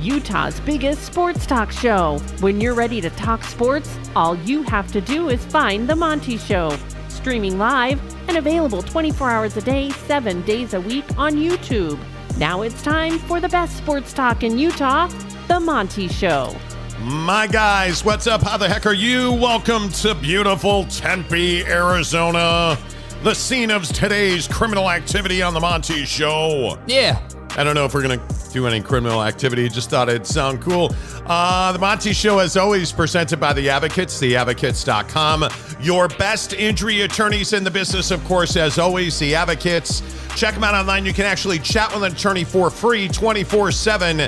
Utah's biggest sports talk show. When you're ready to talk sports, all you have to do is find The Monty Show. Streaming live and available 24 hours a day, 7 days a week on YouTube. Now it's time for the best sports talk in Utah, The Monty Show. My guys, what's up? How the heck are you? Welcome to beautiful Tempe, Arizona, the scene of today's criminal activity on The Monty Show. Yeah. I don't know if we're going to do any criminal activity. Just thought it'd sound cool. Uh, the Monty Show, as always, presented by The Advocates, theadvocates.com. Your best injury attorneys in the business, of course, as always, The Advocates. Check them out online. You can actually chat with an attorney for free 24 7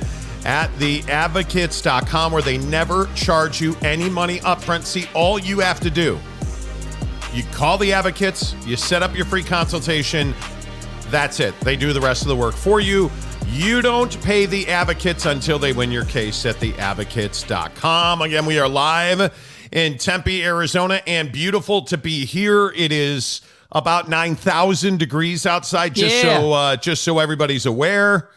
at theadvocates.com, where they never charge you any money upfront. See, all you have to do, you call The Advocates, you set up your free consultation. That's it. They do the rest of the work for you. You don't pay the advocates until they win your case at theadvocates.com. Again, we are live in Tempe, Arizona, and beautiful to be here. It is about 9,000 degrees outside, just Yeah. so uh, just so everybody's aware.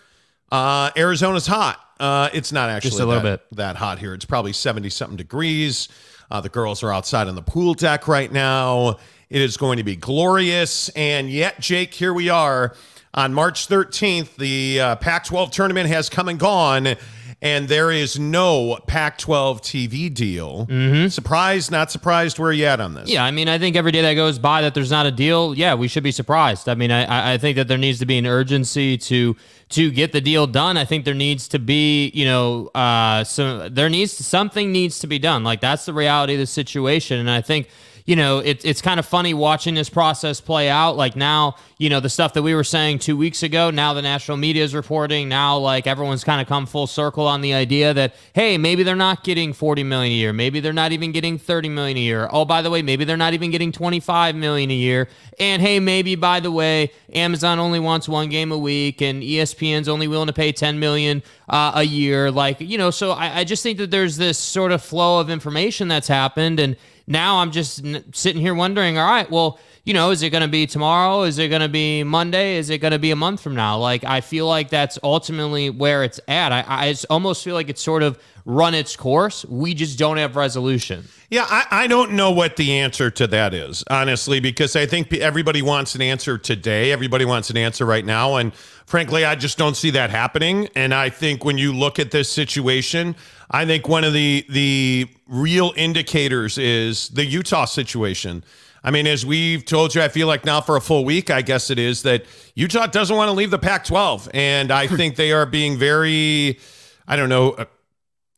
Uh, Arizona's hot. Uh, it's not actually Just a little that, bit. that hot here. It's probably 70 something degrees. Uh, the girls are outside on the pool deck right now. It is going to be glorious. And yet, Jake, here we are on March 13th. The uh, Pac 12 tournament has come and gone, and there is no Pac 12 TV deal. Surprised, not surprised? Where you at on this? Mm-hmm. Yeah, I mean, I think every day that goes by that there's not a deal, yeah, we should be surprised. I mean, I- I, I think that there needs to be an urgency to to get the deal done. I think there needs to be, you know, uh, some there needs to, something needs to be done. Like that's the reality of the situation, and I think. You know, it, it's kind of funny watching this process play out. Like now, you know, the stuff that we were saying two weeks ago, now the national media is reporting. Now, like everyone's kind of come full circle on the idea that, hey, maybe they're not getting 40 million a year. Maybe they're not even getting 30 million a year. Oh, by the way, maybe they're not even getting 25 million a year. And hey, maybe by the way, Amazon only wants one game a week and ESPN's only willing to pay 10 million uh, a year. Like, you know, so I, I just think that there's this sort of flow of information that's happened. And now I'm just sitting here wondering, all right, well, you know, is it going to be tomorrow? Is it going to be Monday? Is it going to be a month from now? Like, I feel like that's ultimately where it's at. I, I almost feel like it's sort of run its course. We just don't have resolution. Yeah, I, I don't know what the answer to that is, honestly, because I think everybody wants an answer today. Everybody wants an answer right now. And frankly, I just don't see that happening. And I think when you look at this situation, I think one of the the real indicators is the Utah situation. I mean, as we've told you, I feel like now for a full week, I guess it is that Utah doesn't want to leave the Pac 12. And I think they are being very, I don't know,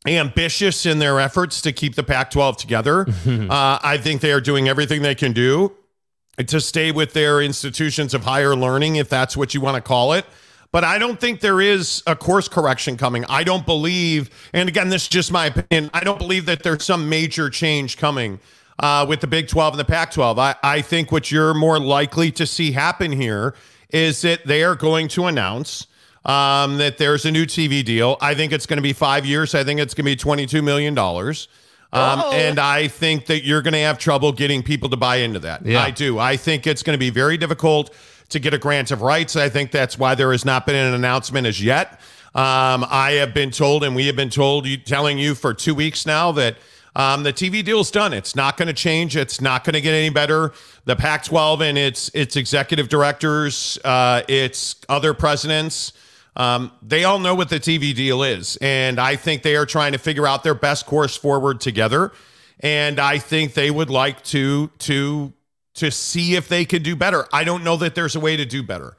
ambitious in their efforts to keep the Pac 12 together. uh, I think they are doing everything they can do to stay with their institutions of higher learning, if that's what you want to call it. But I don't think there is a course correction coming. I don't believe, and again, this is just my opinion, I don't believe that there's some major change coming uh, with the Big 12 and the Pac 12. I, I think what you're more likely to see happen here is that they are going to announce um, that there's a new TV deal. I think it's going to be five years. I think it's going to be $22 million. Um, And I think that you're going to have trouble getting people to buy into that. Yeah. I do. I think it's going to be very difficult to get a grant of rights. I think that's why there has not been an announcement as yet. Um, I have been told, and we have been told, telling you for two weeks now that um, the TV deal's done. It's not going to change. It's not going to get any better. The Pac-12 and its its executive directors, uh, its other presidents, um, they all know what the TV deal is, and I think they are trying to figure out their best course forward together. And I think they would like to to to see if they could do better. I don't know that there's a way to do better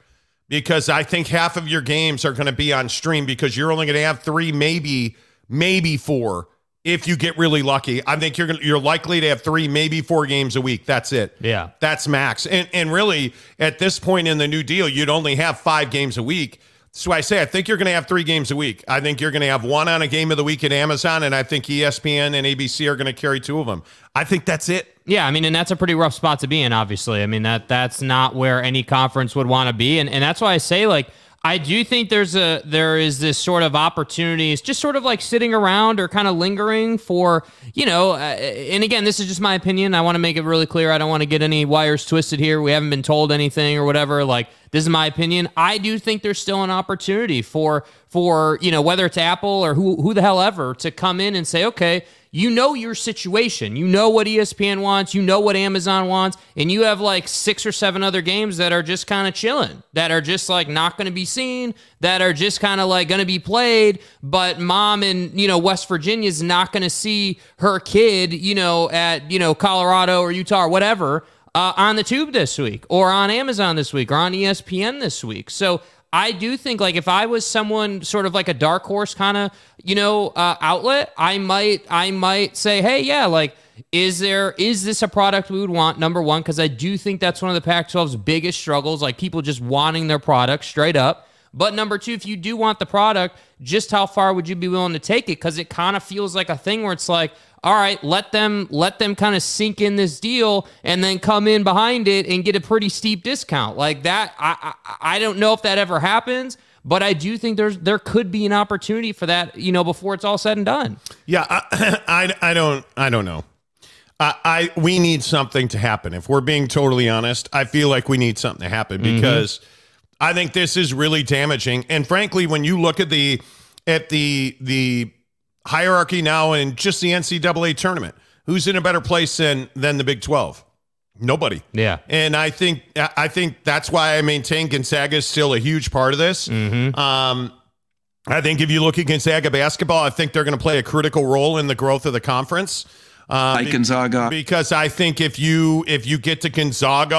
because I think half of your games are going to be on stream because you're only going to have three, maybe maybe four if you get really lucky. I think you're gonna, you're likely to have three, maybe four games a week. That's it. Yeah. That's max. And and really at this point in the new deal, you'd only have five games a week. So I say I think you're going to have three games a week. I think you're going to have one on a game of the week at Amazon, and I think ESPN and ABC are going to carry two of them. I think that's it. Yeah, I mean, and that's a pretty rough spot to be in. Obviously, I mean that that's not where any conference would want to be, and and that's why I say like I do think there's a there is this sort of opportunities, just sort of like sitting around or kind of lingering for you know. Uh, and again, this is just my opinion. I want to make it really clear. I don't want to get any wires twisted here. We haven't been told anything or whatever. Like this is my opinion. I do think there's still an opportunity for for you know whether it's Apple or who who the hell ever to come in and say, okay, you know your situation. You know what ESPN wants. You know what Amazon wants. And you have like six or seven other games that are just kind of chilling, that are just like not going to be seen, that are just kind of like going to be played. But mom in, you know, West Virginia is not going to see her kid, you know, at, you know, Colorado or Utah or whatever uh, on the tube this week or on Amazon this week or on ESPN this week. So I do think like if I was someone sort of like a dark horse kind of you know uh, outlet, I might I might say, hey, yeah, like is there is this a product we would want? Number one, because I do think that's one of the Pac-12's biggest struggles, like people just wanting their product straight up. But number two, if you do want the product, just how far would you be willing to take it? Because it kind of feels like a thing where it's like, all right, let them let them kind of sink in this deal and then come in behind it and get a pretty steep discount like that. I I, I don't know if that ever happens. But I do think there's there could be an opportunity for that, you know, before it's all said and done. Yeah, I, I, I don't I don't know. I, I we need something to happen. If we're being totally honest, I feel like we need something to happen Mm-hmm. I think this is really damaging. And frankly, when you look at the at the the hierarchy now in just the NCAA tournament, who's in a better place than than the Big Twelve? Nobody. Yeah. And I think I think that's why I maintain Gonzaga is still a huge part of this. Um, I think if you look at Gonzaga basketball, I think they're going to play a critical role in the growth of the conference. Uh, Like Gonzaga. because I think if you if you get to Gonzaga,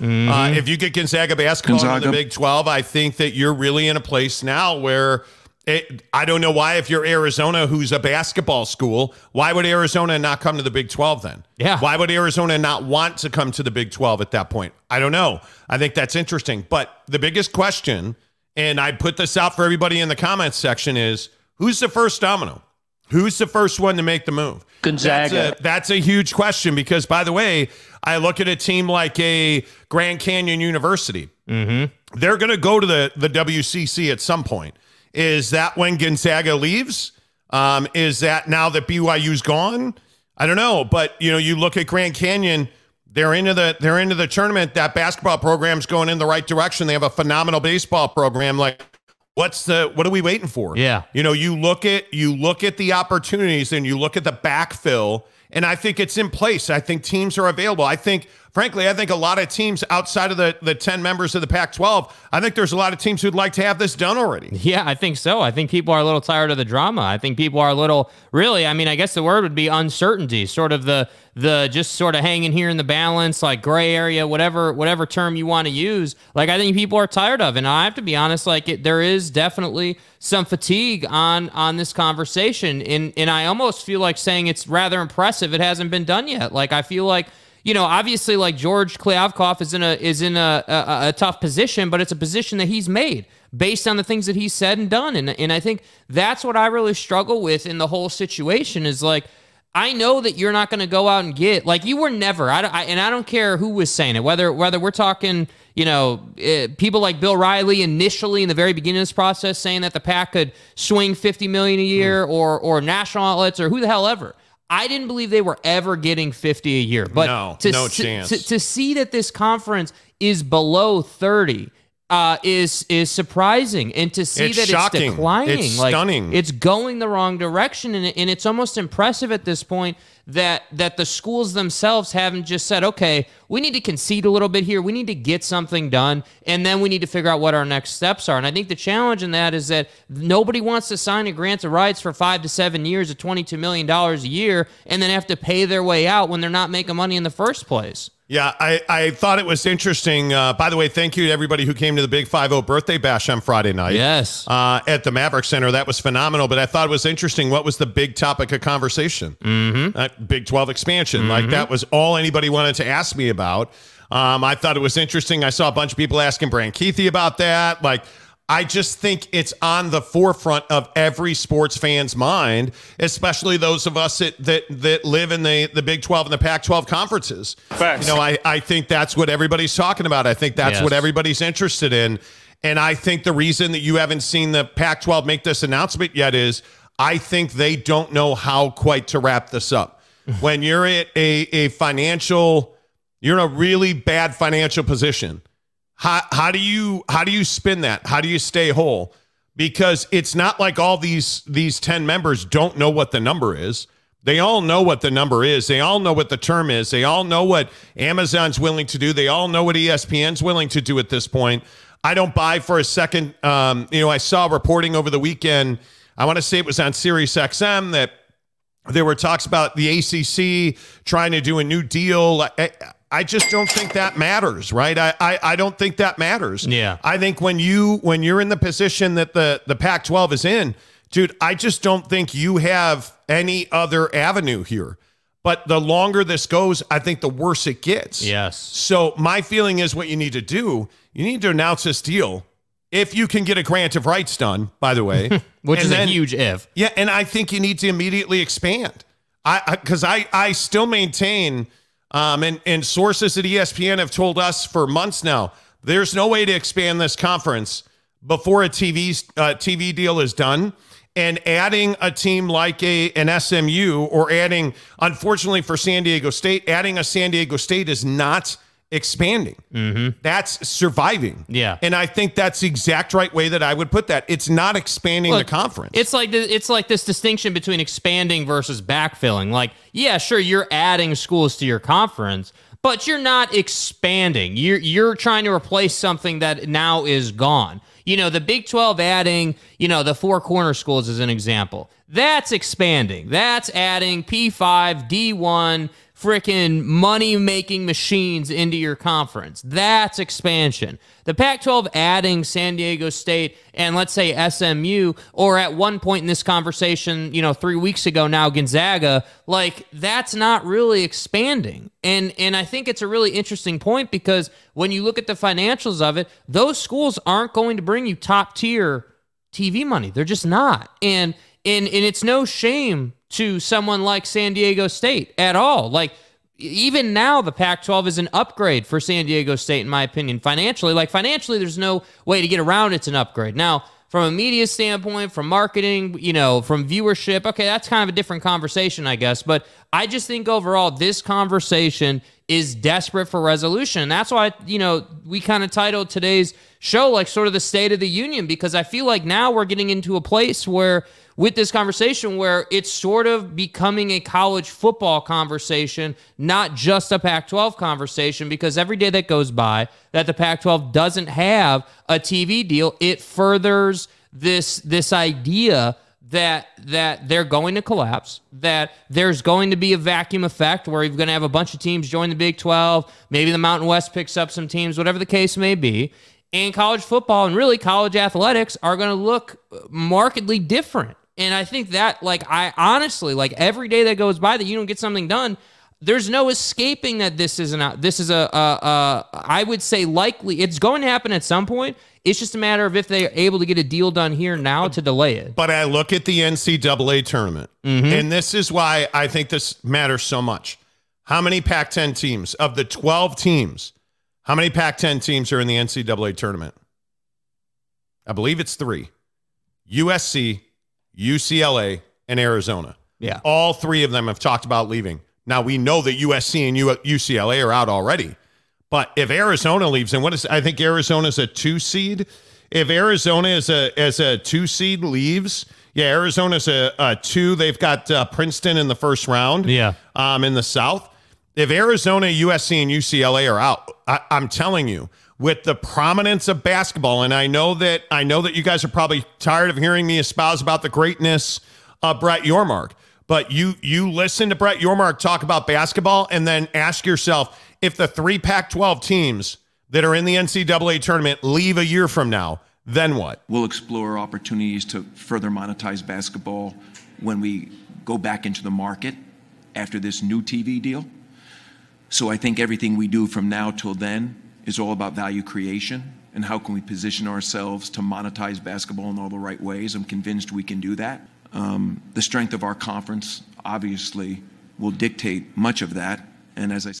uh, if you get Gonzaga basketball in the Big Twelve, I think that you're really in a place now where it, I don't know why if you're Arizona, who's a basketball school, why would Arizona not come to the Big Twelve then? Yeah. Why would Arizona not want to come to the Big Twelve at that point? I don't know. I think that's interesting. But the biggest question, and I put this out for everybody in the comments section, is who's the first domino? Who's the first one to make the move? Gonzaga. That's a, that's a huge question because, by the way, I look at a team like a Grand Canyon University. Mm-hmm. They're going to go to the, the WCC at some point. Is that when Gonzaga leaves? Um, is that now that BYU's gone? I don't know, but you know, you look at Grand Canyon. They're into the they're into the tournament. That basketball program's going in the right direction. They have a phenomenal baseball program. Like, what's the what are we waiting for? Yeah. You know, you look at you look at the opportunities and you look at the backfill, and I think it's in place. I think teams are available. I think, frankly, I think a lot of teams outside of the the ten members of the Pac-12, I think there's a lot of teams who'd like to have this done already. Yeah, I think so. I think people are a little tired of the drama. I think people are a little really, I mean, I guess the word would be uncertainty, sort of the the just sort of hanging here in the balance, like gray area, whatever whatever term you want to use. Like I think people are tired of, and I have to be honest, like it, there is definitely some fatigue on on this conversation, and and I almost feel like saying it's rather impressive. It hasn't been done yet. Like I feel like you know, obviously, like George Kliavkoff is in a is in a, a, a tough position, but it's a position that he's made based on the things that he's said and done, and and I think that's what I really struggle with in the whole situation is like. I know that you're not going to go out and get like you were never. I, I and I don't care who was saying it. Whether whether we're talking, you know, uh, people like Bill Riley initially in the very beginning of this process saying that the Pac could swing 50 million a year, or or national outlets, or who the hell ever. I didn't believe they were ever getting 50 a year. But No, to, no to- chance. To, to see that this conference is below 30 uh, is is surprising, and to see It's that shocking. it's declining, It's like stunning. it's going the wrong direction, and, and it's almost impressive at this point that that the schools themselves haven't just said, okay, we need to concede a little bit here, we need to get something done, and then we need to figure out what our next steps are. And I think the challenge in that is that nobody wants to sign a grant of rights for five to seven years at twenty two million dollars a year, and then have to pay their way out when they're not making money in the first place. Yeah, I, I thought it was interesting. Uh, by the way, thank you to everybody who came to the Big 5 birthday bash on Friday night. Yes. Uh, at the Maverik Center. That was phenomenal. But I thought it was interesting. What was the big topic of conversation? Mm-hmm. Uh, big 12 expansion. Like that was all anybody wanted to ask me about. Um, I thought it was interesting. I saw a bunch of people asking Brant Kuithe about that. Like, I just think it's on the forefront of every sports fan's mind, especially those of us that that, that live in the, the Big 12 and the Pac 12 conferences. Facts. You know, I, I think that's what everybody's talking about. I think that's Yes. what everybody's interested in. And I think the reason that you haven't seen the Pac 12 make this announcement yet is I think they don't know how quite to wrap this up. when you're at a, a financial, you're in a really bad financial position. How, how do you how do you spin that? How do you stay whole? Because it's not like all these these 10 members don't know what the number is. They all know what the number is. They all know what the term is. They all know what Amazon's willing to do. They all know what ESPN's willing to do at this point. I don't buy for a second. Um, you know, I saw reporting over the weekend. I want to say it was on Sirius XM that there were talks about the ACC trying to do a new deal. I, I just don't think that matters, right? I, I, I don't think that matters. Yeah. I think when you when you're in the position that the the Pac-12 is in, dude, I just don't think you have any other avenue here. But the longer this goes, I think the worse it gets. Yes. So my feeling is what you need to do, you need to announce this deal. If you can get a grant of rights done, by the way, Which And is then- a huge if. yeah, and I think you need to immediately expand. I because I, I still maintain, um, and and sources at ESPN have told us for months now, there's no way to expand this conference before a TV uh, TV deal is done. And adding a team like a an SMU or adding, unfortunately for San Diego State, adding a San Diego State is not expanding. Mm-hmm. That's surviving. Yeah. and I think that's the exact right way that I would put that. It's not expanding Look, the conference. It's like it's like this distinction between expanding versus backfilling. Like, yeah, sure, you're adding schools to your conference, but you're not expanding. You're you're trying to replace something that now is gone. You know, the Big 12 adding, you know, the four corner schools as an example. That's expanding. That's adding P5, D1, freaking money making machines into your conference. That's expansion. The Pac 12 adding San Diego State and let's say SMU, or at one point in this conversation, you know, three weeks ago now, Gonzaga, like that's not really expanding. And and I think it's a really interesting point because when you look at the financials of it, those schools aren't going to bring you top tier TV money. They're just not. And and and it's no shame to someone like San Diego State at all. Like even now the Pac-12 is an upgrade for San Diego State in my opinion financially. Like financially there's no way to get around it's an upgrade. Now, from a media standpoint, from marketing, you know, from viewership, okay, that's kind of a different conversation, I guess, but I just think overall this conversation is desperate for resolution. And that's why, you know, we kind of titled today's show like sort of the state of the union because I feel like now we're getting into a place where with this conversation where it's sort of becoming a college football conversation, not just a Pac 12 conversation, because every day that goes by that the Pac 12 doesn't have a TV deal, it furthers this this idea that that they're going to collapse, that there's going to be a vacuum effect where you're going to have a bunch of teams join the Big 12, maybe the Mountain West picks up some teams, whatever the case may be. And college football and really college athletics are going to look markedly different. And I think that, like, I honestly, like, every day that goes by that you don't get something done, there's no escaping that this is an this is a, a, a I would say likely it's going to happen at some point. It's just a matter of if they're able to get a deal done here now to delay it. But I look at the NCAA tournament, mm-hmm. and this is why I think this matters so much. How many Pac 10 teams of the 12 teams, how many Pac 10 teams are in the NCAA tournament? I believe it's three USC, UCLA, and Arizona. Yeah. All three of them have talked about leaving. Now we know that USC and U- UCLA are out already. But if Arizona leaves, and what is I think Arizona's a two seed. If Arizona is a as a two seed leaves, yeah, Arizona's a, a two. They've got uh, Princeton in the first round. Yeah. um, in the South. If Arizona, USC, and UCLA are out, I, I'm telling you, with the prominence of basketball, and I know that I know that you guys are probably tired of hearing me espouse about the greatness of Brett Yormark. But you you listen to Brett Yormark talk about basketball, and then ask yourself if the three Pac-12 teams that are in the NCAA tournament leave a year from now, then what? We'll explore opportunities to further monetize basketball when we go back into the market after this new TV deal. So I think everything we do from now till then is all about value creation and how can we position ourselves to monetize basketball in all the right ways. I'm convinced we can do that. Um, the strength of our conference obviously will dictate much of that. And as I said,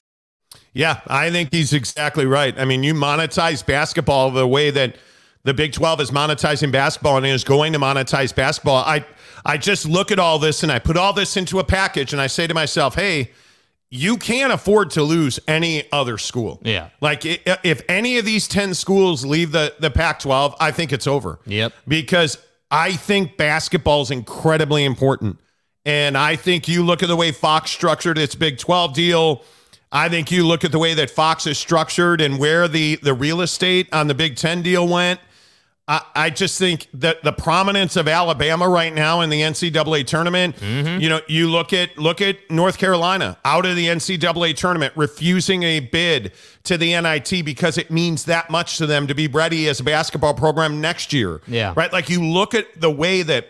Yeah, I think he's exactly right. I mean, you monetize basketball the way that the Big 12 is monetizing basketball and is going to monetize basketball. I I just look at all this and I put all this into a package and I say to myself, "Hey, you can't afford to lose any other school. Yeah. Like if any of these 10 schools leave the the Pac-12, I think it's over. Yep. Because I think basketball is incredibly important. And I think you look at the way Fox structured its Big 12 deal. I think you look at the way that Fox is structured and where the the real estate on the Big 10 deal went. I, I just think that the prominence of Alabama right now in the NCAA tournament, mm-hmm. you know, you look at look at North Carolina out of the NCAA tournament, refusing a bid to the NIT because it means that much to them to be ready as a basketball program next year. Yeah. Right. Like you look at the way that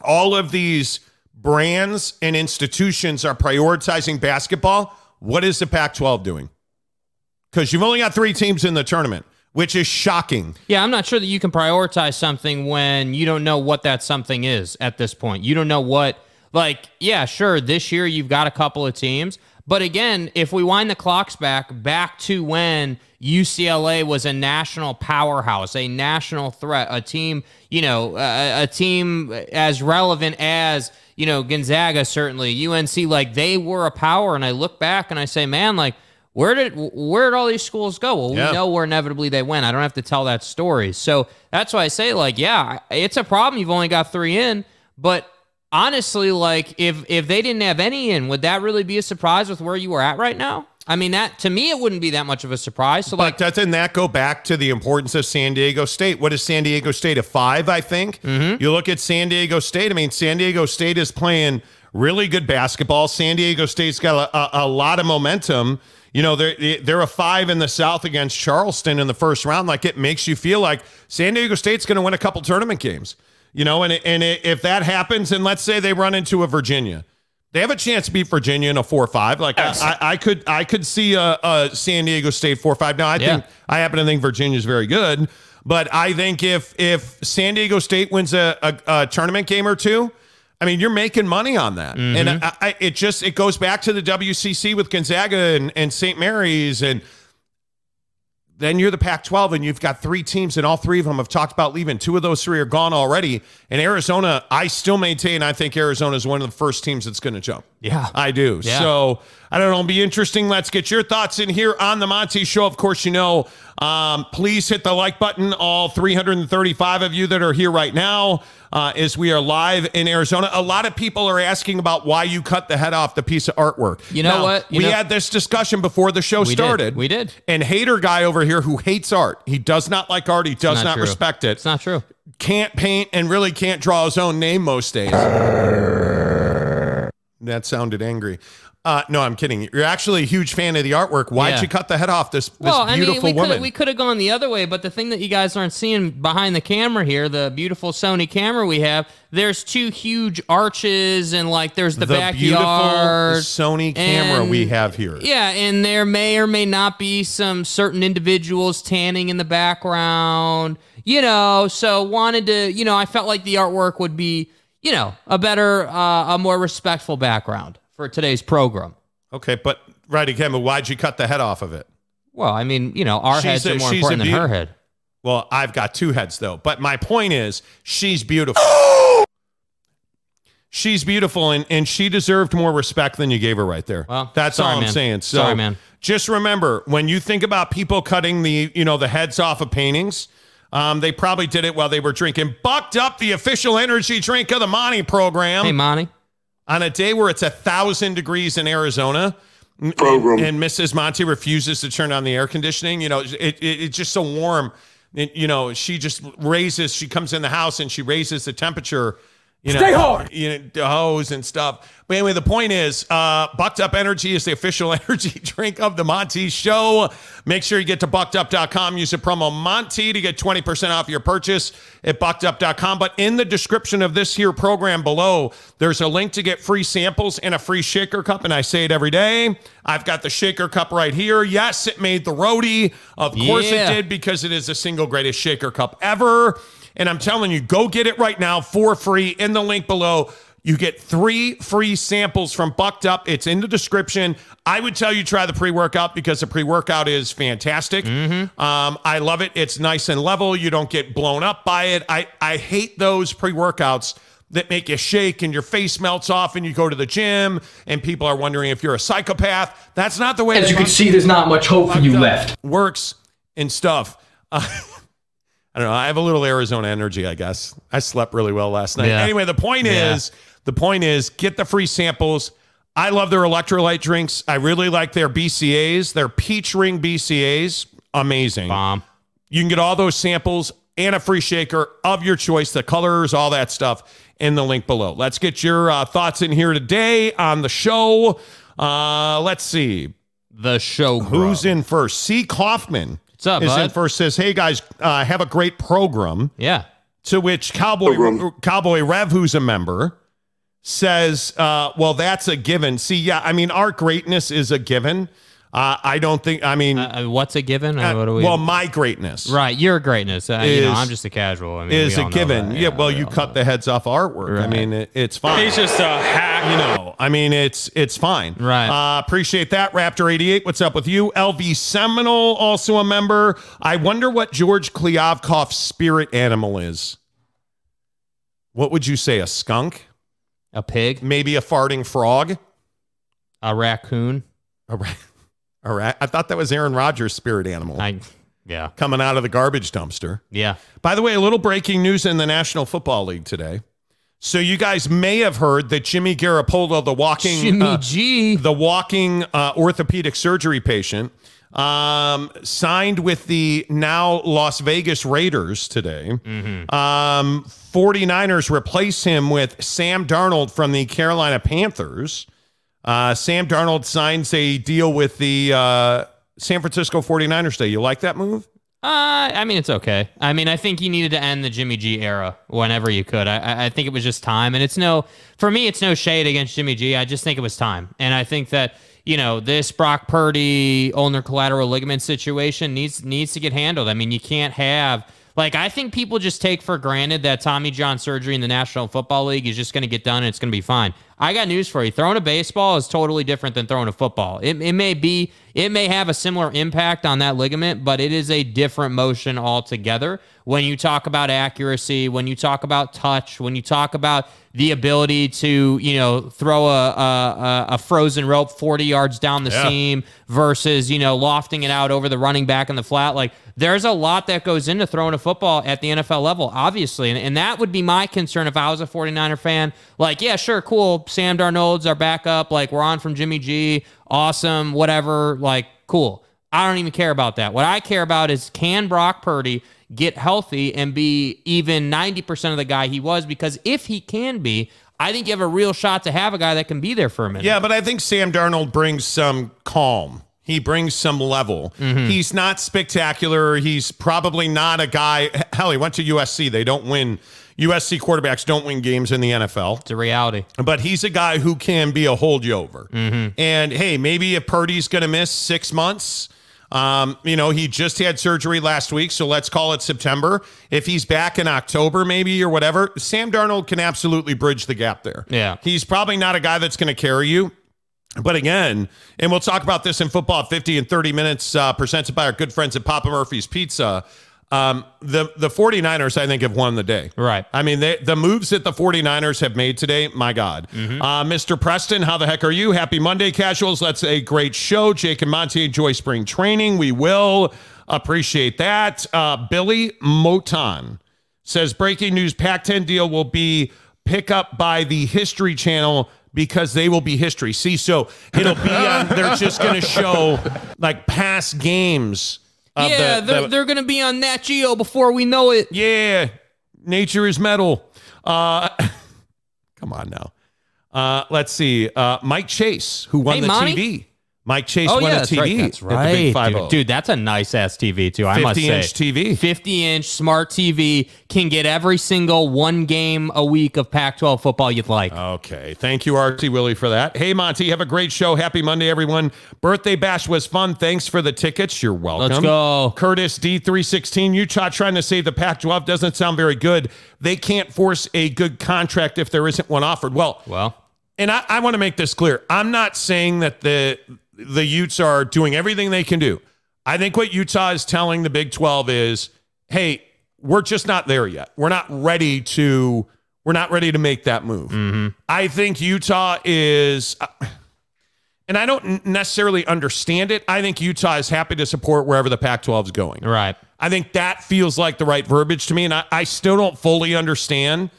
all of these brands and institutions are prioritizing basketball. What is the Pac 12 doing? Because you've only got three teams in the tournament, which is shocking. Yeah, I'm not sure that you can prioritize something when you don't know what that something is at this point. You don't know what, like, yeah, sure, this year you've got a couple of teams. But again, if we wind the clocks back, back to when UCLA was a national powerhouse, a national threat, a team, you know, a, a team as relevant as, you know, Gonzaga, certainly, UNC, like they were a power. And I look back and I say, man, like, where did where did all these schools go? Well, Yeah. we know where inevitably they went. I don't have to tell that story. So that's why I say, like, yeah, it's a problem. You've only got three in, but honestly, like, if if they didn't have any in, would that really be a surprise with where you were at right now? I mean, that to me, it wouldn't be that much of a surprise. So, like, But doesn't that go back to the importance of San Diego State? What is San Diego State a five? I think mm-hmm. you look at San Diego State. I mean, San Diego State is playing really good basketball. San Diego State's got a, a, a lot of momentum. You know, they're they're a five in the South against Charleston in the first round. Like it makes you feel like San Diego State's going to win a couple tournament games. You know, and and if that happens, and let's say they run into a Virginia, they have a chance to beat Virginia in a four or five. Like I, I, could I could see a, a San Diego State four or five. Now I Yeah. think I happen to think Virginia's very good, but I think if if San Diego State wins a, a, a tournament game or two, I mean you're making money on that, and mm-hmm. I, I, it just it goes back to the WCC with Gonzaga and, and St. Mary's and. Then you're the Pac 12, and you've got three teams, and all three of them have talked about leaving. Two of those three are gone already. And Arizona, I still maintain, I think Arizona is one of the first teams that's going to jump. Yeah. I do. Yeah. So I don't know. It'll be interesting. Let's get your thoughts in here on the Monty Show. Of course, you know, um, please hit the like button. All 335 of you that are here right now, uh, as we are live in Arizona. A lot of people are asking about why you cut the head off the piece of artwork. You know Now, what? You we know- had this discussion before the show did. started. We did. And hater guy over here who hates art. He does not like art. He does not not, respect it it's not true. can't paint and really can't draw his own name most days. that sounded angry. Uh, no, I'm kidding. You're actually a huge fan of the artwork. Why'd Yeah. you cut the head off this, this Well, I mean, beautiful we woman? could we could have gone the other way, but the thing that you guys aren't seeing behind the camera here, the beautiful Sony camera we have, there's two huge arches and like there's the, the beautiful backyard. Sony camera and- we have here. Yeah, and there may or may not be some certain individuals tanning in the background, you know. So wanted to, you know, I felt like the artwork would be, you know, a better, uh, a more respectful background for today's program. Okay, but right again, but why'd you cut the head off of it? Well, I mean, you know, our She's heads a- are more she's a important than her head. Well, I've got two heads though. But my point is, she's beautiful. she's beautiful, and, and she deserved more respect than you gave her right there. Well, that's sorry, all I'm man. saying. So Sorry, man. Just remember when you think about people cutting the you know the heads off of paintings. Um, they probably did it while they were drinking Bucked Up, the official energy drink of the Monty program Hey, Monty. on a day where it's a thousand degrees in Arizona. and- Program. And, Mrs. Monty refuses to turn on the air conditioning. You know, it, it, it's just so warm. It- you know, she just raises, she comes in the house and she raises the temperature. You know, Stay hard. You know, hose and stuff. But anyway, the point is, uh, Bucked Up Energy is the official energy drink of the Monty Show. Make sure you get to buckedup.com. Use the promo Monty to get 20% off your purchase at buckedup.com. But in the description of this here program below, there's a link to get free samples and a free shaker cup. And I say it every day. I've got the shaker cup right here. Yes, it made the roadie. Of course Yeah. it did because it is the single greatest shaker cup ever. And I'm telling you, go get it right now for free in the link below. You get three free samples from Bucked Up. It's in the description. I would tell you try the pre workout because the pre workout is fantastic. Um, I love it. It's nice and level. You don't get blown up by it. I, I hate those pre workouts that make you shake and your face melts off and you go to the gym and people are wondering if you're a psychopath. That's not the way As you can see, there's not much hope for you Up left. Works and stuff. Uh, I don't know. I have a little Arizona energy, I guess. I slept really well last night. Yeah. Anyway, the point Yeah. is, the point is, get the free samples. I love their electrolyte drinks. I really like their BCAs. Their peach ring BCAs, amazing. Bomb. You can get all those samples and a free shaker of your choice, the colors, all that stuff in the link below. Let's get your uh, thoughts in here today on the show. Uh, let's see. The show. Who's in first? C. Kaufman What's up, is in first. Says, "Hey guys, uh, have a great program." Yeah. To which Cowboy Cowboy Rev, who's a member, says, uh, "Well, that's a given." See, yeah, I mean, our greatness is a given. Uh, I don't think. I mean, Uh, what's a given? Uh, what do we? well, my greatness, right. Your greatness. Uh, you know, I'm just a casual. I mean, is a given. that. Yeah, well, we you cut know the heads off artwork. I mean, it, it's fine. He's just a hack. you know, I mean, it's it's fine. Right. Uh, appreciate that, Raptor eighty eight. What's up with you, LV Seminole, also a member. I wonder what George Kliavkoff's spirit animal is. What would you say? A skunk? A pig. Maybe a farting frog? A raccoon. A ra- a ra- I thought that was Aaron Rodgers' spirit animal I. Yeah. coming out of the garbage dumpster. Yeah. By the way, a little breaking news in the National Football League today. So you guys may have heard that Jimmy Garoppolo, the walking Jimmy uh, G. the walking uh, orthopedic surgery patient, um, signed with the now Las Vegas Raiders today. Um, 49ers replace him with Sam Darnold from the Carolina Panthers. Uh, Sam Darnold signs a deal with the uh, San Francisco 49ers today. You like that move? Uh, I mean, it's okay. I mean, I think you needed to end the Jimmy G era whenever you could. I- I, think it was just time, and it's no for me. It's no shade against Jimmy G. I just think it was time, and I think that you know this Brock Purdy ulnar collateral ligament situation needs needs to get handled. I mean, you can't have like I think people just take for granted that Tommy John surgery in the National Football League is just going to get done and it's going to be fine. I got news for you. Throwing a baseball is totally different than throwing a football. It, it may be, it may have a similar impact on that ligament, but it is a different motion altogether. When you talk about accuracy, when you talk about touch, when you talk about the ability to, you know, throw a, a, a frozen rope 40 yards down the Yeah. seam versus, you know, lofting it out over the running back in the flat. Like there's a lot that goes into throwing a football at the NFL level, obviously. And, and that would be my concern if I was a 49er fan. Like, yeah, sure, cool. Sam Darnold's our backup. Like, we're on from Jimmy G. Awesome, whatever. Like, cool. I don't even care about that. What I care about is can Brock Purdy get healthy and be even 90% of the guy he was? Because if he can be, I think you have a real shot to have a guy that can be there for a minute. Yeah, but I think Sam Darnold brings some calm. He brings some level. Mm-hmm. He's not spectacular. He's probably not a guy. Hell, he went to USC. They don't win. USC quarterbacks don't win games in the NFL. It's a reality. But he's a guy who can be a hold you over. And hey, maybe if Purdy's going to miss six months, um, you know, he just had surgery last week, so let's call it September. If he's back in October, maybe or whatever, Sam Darnold can absolutely bridge the gap there. Yeah. he's probably not a guy that's going to carry you. But again, and we'll talk about this in football 50 and 30 minutes, uh, presented by our good friends at Papa Murphy's Pizza. Um, the, the 49ers, I think, have won the day. Right. I mean, they, the moves that the 49ers have made today, my God. Uh, Mr. Preston, how the heck are you? Happy Monday, casuals. That's a great show. Jake and Monty enjoy spring training. We will appreciate that. Uh, Billy Moton says breaking news Pac 10 deal will be pick up by the History Channel because they will be history. See, so it'll be on, they're just going to show like past games. Yeah, the- they're, the- they're going to be on Nat Geo before we know it. yeah, nature is metal. Uh, come on now. Uh, let's see. Uh, Mike Chase, who won Hey, the Monty? TV. Mike Chase Oh won yeah, a TV right. That's at right, Five dude. dude. That's a nice ass TV too. I must say. 50 inch TV. 50 inch smart TV can get every single one game a week of Pac-12 football you'd like. Okay. Thank you, RT Willie, for that. Hey, Monty, have a great show. Happy Monday, everyone. Birthday bash was fun. Thanks for the tickets. You're welcome. Let's go. Curtis D316. Utah trying to save the Pac 12 doesn't sound very good. They can't force a good contract if there isn't one offered. Well, Well, and I, I want to make this clear. I'm not saying that the the Utes are doing everything they can do. I think what Utah is telling the Big 12 is, hey, we're just not there yet. We're not ready to we're not ready to make that move. Mm-hmm. I think Utah is uh, and I don't necessarily understand it. I think Utah is happy to support wherever the Pac 12 is going. right. I think that feels like the right verbiage to me. And I, I still don't fully understand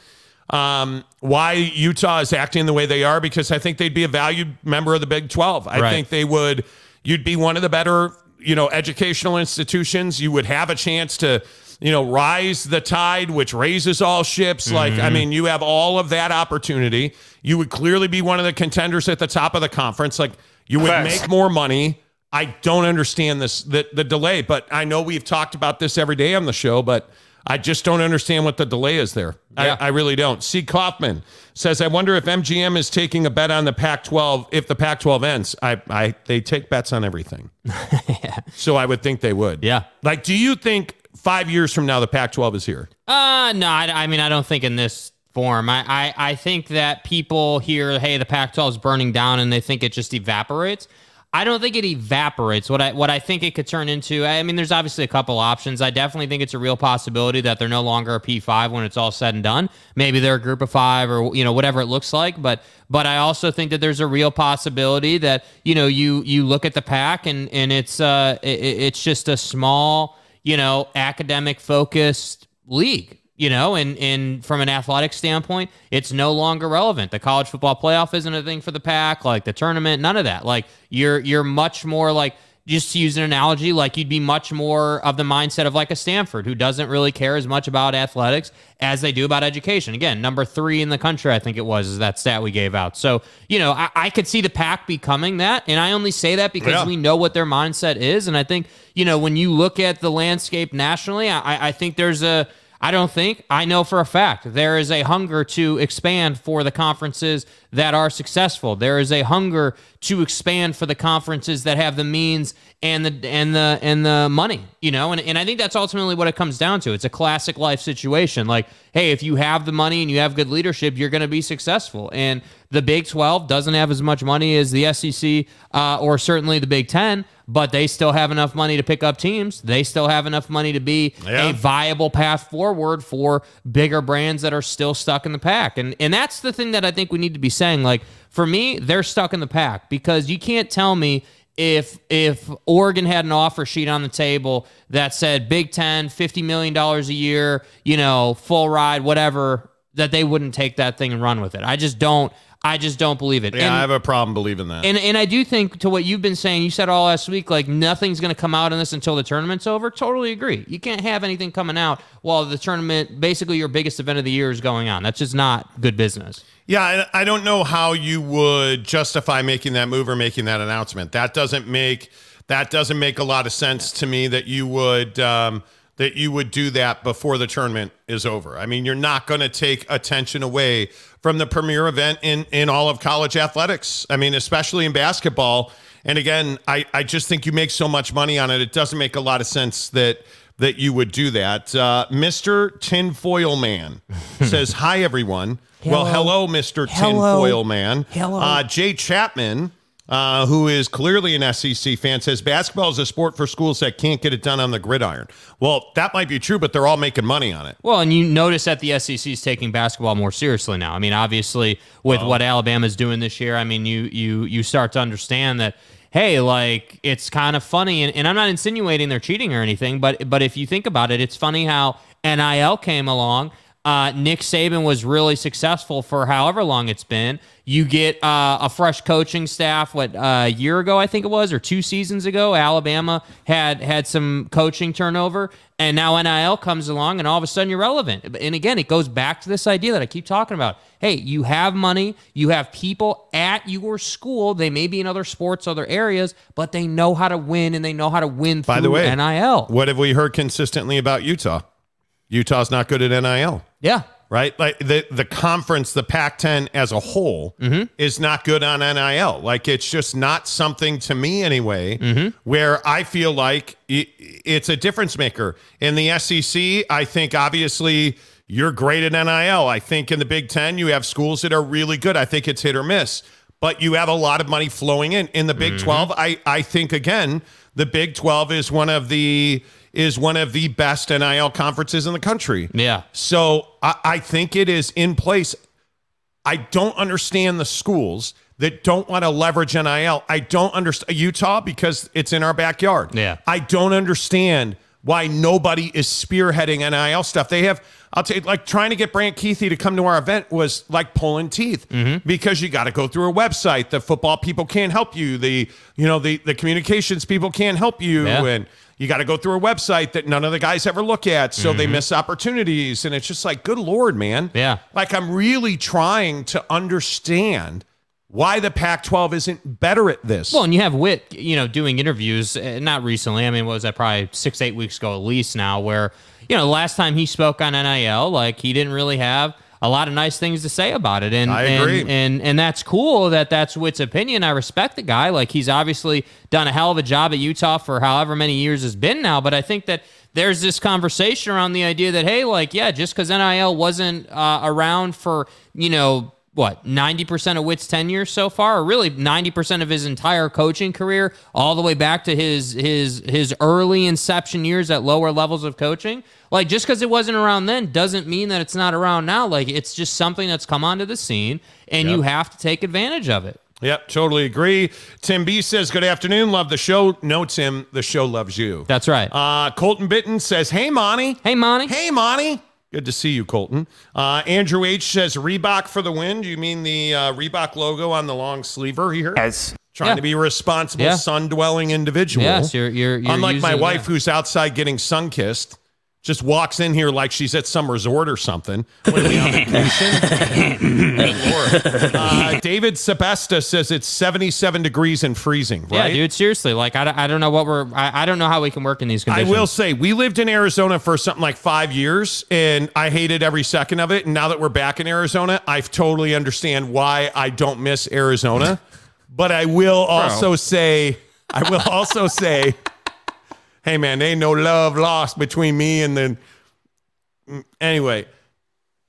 um, why Utah is acting the way they are because I think they'd be a valued member of the Big 12. I Right. think they would, you'd be one of the better, you know, educational institutions. You would have a chance to, you know, rise the tide, which raises all ships. Like, I mean, you have all of that opportunity. You would clearly be one of the contenders at the top of the conference. Like, you would make more money. I don't understand this the, the delay, but I know we've talked about this every day on the show, but I just don't understand what the delay is there. Yeah. I, I really don't. C. Kaufman says, I wonder if MGM is taking a bet on the Pac 12 if the Pac 12 ends. I, I they take bets on everything. So I would think they would. Yeah. Like, do you think five years from now the Pac 12 is here? Uh, no, I, I mean, I don't think in this form. I, I, I think that people hear, hey, the Pac-12 is burning down, and they think it just evaporates. I don't think it evaporates. What I what I think it could turn into. I mean, there's obviously a couple options. I definitely think it's a real possibility that they're no longer a P5 when it's all said and done. Maybe they're a group of five, or you know whatever it looks like. But but I also think that there's a real possibility that you know you you look at the Pac and and it's uh it, it's just a small you know academic focused league you know, and, and from an athletic standpoint, it's no longer relevant. The college football playoff isn't a thing for the Pac, like the tournament, none of that. Like you're you're much more like just to use an analogy, like you'd be much more of the mindset of like a Stanford who doesn't really care as much about athletics as they do about education. Again, number three in the country, I think it was, is that stat we gave out. So, you know, I, I could see the Pac becoming that. And I only say that because Yeah. we know what their mindset is. And I think, you know, when you look at the landscape nationally, I, I think there's a I don't think, I know for a fact, there is a hunger to expand for the conferences that are successful. There is a hunger to expand for the conferences that have the means and the and the and the money, you know, and, and I think that's ultimately what it comes down to. It's a classic life situation. Like, hey, if you have the money and you have good leadership, you're gonna be successful. And the Big 12 doesn't have as much money as the SEC uh, or certainly the Big 10, but they still have enough money to pick up teams. They still have enough money to be Yeah. a viable path forward for bigger brands that are still stuck in the Pac. And and that's the thing that I think we need to be saying. Like for me, they're stuck in the Pac because you can't tell me if if Oregon had an offer sheet on the table that said Big 10, 50 million dollars a year, you know, full ride, whatever, that they wouldn't take that thing and run with it. I just don't I just don't believe it. Yeah, And- I have a problem believing that. and and I do think to what you've been saying, you said all last week, like nothing's going to come out in this until the tournament's over. Totally agree. You can't have anything coming out while the tournament, basically your biggest event of the year, is going on. That's just not good business. Yeah, I I don't know how you would justify making that move or making that announcement. That doesn't make that doesn't make a lot of sense to me. That you would um, that you would do that before the tournament is over. I mean, you're not going to take attention away from the premier event in in all of college athletics. I mean, especially in basketball. And again, I I just think you make so much money on it. It doesn't make a lot of sense that that you would do that. Uh, Mr. Tinfoil Man says, "Hi everyone." Well, hello, Mr. Tinfoil Man. Hello. Uh, Jay Chapman, uh, who is clearly an SEC fan, says basketball is a sport for schools that can't get it done on the gridiron. Well, that might be true, but they're all making money on it. Well, and you notice that the SEC is taking basketball more seriously now. I mean, obviously, with what Alabama's doing this year, I mean, you you you start to understand that. Hey, like it's kind of funny, and, and I'm not insinuating they're cheating or anything, but but if you think about it, it's funny how NIL came along. Uh, Nick Saban was really successful for however long it's been. You get uh, a fresh coaching staff. What uh, a year ago, I think it was, or two seasons ago, Alabama had had some coaching turnover, and now NIL comes along, and all of a sudden you're relevant. And again, it goes back to this idea that I keep talking about. Hey, you have money, you have people at your school. They may be in other sports, other areas, but they know how to win, and they know how to win By through the way, NIL. What have we heard consistently about Utah? Utah's not good at NIL. Yeah, right? Like the the conference, the Pac-10 as a whole, mm-hmm. is not good on NIL. Like it's just not something to me anyway, mm-hmm. where I feel like it's a difference maker in the SEC. I think obviously you're great at NIL. I think in the Big Ten you have schools that are really good. I think it's hit or miss, but you have a lot of money flowing in. In the Big mm-hmm. Twelve, I I think again the Big Twelve is one of the is one of the best NIL conferences in the country. yeah. So I, I think it is in place. I don't understand the schools that don't want to leverage NIL. I don't understand Utah because it's in our backyard. Yeah. I don't understand why nobody is spearheading NIL stuff. They have, I'll tell you, like trying to get Brant Kuithe to come to our event was like pulling teeth Mm-hmm. because you got to go through a website. The football people can't help you. The, you know, the, the communications people can't help you. Yeah. And you got to go through a website that none of the guys ever look at. So they miss opportunities. And it's just like, good Lord, man. Mm-hmm. Yeah. Like I'm really trying to understand why the Pac 12 isn't better at this. Well, and you have Whit, you know, doing interviews, uh, not recently. I mean, what was that probably six, eight weeks ago at least now, where, you know, last time he spoke on NIL, like he didn't really have a lot of nice things to say about it. And I agree. And, and, and that's cool that that's Whit's opinion. I respect the guy. Like he's obviously done a hell of a job at Utah for however many years it's been now. But I think that there's this conversation around the idea that, hey, like, yeah, just because NIL wasn't uh, around for, you know, what 90% of Whit's tenure so far, or really 90% of his entire coaching career, all the way back to his his his early inception years at lower levels of coaching. Like just because it wasn't around then doesn't mean that it's not around now. Like it's just something that's come onto the scene, and you have to take advantage of it. Yep, totally agree. Tim B says, Good afternoon. Love the show. No, Tim, the show loves you. That's right. Uh, Colton Bitten says, Hey, Monty. hey, Monty. Hey, Monty. Good to see you, Colton. Uh, Andrew H says, Reebok for the win. Do you mean the uh, Reebok logo on the long sleever here? As Trying Yeah. to be a responsible, Yeah. sun dwelling individual. Yes, you're you're, you're Unlike my wife, yeah. who's outside getting sun kissed, just walks in here like she's at some resort or something. What are we on vacation? Uh, David Sebesta says it's 77 degrees and freezing, Yeah, dude. Seriously, like I, don't- I don't know what we're I, I don't know how we can work in these conditions. I conditions. will say we lived in Arizona for something like five years, and I hated every second of it. And now that we're back in Arizona, I totally understand why I don't miss Arizona. But I will also say, I will also say, hey man, there ain't no love lost between me and the. Anyway,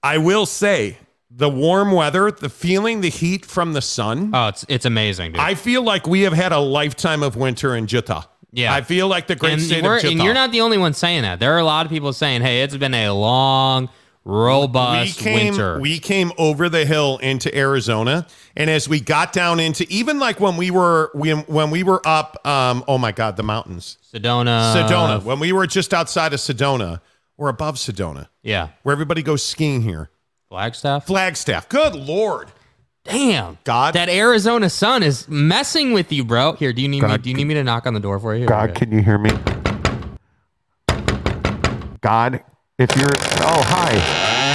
I will say the warm weather, the feeling, the heat from the sun. Oh, it's it's amazing, dude. I feel like we have had a lifetime of winter in Utah. Yeah. I feel like the great and, state of Utah. and you're not the only one saying that. There are a lot of people saying, "Hey, it's been a long, robust we came, winter." We came over the hill into Arizona, and as we got down into even like when we were when when we were up, um, oh my God, the mountains, Sedona, Sedona. When we were just outside of Sedona, or above Sedona, yeah, where everybody goes skiing here. Flagstaff. Flagstaff. Good lord. Damn, God. that Arizona sun is messing with you, bro. Here, do you need me? Do you need me to knock on the door for you? God, okay. can you hear me? God, if you're oh hi,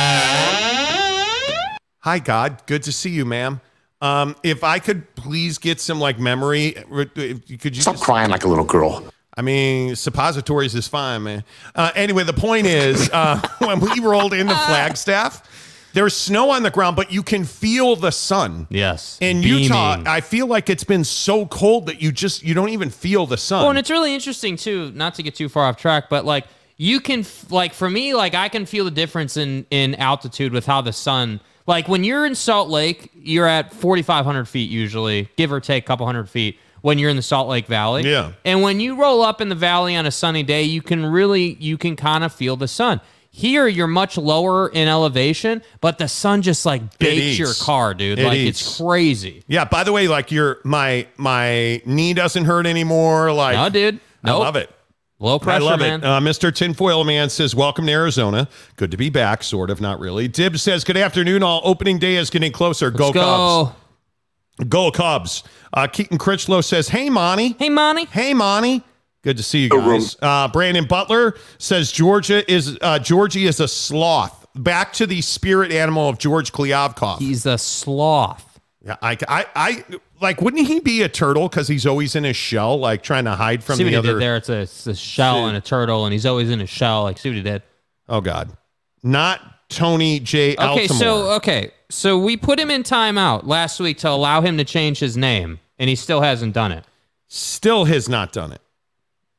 Hi, God. Good to see you, ma'am. Um, if I could please get some like memory, could you Stop just crying like a little girl. I mean, suppositories is fine, man. Uh, anyway, the point is, uh, when we rolled into Flagstaff, there's snow on the ground, but you can feel the sun. Yes, In beaming. Utah, I feel like it's been so cold that you just you don't even feel the sun. Well, and it's really interesting too. Not to get too far off track, but like you can f- like for me, like I can feel the difference in in altitude with how the sun. Like when you're in Salt Lake, you're at 4,500 feet usually, give or take a couple hundred feet. When you're in the Salt Lake Valley, Yeah. and when you roll up in the valley on a sunny day, you can really you can kind of feel the sun. Here, you're much lower in elevation, but the sun just like bakes your car, dude. It like eats. it's crazy. yeah. By the way, like your my my knee doesn't hurt anymore. Like No, dude. I love it. Low pressure, I love man. it. Uh, Mr. Tinfoil Man says, Welcome to Arizona. Good to be back, sort of, not really. Dibs says, Good afternoon. All opening day is getting closer. Go, Let's go. Cubs. Go Cubs. Uh, Keaton Critchlow says, Hey, Monty. Hey, Monty. Hey, Monty. Good to see you guys. Uh, Brandon Butler says Georgia is uh, Georgie is a sloth. Back to the spirit animal of George Kliavkoff. He's a sloth. Yeah, I, I, I like. Wouldn't he be a turtle because he's always in his shell, like trying to hide from See what the he other? did there? It's a, it's a shell and a turtle, and he's always in a shell. Like, see what he did. Oh God, not Tony J. Okay, so okay, so we put him in timeout last week to allow him to change his name, and he still hasn't done it. still has not done it,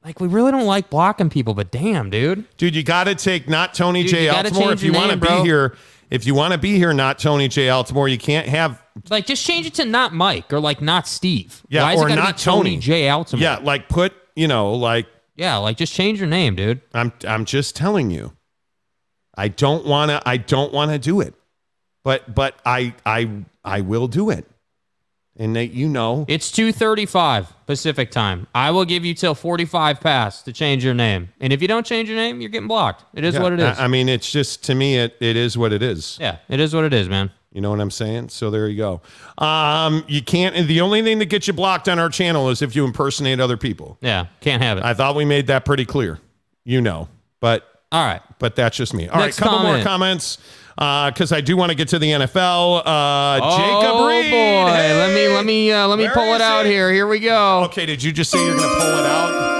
Like, we really don't like blocking people, but damn, dude. dude. You got to take not Tony Dude, J. you gotta Altimore change if you your want to name, be bro. here. If you want to be here, not Tony J. Altimore, you can't have Like, just change it to not Mike or like not Steve. yeah Why or it not be Tony Tony J. Altimore? Yeah, like put you know like yeah, like just change your name, dude. I'm I'm just telling you. I don't want to I don't want to do it. But but I I I will do it. And that you know It's two thirty-five Pacific time. I will give you till forty-five past to change your name, and if you don't change your name, you're getting blocked. It is Yeah, what it is. I, I mean it's just to me it it is what it is. yeah, it is what it is, man. You know what I'm saying? So there you go. Um you can't the only thing that gets you blocked on our channel is if you impersonate other people. Yeah, can't have it. I thought we made that pretty clear. You know. But All right. but that's just me. All right, Next couple more comments because I do want to get to the NFL. Uh, Jacob oh Reed. boy, let me let me uh, let me pull it out here. Here we go. Okay, did you just say you're going to pull it out?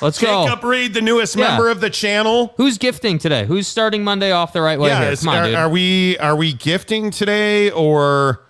Let's go. Jacob Reed, the newest Yeah. member of the channel. Who's gifting today? Who's starting Monday off the right way yeah, here? is- Come on, are, are we are we gifting today or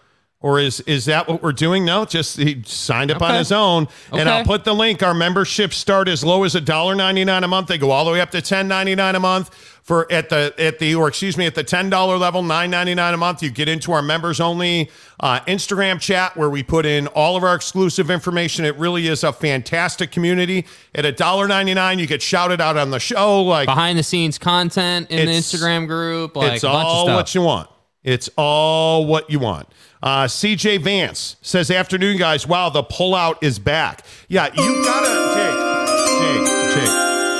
or is is that what we're doing? No, just he signed up on his own. And I'll put the link. Our memberships start as low as $1.99 a month. They go all the way up to $10.99 a month for at the at the or excuse me at the $10 level, $9.99 a month. You get into our members only uh, Instagram chat where we put in all of our exclusive information. It really is a fantastic community. At $1.99, you get shouted out on the show. Like Behind the scenes content in the Instagram group, like it's a all what you want. It's all what you want. Uh, CJ Vance says, "Afternoon, guys. Wow, the pullout is back. Yeah, you gotta Jake, Jake, Jake.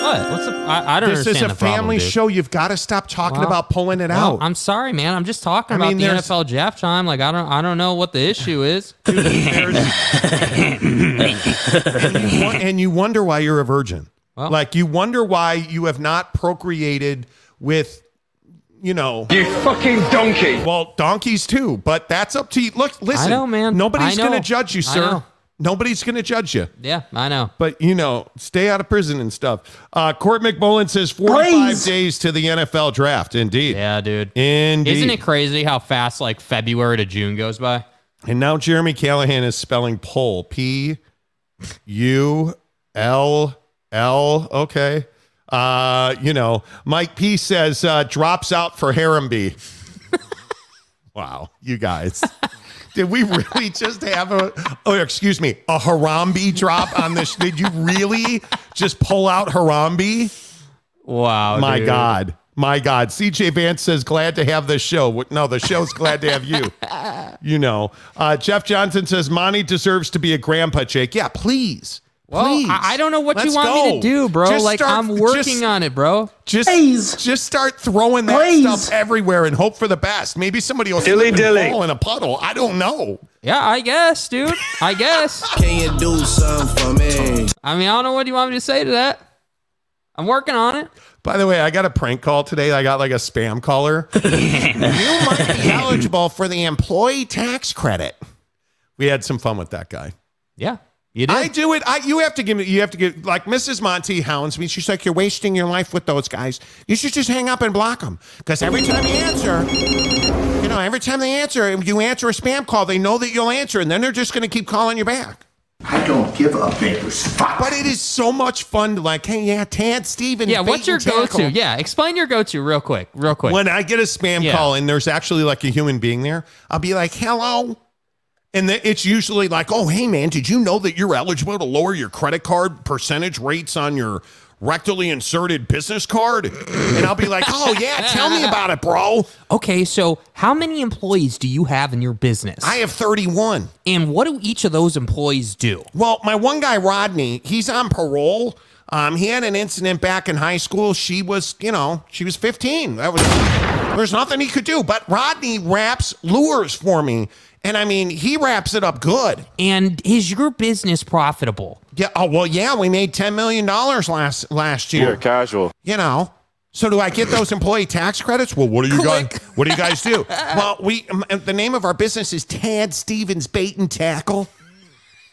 what? What's the? I, I don't understand. This is a family show. You've got to stop talking Well, about pulling it out. I'm sorry, man. I'm just talking I about mean, the there's- NFL draft time. Like I don't, I don't know what the issue is. And, you, won- and you wonder why you're a virgin. Like you wonder why you have not procreated with, you know, You fucking donkey. Well, donkeys too, but that's up to you. Look, listen. know, man. Nobody's I know. going to judge you, I sir. know. Nobody's going to judge you. Yeah, I know. But you know, stay out of prison and stuff. Uh, Court McMullen says 45 days to the NFL draft. Indeed. Yeah, dude. Indeed. Isn't it crazy how fast like February to June goes by? And now Jeremy Callahan is spelling pull. P U L L. Okay. Uh, you know, Mike P says uh, drops out for Harambe. wow, you guys. Did we really just have a oh excuse me, a Harambe drop on this? Did you really just pull out Harambe? Wow, My dude. God. My God. CJ Vance says, glad to have this show. No, the show's glad to have you. You know. Uh, Jeff Johnson says, Monty deserves to be a grandpa, Jake. Yeah, please. Well, please. I, I don't know what you Let's want me to do, bro. Just like start- I'm working just- on it, bro. Just, just start throwing that stuff everywhere and hope for the best. Maybe somebody will slip and Dilly-dilly. fall in a puddle. I don't know. Yeah, I guess, dude. I guess. Can you do something for me? I mean, I don't know what you want me to say to that. I'm working on it. By the way, I got a prank call today. I got like a spam caller. you might be eligible for the employee tax credit. We had some fun with that guy. Yeah, you did. I do it. I you have to give me. You have to give like Mrs. Monty hounds me. She's like, you're wasting your life with those guys. You should just hang up and block them because every time you answer, you know, every time they answer, you answer a spam call, they know that you'll answer, and then they're just going to keep calling you back. I don't give a baker's fuck. But it is so much fun to like, hey, yeah, Tad Stevens. yeah, what's your go-to? Yeah, explain your go-to real quick, real quick. When I get a spam Yeah. call and there's actually like a human being there, I'll be like, hello. And it's usually like, oh, hey, man, did you know that you're eligible to lower your credit card percentage rates on your rectally inserted business card, and I'll be like, "Oh yeah, tell me about it, bro." Okay, so how many employees do you have in your business? I have 31. and what do each of those employees do? Well, my one guy, Rodney, he's on parole. Um, he had an incident back in high school. She was, you know, she was 15. That was there's nothing he could do. But Rodney wraps lures for me. And I mean, he wraps it up good. And is your business profitable? Yeah. Oh well, yeah. We made ten million dollars last last year. You're casual. You know. So do I get those employee tax credits? Well, what do you guys? What do you guys do? well, we um, the name of our business is Tad Stevens Bait and Tackle.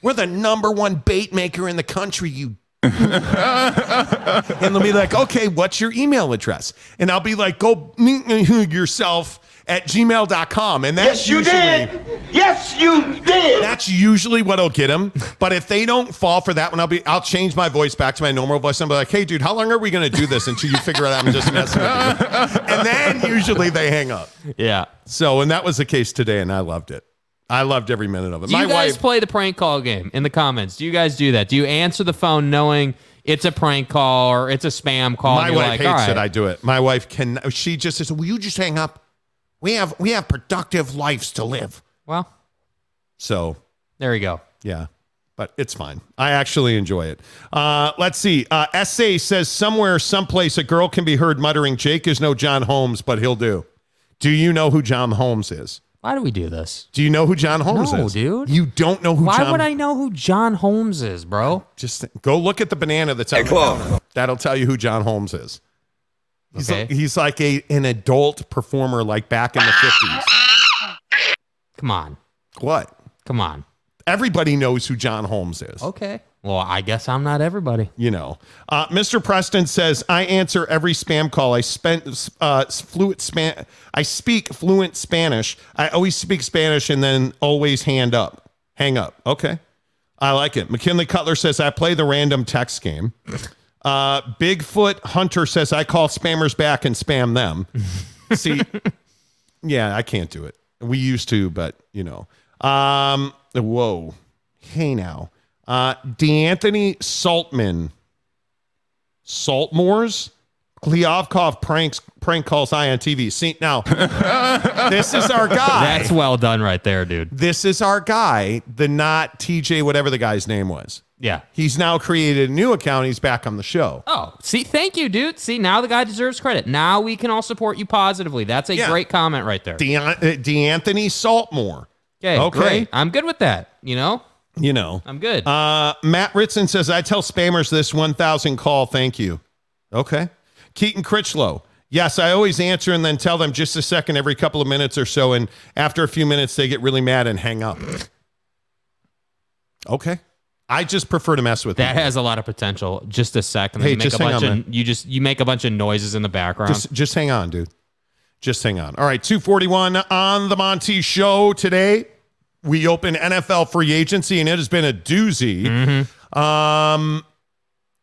We're the number one bait maker in the country. You. And they'll be like, okay, what's your email address? And I'll be like, go meet yourself at gmail.com. And that's Yes, you usually, did. Yes, you did. that's usually what'll get them. But if they don't fall for that one, I'll be I'll change my voice back to my normal voice. and be like, hey, dude, how long are we gonna do this until you figure it out I'm just messing with you? And then usually they hang up. Yeah. So and that was the case today, and I loved it. I loved every minute of it. Do my you guys wife, play the prank call game in the comments? Do you guys do that? Do you answer the phone knowing it's a prank call or it's a spam call? my wife like, hates "All right." that I do it. My wife can. She just says, "Will you just hang up? We have we have productive lives to live." Well, So there you go. Yeah, but it's fine. I actually enjoy it. Uh, let's see. Uh, SA says somewhere, someplace, a girl can be heard muttering, Jake is no John Holmes, but he'll do. Do you know who John Holmes is? Why do we do this? Do you know who John Holmes No, is? dude. You don't know who John Why John would I know who John Holmes is, bro? Just go look at the banana that's on the counter. That'll tell you who John Holmes is. He's, Okay. like, he's like a an adult performer like back in the 50s. Come on. What? Come on. Everybody knows who John Holmes is. Okay. Well, I guess I'm not everybody. you know. Uh, Mr. Preston says, I answer every spam call. I spent uh, fluent span. I speak fluent Spanish. I always speak Spanish and then always hand up, hang up. Okay, I like it. McKinley Cutler says I play the random text game. Uh, Bigfoot Hunter says I call spammers back and spam them. See, yeah, I can't do it. We used to, but you know. Um, whoa, hey now. Uh, D'Anthony Saltman, Saltmores, Kliavkoff pranks prank calls I on TV. See now, this is our guy. That's well done right there, dude. this is our guy. The not TJ, whatever the guy's name was. Yeah. He's now created a new account. He's back on the show. Oh, see, thank you, dude. See, now the guy deserves credit. Now we can all support you positively. That's a Yeah. great comment right there. De- uh, D'Anthony Saltmore. Okay, Okay. great. I'm good with that. You know, You know, I'm good. Uh, Matt Ritson says, I tell spammers this 1,000 call, thank you. Okay. Keaton Critchlow. Yes, I always answer and then tell them just a second every couple of minutes or so. And after a few minutes, they get really mad and hang up. Okay. I just prefer to mess with that people. has a lot of potential. Just a second. Hey, just a hang bunch on, of you just you make a bunch of noises in the background. Just, just hang on, dude. Just hang on. All right, 241 on the Monty Show today. We open NFL free agency, and it has been a doozy. Um,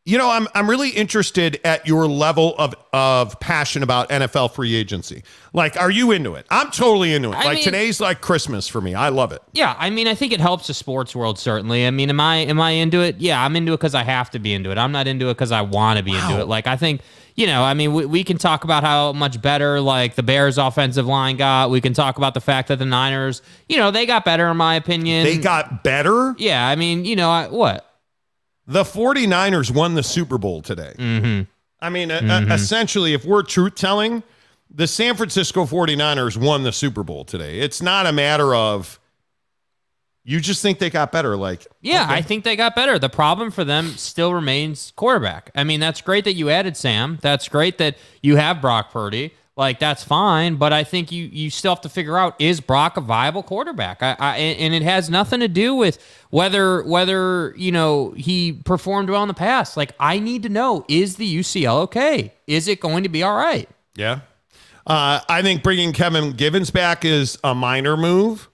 you know, I'm I'm really interested at your level of of passion about NFL free agency. Like, are you into it? I'm totally into it. I like mean- today's like Christmas for me. I love it. Yeah, I mean, I think it helps the sports world certainly. I mean, am I am I into it? Yeah, I'm into it because I have to be into it. I'm not into it because I want to be into it. Like I think, you know, I mean, we, we can talk about how much better like the Bears' offensive line got. We can talk about the fact that the Niners, you know, they got better in my opinion. They got better. yeah. I mean, you know, I, what? The 49ers won the Super Bowl today. Mm-hmm. I mean, uh, essentially, if we're truth telling, the San Francisco 49ers won the Super Bowl today. It's not a matter of you just think they got better. Like, Yeah, I think they got better. The problem for them still remains quarterback. I mean, that's great that you added Sam. That's great that you have Brock Purdy. Like that's fine, but I think you you still have to figure out is Brock a viable quarterback? I, I and it has nothing to do with whether whether you know he performed well in the past. Like I need to know is the UCL okay? Is it going to be all right? yeah. Uh, I think bringing Kevin Givens back is a minor move,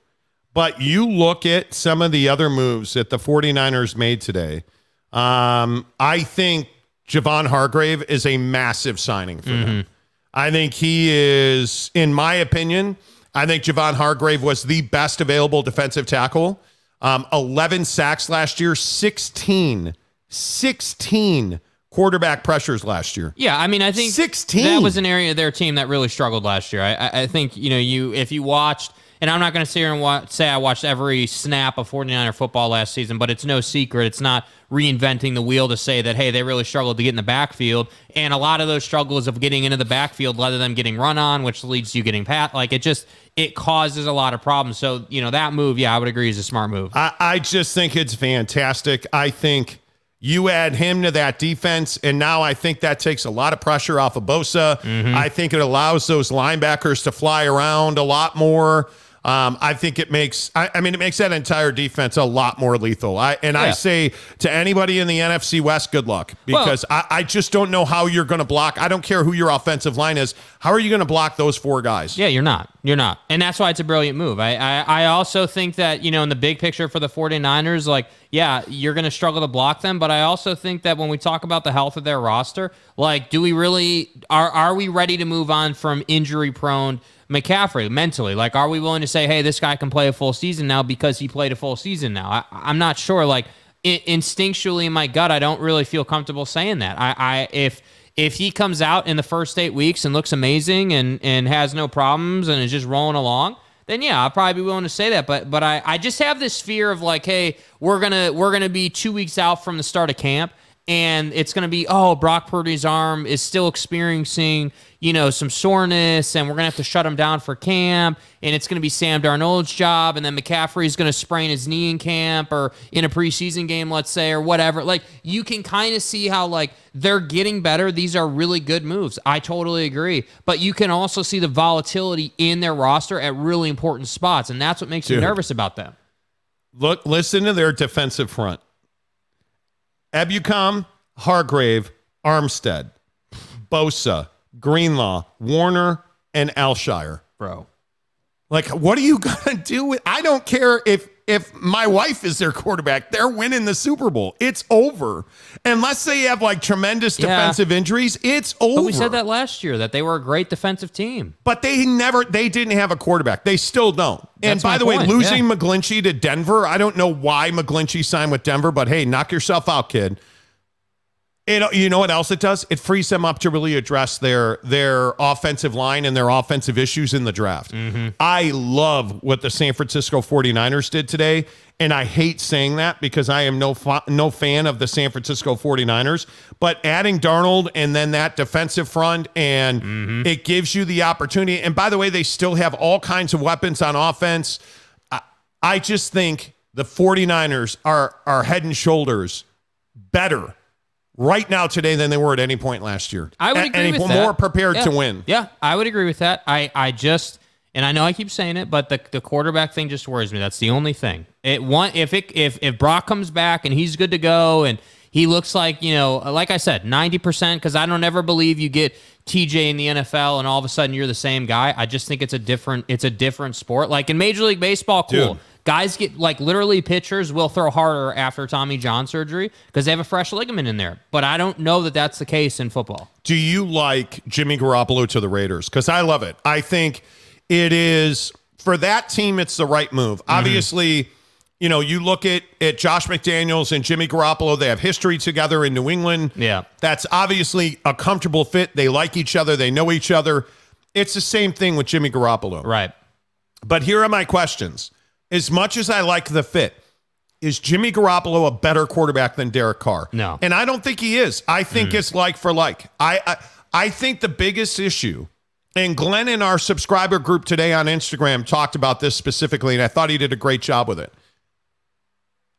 but you look at some of the other moves that the 49ers made today. Um, I think Javon Hargrave is a massive signing for them. I think he is, in my opinion, I think Javon Hargrave was the best available defensive tackle. Um, 11 sacks last year, 16, 16 quarterback pressures last year. Yeah, I mean, I think 16. that was an area of their team that really struggled last year. I, I, I think you know you if you watched, and I'm not going to sit here and say I watched every snap of 49er football last season, but it's no secret. It's not reinventing the wheel to say that hey they really struggled to get in the backfield, and a lot of those struggles of getting into the backfield led to them getting run on, which leads to you getting pat. Like it just it causes a lot of problems. So you know that move, yeah, I would agree is a smart move. I, I just think it's fantastic. I think you add him to that defense, and now I think that takes a lot of pressure off of Bosa. Mm-hmm. I think it allows those linebackers to fly around a lot more. Um, I think it makes, I, I mean, it makes that entire defense a lot more lethal. I and I say to anybody in the NFC West, good luck because I, I just don't know how you're going to block. I don't care who your offensive line is. How are you going to block those four guys? Yeah, you're not. You're not. And that's why it's a brilliant move. I, I, I also think that, you know, in the big picture for the 49ers, like, yeah, you're going to struggle to block them. But I also think that when we talk about the health of their roster, like, do we really, are, are we ready to move on from injury prone McCaffrey mentally? Like, are we willing to say, hey, this guy can play a full season now because he played a full season now? I, I'm not sure. Like, instinctually in my gut, I don't really feel comfortable saying that. I, I, if, if he comes out in the first eight weeks and looks amazing and and has no problems and is just rolling along, then yeah, I'll probably be willing to say that. But but I, I just have this fear of like, hey, we're gonna we're gonna be two weeks out from the start of camp. And it's going to be, oh, Brock Purdy's arm is still experiencing, you know, some soreness, and we're going to have to shut him down for camp. And it's going to be Sam Darnold's job. And then McCaffrey's going to sprain his knee in camp or in a preseason game, let's say, or whatever. Like, you can kind of see how, like, they're getting better. These are really good moves. I totally agree. But you can also see the volatility in their roster at really important spots. And that's what makes you Dude. nervous about them. Look, listen to their defensive front. Ebukam, Hargrave, Armstead, Bosa, Greenlaw, Warner, and Al-Shaair. Bro. Like, what are you gonna do with? I don't care if if my wife is their quarterback. They're winning the Super Bowl. It's over. Unless they have like tremendous Yeah. defensive injuries, it's over. But we said that last year that they were a great defensive team. But they never, they didn't have a quarterback. They still don't. and by the way, losing yeah. McGlinchey to Denver, I don't know why McGlinchey signed with Denver, but hey, knock yourself out, kid. It, you know what else it does? It frees them up to really address their their offensive line and their offensive issues in the draft. Mm-hmm. I love what the San Francisco 49ers did today. And I hate saying that because I am no fa- no fan of the San Francisco 49ers. But adding Darnold and then that defensive front, and Mm-hmm. it gives you the opportunity. And by the way, they still have all kinds of weapons on offense. I, I just think the 49ers are, are head and shoulders better right now today than they were at any point last year. I would A- agree with more that. More prepared Yeah. to win. Yeah, I would agree with that. I, I just and I know I keep saying it, but the, the quarterback thing just worries me. That's the only thing. It one if it if if Brock comes back and he's good to go and he looks like you know, like I said, ninety percent. Because I don't ever believe you get TJ in the NFL and all of a sudden you're the same guy. I just think it's a different it's a different sport. Like in Major League Baseball, cool. Dude. Guys get like literally pitchers will throw harder after Tommy John surgery because they have a fresh ligament in there. But I don't know that that's the case in football. Do you like Jimmy Garoppolo to the Raiders? Because I love it. I think it is for that team. It's the right move. Mm-hmm. Obviously, you know you look at at Josh McDaniels and Jimmy Garoppolo. They have history together in New England. Yeah. that's obviously a comfortable fit. They like each other. They know each other. It's the same thing with Jimmy Garoppolo. Right. But here are my questions. As much as I like the fit, is Jimmy Garoppolo a better quarterback than Derek Carr? No. And I don't think he is. I think mm. it's like for like. I, I I think the biggest issue, and Glenn in our subscriber group today on Instagram talked about this specifically, and I thought he did a great job with it.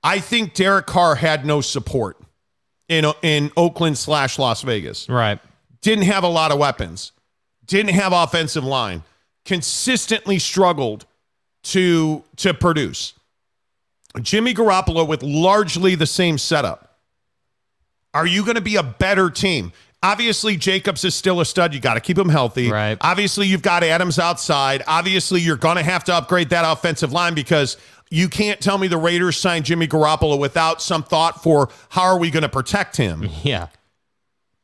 I think Derek Carr had no support in in Oakland slash Las Vegas Right. didn't have a lot of weapons, didn't have offensive line, consistently struggled to to produce. Jimmy Garoppolo with largely the same setup. Are you going to be a better team? Obviously, Jacobs is still a stud. You got to keep him healthy. Right. Obviously, you've got Adams outside. Obviously, you're going to have to upgrade that offensive line because you can't tell me the Raiders signed Jimmy Garoppolo without some thought for how are we going to protect him Yeah.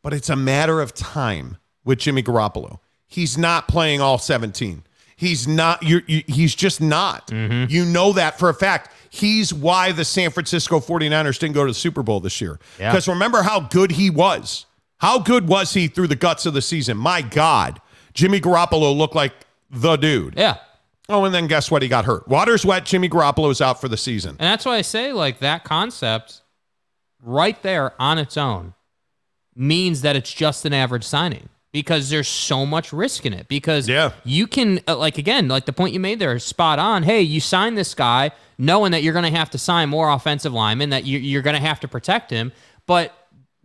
but it's a matter of time with Jimmy Garoppolo. He's not playing all 17. He's not. You're, you, he's just not. Mm-hmm. You know that for a fact. he's why the San Francisco 49ers didn't go to the Super Bowl this year. Yeah. Because remember how good he was. How good was he through the guts of the season? My God. Jimmy Garoppolo looked like the dude. Yeah. Oh, and then guess what? He got hurt. Water's wet. Jimmy Garoppolo's out for the season. And that's why I say, like, that concept right there on its own means that it's just an average signing because there's so much risk in it. Because Yeah. you can, uh, like, again, like the point you made there is spot on. Hey, you sign this guy knowing that you're going to have to sign more offensive linemen, that you, you're going to have to protect him. But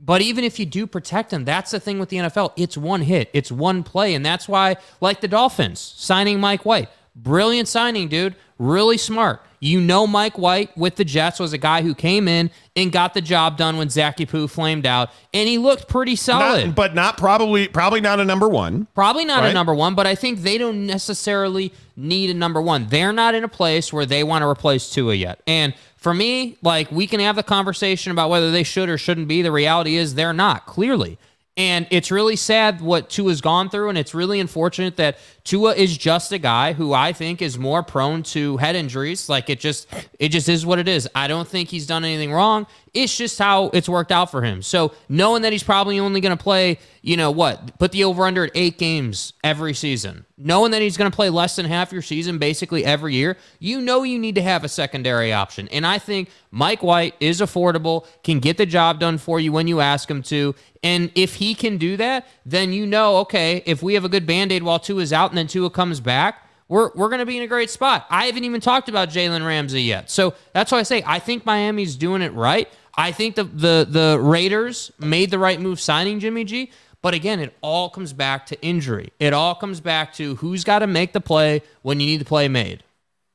but even if you do protect him, that's the thing with the NFL. It's one hit, it's one play. And that's why, like the Dolphins, signing Mike White. Brilliant signing, dude. Really smart. You know, Mike White with the Jets was a guy who came in and got the job done when Zachy Poo flamed out, and he looked pretty solid. Not, but not probably probably not a number one. Probably not a number one, but I think they don't necessarily need a number one. They're not in a place where they want to replace Tua yet. And for me, like we can have the conversation about whether they should or shouldn't be. The reality is they're not, clearly. And it's really sad what Tua's gone through, and it's really unfortunate that Tua is just a guy who I think is more prone to head injuries. Like it just it just is what it is. I don't think he's done anything wrong. It's just how it's worked out for him. So knowing that he's probably only going to play, you know what, put the over under at eight games every season, knowing that he's going to play less than half your season basically every year, you know you need to have a secondary option. And I think Mike White is affordable, can get the job done for you when you ask him to. And if he can do that, then you know, okay, if we have a good band aid while Tua is out and then Tua comes back, we're, we're going to be in a great spot. I haven't even talked about Jalen Ramsey yet. So that's why I say I think Miami's doing it right. I think the, the, the Raiders made the right move signing Jimmy G. But again, it all comes back to injury. It all comes back to who's got to make the play when you need the play made.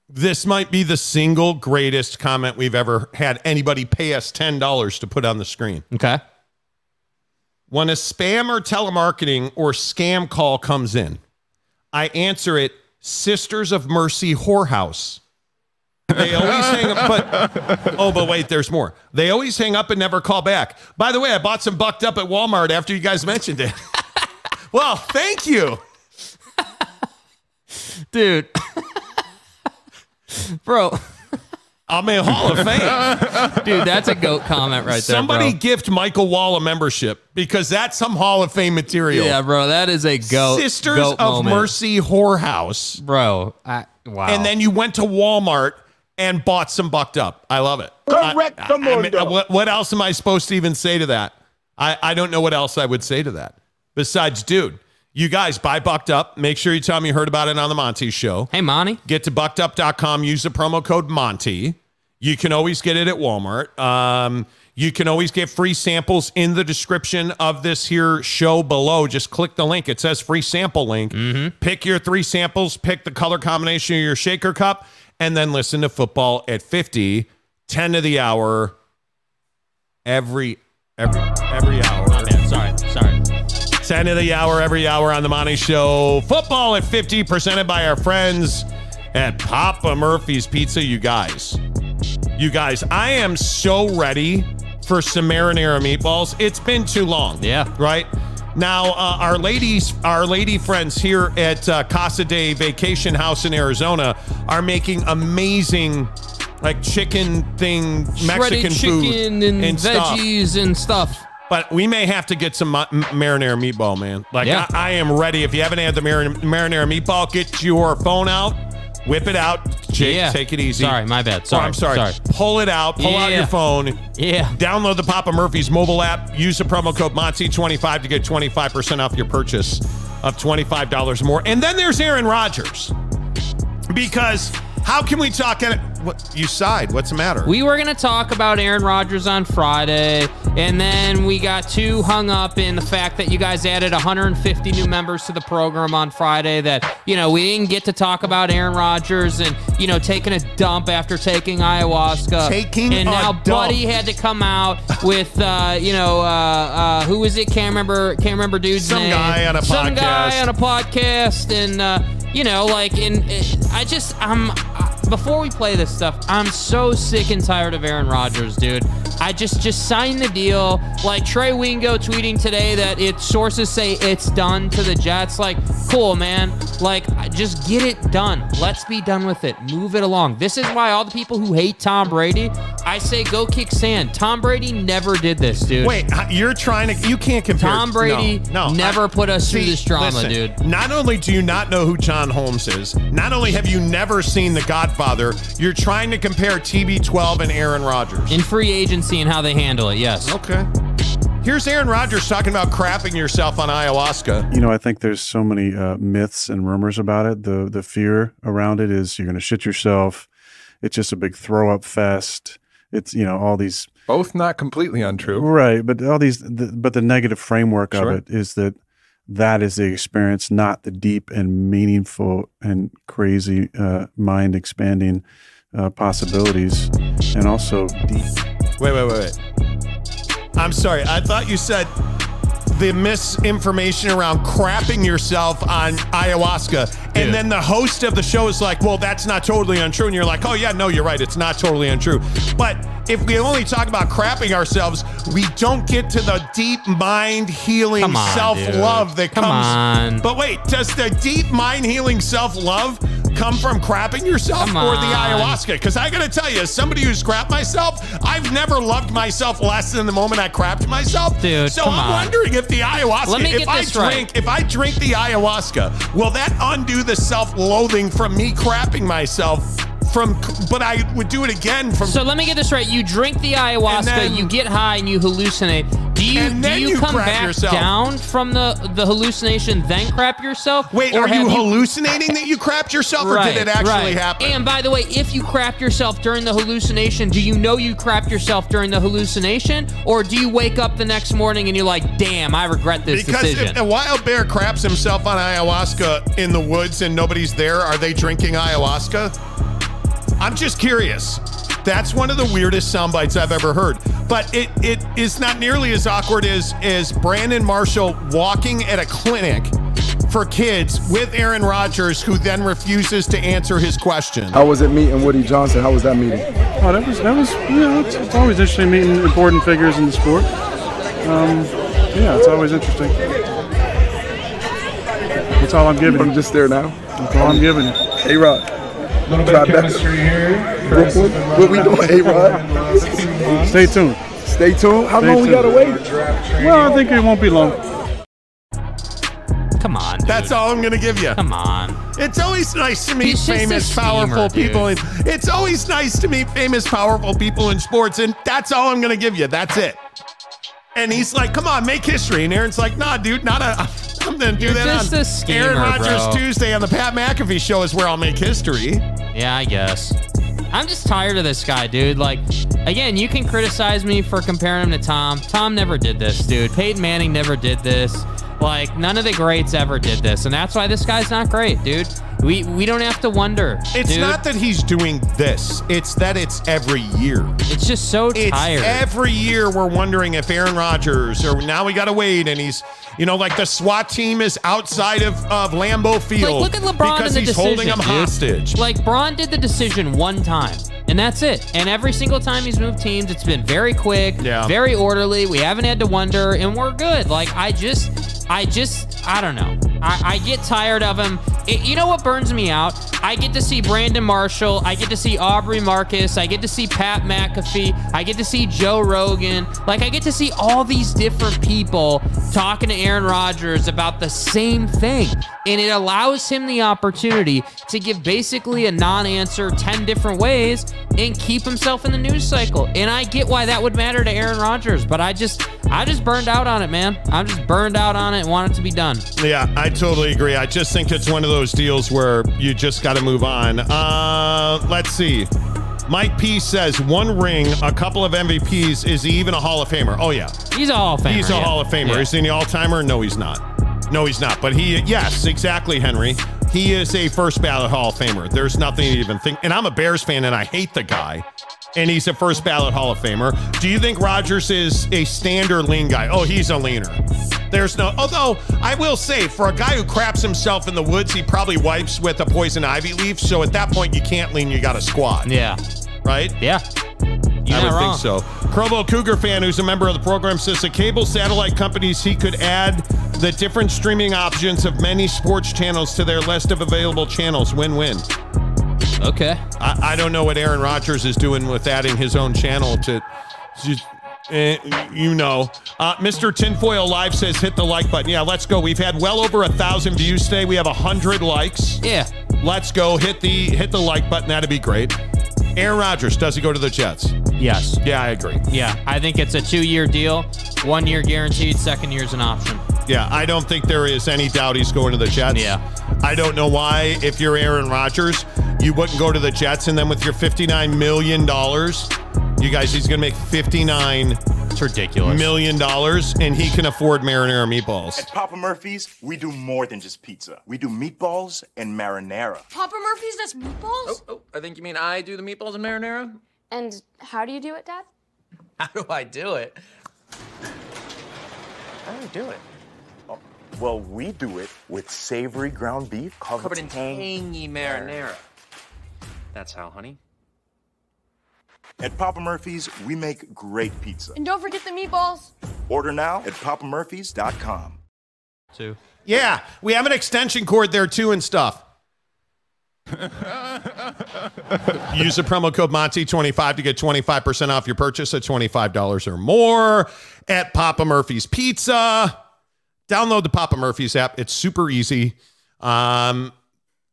This might be the single greatest comment we've ever had anybody pay us $10 to put on the screen. Okay. When a spam or telemarketing or scam call comes in, I answer it Sisters of Mercy Whorehouse. They always hang up, but oh, but wait, there's more. They always hang up and never call back. By the way, I bought some bucked up at Walmart after you guys mentioned it. well, thank you. Dude. Bro, I'm in Hall of Fame. dude, that's a goat comment right there. Somebody bro. gift Michael Wall a membership because that's some Hall of Fame material. Yeah, bro, that is a goat. Sisters goat of moment. Mercy Whorehouse. Bro, I, wow. and then you went to Walmart and bought some bucked up. I love it. Correct, I- I- I mean, what, what else am I supposed to even say to that? I, I don't know what else I would say to that. Besides, dude, you guys buy bucked up. Make sure you tell me you heard about it on the Monty show. hey, Monty. Get to buckedup.com, use the promo code Monty. You can always get it at Walmart. Um, you can always get free samples in the description of this here show below. Just click the link. It says free sample link. Pick your three samples, pick the color combination of your shaker cup, and then listen to football at 50, 10 to the hour, every every every hour. Sorry. 10 of the hour every hour on the Monty Show. Football at 50, presented by our friends at Papa Murphy's Pizza. You guys, you guys, I am so ready for some marinara meatballs. It's been too long. Yeah. Right? Now, uh, our ladies, our lady friends here at uh, Casa de Vacation House in Arizona are making amazing, like chicken thing, Mexican Shredded food chicken and, stuff. veggies and stuff. But we may have to get some ma- marinara meatball, man. Like Yeah. I, I am ready. If you haven't had the marin- marinara meatball, get your phone out, whip it out. Jake, Yeah. take it easy. Sorry, my bad. Oh, Sorry, I'm sorry. sorry. Pull it out. Pull out your phone. Yeah. Download the Papa Murphy's mobile app. Use the promo code Monty25 to get 25% off your purchase of $25 more. And then there's Aaron Rodgers. Because how can we talk? At, what, you sighed. What's the matter? We were going to talk about Aaron Rodgers on Friday, and then we got too hung up in the fact that you guys added 150 new members to the program on Friday that, you know, we didn't get to talk about Aaron Rodgers and, you know, taking a dump after taking ayahuasca. Taking And now dump. Buddy had to come out with, uh, you know, uh, uh, who is it? Can't remember, can't remember dude's Some name. guy on a Some podcast. guy on a podcast, and, uh, you know, like, and uh, I just, I'm, uh, before we play this stuff, I'm so sick and tired of Aaron Rodgers, dude. I just just sign the deal. Like Trey Wingo tweeting today that it sources say it's done to the Jets. Like, cool, man. Like, just get it done. Let's be done with it. Move it along. This is why all the people who hate Tom Brady, I say go kick sand. Tom Brady never did this, dude. Wait, uh, you're trying to. You can't compare. Tom Brady no, no, never I- put us through this drama, listen, dude. Not only do you not know who John Holmes is, not only have you never seen The Godfather, you're trying to compare TB12 and Aaron Rodgers. In free agency and how they handle it, yes. okay. Here's Aaron Rodgers talking about crapping yourself on ayahuasca. You know, I think there's so many uh, myths and rumors about it. The the fear around it is you're going to shit yourself. It's just a big throw up fest. It's you know all these Both not completely untrue. right, but all these. The, but the negative framework Sure. of it is that that is the experience, not the deep and meaningful and crazy uh, mind expanding uh, possibilities, and also deep. Wait, wait, wait, wait. I'm sorry. I thought you said the misinformation around crapping yourself on ayahuasca. And then the host of the show is like, well, that's not totally untrue. And you're like, oh, yeah, no, you're right. It's not totally untrue. But if we only talk about crapping ourselves, we don't get to the deep mind healing self love that Come comes. on. But wait, does the deep mind healing self love come from crapping yourself Come or the on. ayahuasca? Because I got to tell you, as somebody who's crapped myself, I've never loved myself less than the moment I crapped myself. Dude, so I'm on. wondering if the ayahuasca, Let me if get I this drink, right. if I drink the ayahuasca, will that undo the self-loathing from me crapping myself? From, but I would do it again from. So let me get this right. You drink the ayahuasca, then- you get high, and you hallucinate. Do you do you, you come back yourself. down from the the hallucination, then crap yourself? Wait, are you hallucinating that you crapped yourself, or did it actually right. happen? And by the way, if you crap yourself during the hallucination, do you know you crapped yourself during the hallucination, or do you wake up the next morning and you're like, "Damn, I regret this Because decision." if a wild bear craps himself on ayahuasca in the woods and nobody's there, are they drinking ayahuasca? I'm just curious. That's one of the weirdest sound bites I've ever heard. But it it is not nearly as awkward as as Brandon Marshall walking at a clinic for kids with Aaron Rodgers, who then refuses to answer his question. How was it meeting Woody Johnson? How was that meeting? Oh, that was that was you know it's, it's always interesting meeting important figures in the sport. Um, yeah, it's always interesting. That's all I'm giving I'm you. just there now. That's all I'm giving you. A Rod. little bit of chemistry here. Brooklyn. What we doing, A Rod? Stay tuned. Stay tuned. How Stay long we gotta wait? Well, I think it won't be long. Come on, dude. That's all I'm going to give you. Come on. It's always nice to meet He's famous, schemer, powerful dude. people. In, it's always nice to meet famous, powerful people in sports, and that's all I'm going to give you. That's it. And he's like, "Come on, make history." And Aaron's like, "Nah, dude, not a. To do You're that just on a schemer, Aaron Rodgers bro. Tuesday on the Pat McAfee show is where I'll make history." Yeah, I guess. I'm just tired of this guy, dude. Like, again, you can criticize me for comparing him to Tom. Tom never did this, dude. Peyton Manning never did this. Like, none of the greats ever did this, and that's why this guy's not great, dude. We we don't have to wonder. It's dude. not that he's doing this; it's that it's every year. It's just so It's tired. every year we're wondering if Aaron Rodgers or now we got to wait and he's you know like the SWAT team is outside of, of Lambeau Field Like, look at LeBron because he's holding decision, them dude. hostage. Like Bron did the decision one time, and that's it. And every single time he's moved teams, it's been very quick, Yeah. very orderly. We haven't had to wonder, and we're good. Like I just, I just, I don't know. I, I get tired of him. It- you know what burns me out? I get to see Brandon Marshall. I get to see Aubrey Marcus. I get to see Pat McAfee. I get to see Joe Rogan. Like I get to see all these different people talking to Aaron Rodgers about the same thing. And it allows him the opportunity to give basically a non answer 10 different ways and keep himself in the news cycle. And I get why that would matter to Aaron Rodgers, but I just, I just burned out on it, man. I'm just burned out on it and want it to be done. Yeah, I totally agree. I just think it's one of those deals where you just got to move on. Uh, let's see. Mike P says one ring, a couple of MVPs. Is he even a Hall of Famer? Oh yeah, He's a Hall of Famer. he's a yeah. Hall of Famer. Yeah. Is he an all timer? No, he's not. No, he's not. But he, yes, exactly, Henry. He is a first ballot Hall of Famer. There's nothing to even think. And I'm a Bears fan, and I hate the guy. And he's a first ballot Hall of Famer. Do you think Rodgers is a standard lean guy? Oh, he's a leaner. There's no. Although I will say, for a guy who craps himself in the woods, he probably wipes with a poison ivy leaf. So at that point, you can't lean. You got to squat. Yeah. Right. Yeah. You I would wrong. think so. Provo Cougar fan, who's a member of the program, says the cable satellite companies he could add the different streaming options of many sports channels to their list of available channels. Win-win. Okay. I, I don't know what Aaron Rodgers is doing with adding his own channel to. Just, eh, you know, uh, Mr. Tinfoil Live says hit the like button. Yeah, let's go. We've had well over a thousand views today. We have a hundred likes. Yeah. Let's go. Hit the hit the like button. That'd be great. Aaron Rodgers does he go to the Jets? Yes. Yeah, I agree. Yeah. I think it's a two-year deal, one year guaranteed, second year's an option. Yeah, I don't think there is any doubt he's going to the Jets. Yeah. I don't know why, if you're Aaron Rodgers, you wouldn't go to the Jets and then with your $59 million, you guys, he's going to make 59 It's ridiculous. million dollars and he can afford marinara meatballs. At Papa Murphy's, we do more than just pizza. We do meatballs and marinara. Papa Murphy's, does meatballs? Oh, oh I think you mean I do the meatballs and marinara? And how do you do it, Dad? How do I do it? How do I do it? Well, we do it with savory ground beef covered, Covered in tangy marinara. That's how, honey. At Papa Murphy's, we make great pizza. And don't forget the meatballs. Order now at papamurphys.com. Two. Yeah, we have an extension cord there too and stuff. Use the promo code Monty25 to get 25% off your purchase at $25 or more at Papa Murphy's Pizza. Download the Papa Murphy's app. It's super easy. Um,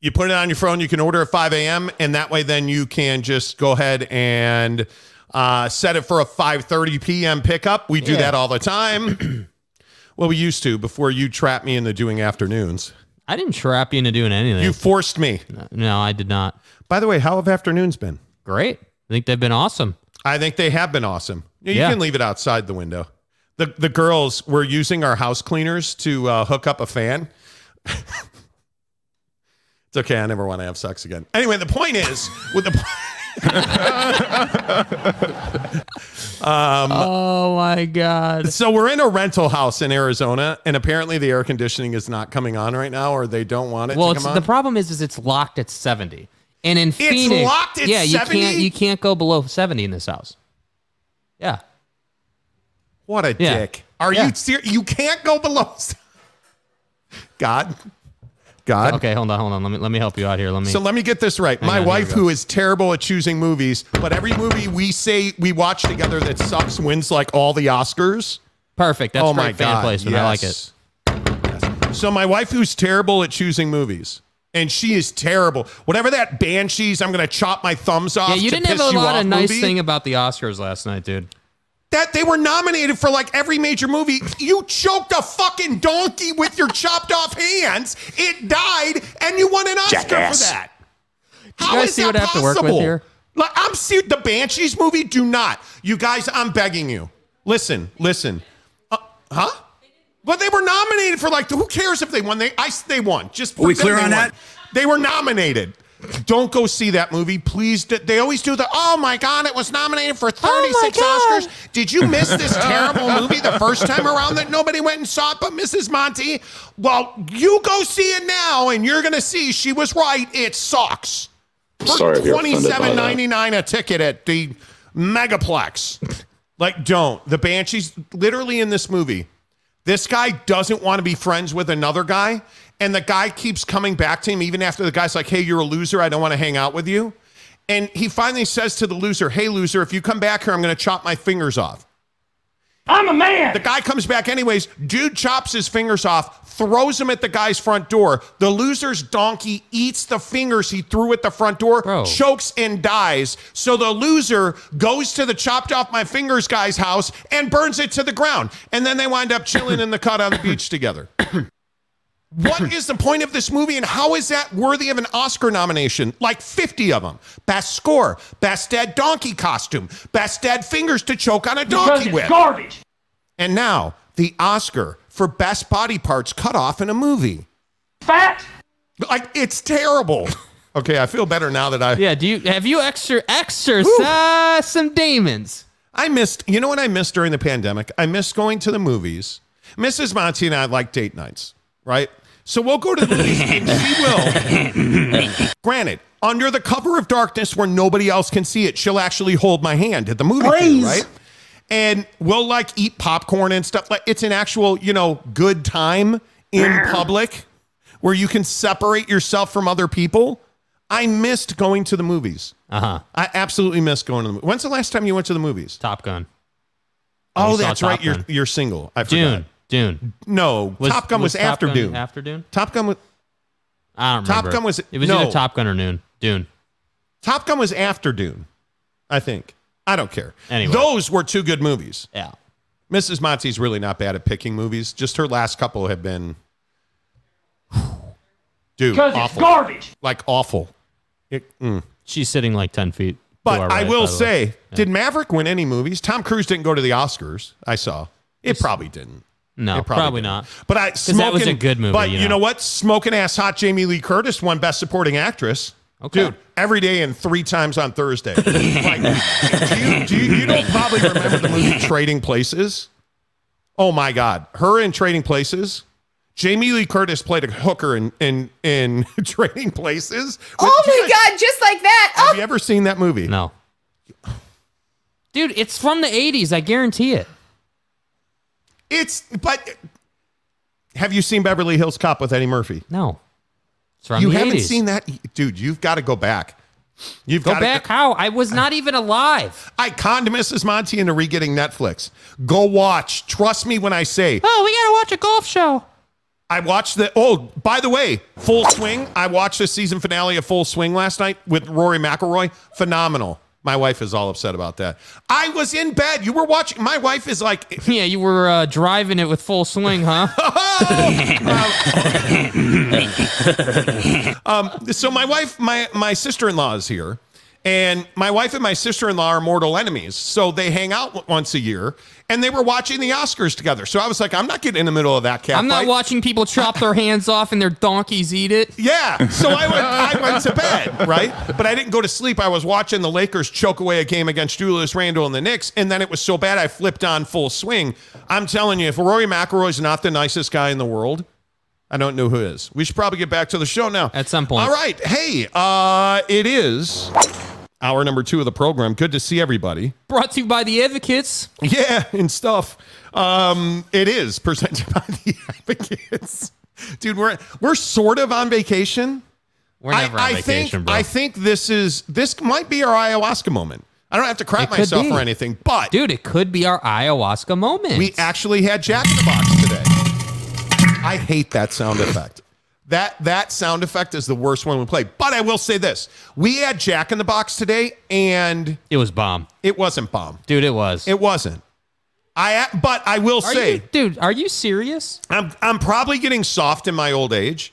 you put it on your phone, you can order at 5 a.m. and that way then you can just go ahead and uh, set it for a 5:30 p.m. pickup. We do Yeah. that all the time. well, we used to before you trapped me into doing afternoons. I didn't trap you into doing anything. You forced me. no, I did not. By the way, how have afternoons been? Great. I think they've been awesome. I think they have been awesome. You Yeah. can leave it outside the window. The the girls were using our house cleaners to uh, hook up a fan. it's okay. I never want to have sex again. Anyway, the point is with the. um, Oh my god. so we're in a rental house in Arizona, and apparently the air conditioning is not coming on right now, or they don't want it Well, to come on. the problem is, is it's locked at seventy, and in Phoenix, locked at yeah, you 70? can't you can't go below seventy in this house. Yeah. What a Yeah. dick. Are Yeah. you serious? You can't go below. God. God. Okay, hold on, hold on. Let me let me help you out here. Let me. So let me get this right. Hang My on, wife, who is terrible at choosing movies, but every movie we say we watch together that sucks wins like all the Oscars. Perfect. That's oh my fan God. placement. I like it. yes. Yes. So my wife, who's terrible at choosing movies, and she is terrible. Whatever that Banshees, I'm gonna chop my thumbs off. Yeah, you to didn't have a lot of nice movie. thing about the Oscars last night, dude. That they were nominated for like every major movie. You choked a fucking donkey with your chopped off hands. It died, and you won an Oscar Jackass. for that. you guys is see that what I have to work with possible? here? Like, I'm serious. The Banshees movie. Do not, you guys. I'm begging you. Listen, listen. Uh, huh? But they were nominated for like. Who cares if they won? They I they won. Just Are we clear on won. that? They were nominated. Don't go see that movie, please. They always do the. Oh my God! It was nominated for 36 God. Oscars. Did you miss this terrible movie the first time around that nobody went and saw it but Mrs. Monty? Well, you go see it now, and you're gonna see she was right. It sucks. For Sorry if you're offended by that. twenty-seven ninety-nine a ticket at the Megaplex. like, don't the Banshees literally in this movie. This guy doesn't want to be friends with another guy, and the guy keeps coming back to him even after the guy's like, "Hey, you're a loser. I don't want to hang out with you." And he finally says to the loser, "Hey, loser, if you come back here, I'm going to chop my fingers off." I'm a man. The guy comes back anyways. Dude chops his fingers off, throws them at the guy's front door. The loser's donkey eats the fingers he threw at the front door, Bro. chokes and dies. So the loser goes to the chopped off my fingers guy's house and burns it to the ground. And then they wind up chilling in the cut on the beach together. What is the point of this movie and how is that worthy of an Oscar nomination? Like 50 of them. Best score, best dead donkey costume, best dead fingers to choke on a donkey it's with. garbage. And now the Oscar for best body parts cut off in a movie. Fat. Like it's terrible. Okay, I feel better now that I Yeah. Do you have you extra exercise some demons? I missed. You know what I missed during the pandemic? I missed going to the movies. Mrs. Monty and I like date nights, right? So we'll go to the movies and she will. Granted, under the cover of darkness where nobody else can see it, she'll actually hold my hand at the movie theater, right? And we'll like eat popcorn and stuff. Like it's an actual, you know, good time in public where you can separate yourself from other people. I missed going to the movies. Uh huh. I absolutely missed going to the movies. When's the last time you went to the movies? Top Gun. Oh, We saw that's Top right. You're Gun. you're single. I forgot. Dune. Dune. No, Top Gun was, Top after Gun Dune. After Dune. Top Gun was I don't remember. Top remember. Gun was- It was no. either Top Gun or Noon. Dune. Top Gun was after Dune. I think. I don't care. Anyway. those were two good movies. Yeah. Mrs. Monty's really not bad at picking movies. Just her last couple have been, dude, Because it's awful. garbage. Like awful. It- mm. She's sitting like ten feet. But our I will by the way. say, did Maverick win any movies? Tom Cruise didn't go to the Oscars. I saw. It probably didn't. No, It probably, didn't. not. But I 'Cause that was a smoking- good movie, But you you know, know. what? Smoking ass hot Jamie Lee Curtis won Best Supporting Actress. Okay. Dude, every day and three times on Thursday. like, do you, do you, you don't probably remember the movie Trading Places? Oh my God. Her in Trading Places. Jamie Lee Curtis played a hooker in in, in Trading Places. Oh my guys- god, just like that. Have Oh, you ever seen that movie? No. Dude, it's from the 80s. I guarantee it. It's but have you seen Beverly Hills Cop with Eddie Murphy? No. It's from you the haven't 80s. seen that, dude. You've got to go back. You've Go got back how? I was not even alive. I conned Mrs. Monty into re-getting Netflix. Go watch. Trust me when I say. Oh, we gotta watch a golf show. I watched the. Oh, by the way, Full Swing. I watched the season finale of Full Swing last night with Rory McIlroy. Phenomenal. My wife is all upset about that. I was in bed. You were watching. My wife is like, Yeah, you were uh, driving it with full swing, huh? um, so my wife, my my sister in law is here, and my wife and my sister in law are mortal enemies. So they hang out once a year, and they were watching the Oscars together. So I was like, I'm not getting in the middle of that cat I'm not fight. watching people chop their hands off and their donkeys eat it. Yeah. So I went I went to bed, right? But I didn't go to sleep. I was watching the Lakers choke away a game against Julius Randle and the Knicks, and then it was so bad I flipped on full swing. I'm telling you, if Rory McIlroy's not the nicest guy in the world, I don't know who is. We should probably get back to the show now. At some point. All right. Hey, uh, it is hour number two of the program. Good to see everybody. Brought to you by the Advocates. Yeah, and stuff. Um, it is presented by the advocates. Dude, we're we're sort of on vacation. We're never on vacation, think, bro. I think this is this might be our ayahuasca moment. I don't have to crap It myself or anything, but Dude, it could be our ayahuasca moment. we actually had Jack in the Box today. I hate that sound effect. That that sound effect is the worst one we play. But I will say this: we had Jack in the Box today, and it was bomb. it wasn't bomb. Dude, it was. It wasn't. I but I will Are say, you, dude, are you serious? I'm I'm probably getting soft in my old age.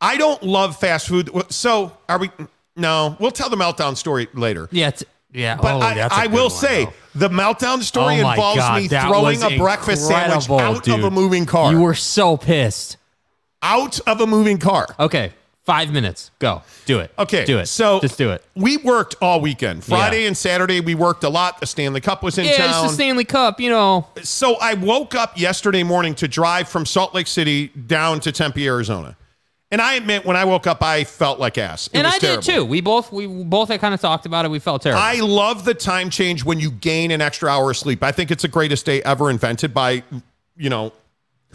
I don't love fast food. So are we? No, we'll tell the meltdown story later. Yeah, it's, yeah. But oh, I, that's a I good will one, say though. the meltdown story Oh my involves God, me that throwing was a breakfast sandwich incredible, out of dude. a moving car. You were so pissed. Out of a moving car. Okay, five minutes. Go. Do it. Okay, Do it. So just do it. We worked all weekend. Friday Yeah. and Saturday we worked a lot. The Stanley Cup was in yeah, town. it's the Stanley Cup. You know, so I woke up yesterday morning to drive from Salt Lake City down to Tempe, Arizona. And I admit, when I woke up, I felt like ass. It and I terrible. did too. We both we both had kind of talked about it. We felt terrible. I love the time change when you gain an extra hour of sleep. I think it's the greatest day ever invented by, you know,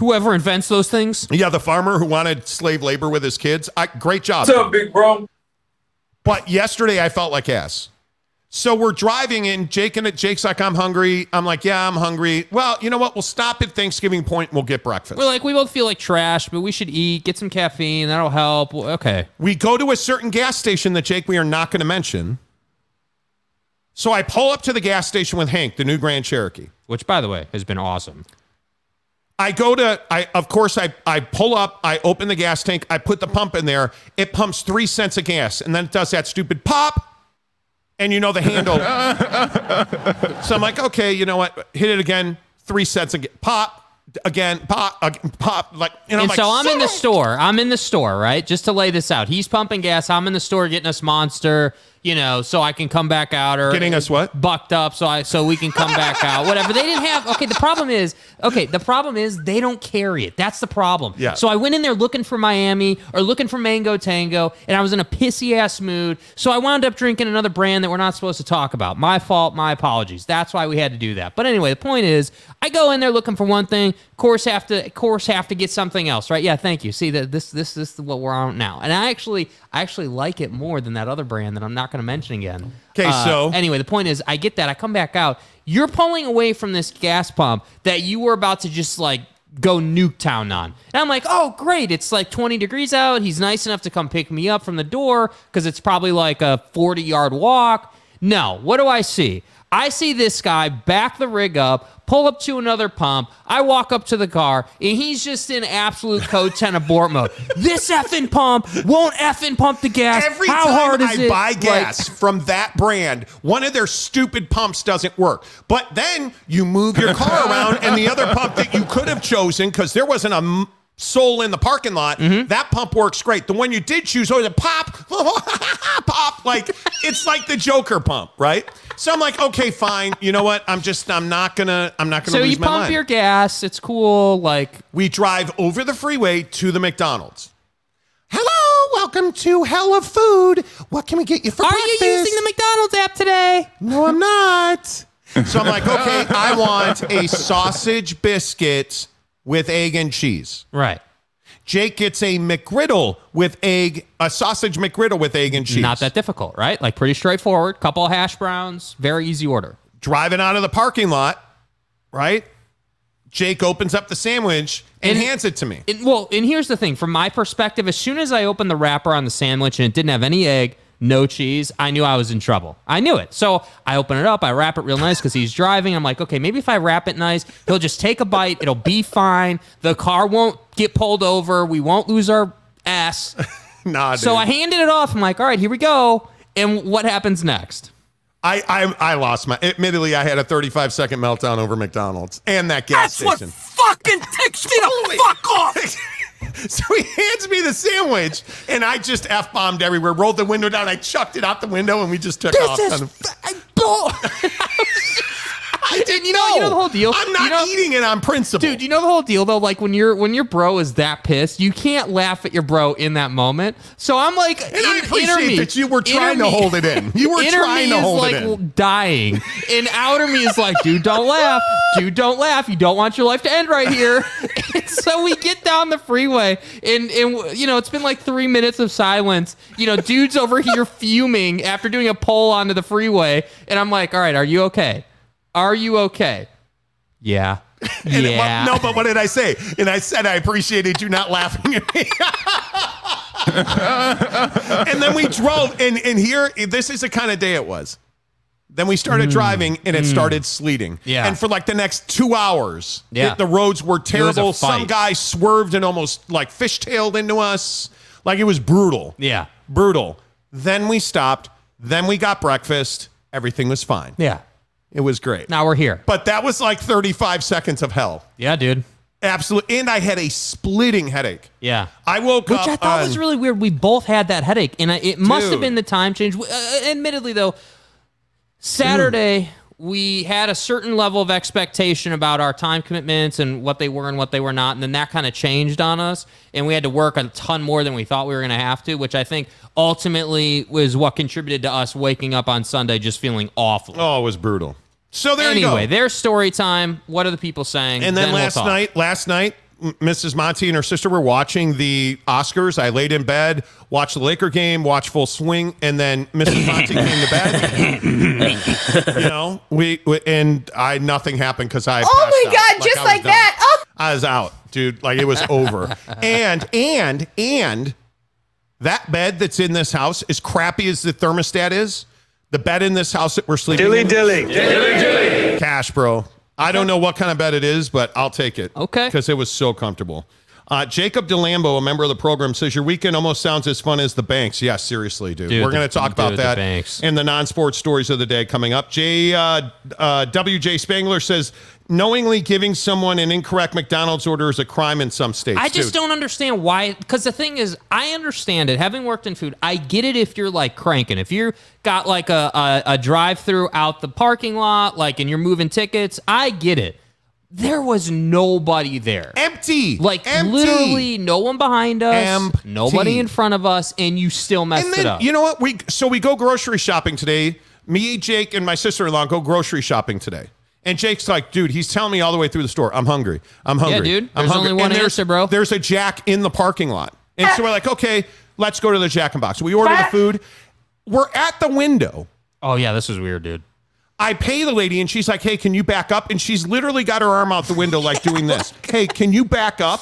Whoever invents those things. yeah, the farmer who wanted slave labor with his kids. I, great job. What's up, big bro? But yesterday I felt like ass. So we're driving in. Jake and Jake's like, I'm hungry. I'm like, yeah, I'm hungry. Well, you know what? We'll stop at Thanksgiving Point and we'll get breakfast. We're like, we both feel like trash, but we should eat, get some caffeine. That'll help. Well, Okay. we go to a certain gas station that Jake we are not going to mention. So I pull up to the gas station with Hank, the new Grand Cherokee. Which, by the way, has been awesome. I go to I of course I I pull up, I open the gas tank, I put the pump in there. It pumps 3 cents of gas and then it does that stupid pop and you know the handle. so I'm like, "Okay, you know what? Hit it again. 3 cents again. Pop again, pop pop like you know and I'm so like, I'm in the store. I'm in the store, right? Just to lay this out. He's pumping gas. I'm in the store getting us Monster, you know, so I can come back out or Getting us what? bucked up so I so we can come back out. Whatever. They didn't have okay, the problem is okay, the problem is they don't carry it. That's the problem. Yeah. So I went in there looking for Miami or looking for Mango Tango, and I was in a pissy ass mood. So I wound up drinking another brand that we're not supposed to talk about. My fault, my apologies. That's why we had to do that. But anyway, the point is I go in there looking for one thing, course have to course have to get something else, right? Yeah, thank you. See that this this this is what we're on now. And I actually I actually like it more than that other brand that I'm not going to mention again. 'Kay, Uh, so- anyway, the point is, I get that. I come back out. You're pulling away from this gas pump that you were about to just like go nuke town on. And I'm like, oh, great. It's like 20 degrees out. He's nice enough to come pick me up from the door because it's probably like a 40 yard walk. No, what do I see? I see this guy back the rig up, pull up to another pump. I walk up to the car, and he's just in absolute code 10 abort mode. This effing pump won't effing pump the gas. Every How time hard is I it? buy Like- gas from that brand, one of their stupid pumps doesn't work. But then you move your car around, and the other pump that you could have chosen because there wasn't a soul in the parking lot, Mm-hmm. that pump works great. The one you did choose, always a pop, pop, like it's like the Joker pump, right? So I'm like, okay, fine. You know what? I'm just, I'm not gonna, I'm not gonna So you pump mind. your gas. It's cool. Like we drive over the freeway to the McDonald's. Hello, welcome to Hell of Food. What can we get you for Are breakfast? you using the McDonald's app today? No, I'm not. So I'm like, okay, I want a sausage biscuit with egg and cheese. Right. Jake gets a McGriddle with egg, a sausage McGriddle with egg and cheese. Not that difficult, right? Like pretty straightforward. Couple of hash browns. Very easy order. Driving out of the parking lot, right? Jake opens up the sandwich and, And- hands it to me. And, well, and here's the thing. From my perspective, as soon as I opened the wrapper on the sandwich and it didn't have any egg, no cheese, I knew I was in trouble. I knew it. So I open it up. I wrap it real nice because he's driving. I'm like, okay, maybe if I wrap it nice, he'll just take a bite. It'll be fine. The car won't get pulled over. We won't lose our ass. nah, So dude. I handed it off. I'm like, all right, here we go. And what happens next? I, I I lost my. Admittedly, I had a 35 second meltdown over McDonald's and that gas That's what fucking ticks me the fuck off. so he hands me the sandwich, and I just f bombed everywhere. Rolled the window down. I chucked it out the window, and we just took off. This is f- bull. I didn't you know, you know the whole deal. I'm not You know- eating it on principle, Dude, you know the whole deal though. Like when your when your bro is that pissed, you can't laugh at your bro in that moment. So I'm like, And I appreciate me- that you were trying to me- hold it in. You were trying to hold like it in. dying, and outer me is like, dude, don't laugh, dude, don't laugh. You don't want your life to end right here. so we get down the freeway, and and you know it's been like three minutes of silence. You know, dude's over here fuming after doing a pull onto the freeway, and I'm like, all right, are you okay? Are you okay? Yeah. And it- yeah. no, but what did I say? And I said I appreciated you not laughing at me. and then we drove, and and here, this is the kind of day it was. Then we started driving, and it started sleeting. Mm. Yeah. And for like the next two hours, Yeah. the, the roads were terrible. Some guy swerved and almost like fishtailed into us. Like it was brutal. Yeah. Brutal. Then we stopped. Then we got breakfast. Everything was fine. Yeah. It was great. Now we're here. But that was like 35 seconds of hell. Yeah, dude. Absolutely. And I had a splitting headache. Yeah. I woke Which up. Which I thought was really weird. We both had that headache, and I, it must have been the time change. Uh, admittedly, though, Saturday we had a certain level of expectation about our time commitments and what they were and what they were not, and then that kind of changed on us, and we had to work a ton more than we thought we were going to have to, which I think ultimately was what contributed to us waking up on Sunday just feeling awful. Oh, it was brutal. So there you go. anyway, go. there's story time. What are the people saying? And then, we'll last night, last night, Mrs. Monty and her sister were watching the Oscars. I laid in bed, watched the Laker game, watched Full Swing, and then Mrs. Monty came to bed. you know, we, we and I nothing happened because I. Oh my passed out. God, just I was like that. Oh. I was out, dude. Like it was over. and and and that bed that's in this house, as crappy as the thermostat is, the bed in this house that we're sleeping Dilly in, dilly. Dilly dilly. cash, bro. I don't know what kind of bed it is, but I'll take it. Okay. Because it was so comfortable. Uh, Jacob DeLambo, a member of the program, says your weekend almost sounds as fun as the banks. Yeah, seriously, dude. Dude, We're going to talk dude, about the that Banks. in the non-sports stories of the day coming up. J uh, uh, WJ Spangler says knowingly giving someone an incorrect McDonald's order is a crime in some states. I just dude. don't understand why. Because the thing is, I understand it. Having worked in food, I get it if you're like cranking. If you got like a, a, a drive through out the parking lot, like, and you're moving tickets, I get it. There was nobody there. Empty. Like, Empty. literally no one behind us, Empty. nobody in front of us, and you still messed And it up. you know what? We so we go grocery shopping today. Me, Jake, and my sister-in-law go grocery shopping today. And Jake's like, dude, he's telling me all the way through the store, I'm hungry. I'm hungry. dude. I'm There's hungry. only one And there's- answer, bro. There's a Jack in the parking lot. And so we're like, okay, let's go to the Jack in Box. We order the food. We're at the window. oh, yeah, this was weird, dude. I pay the lady and she's like, hey, can you back up? And she's literally got her arm out the window, like doing this. hey, can you back up?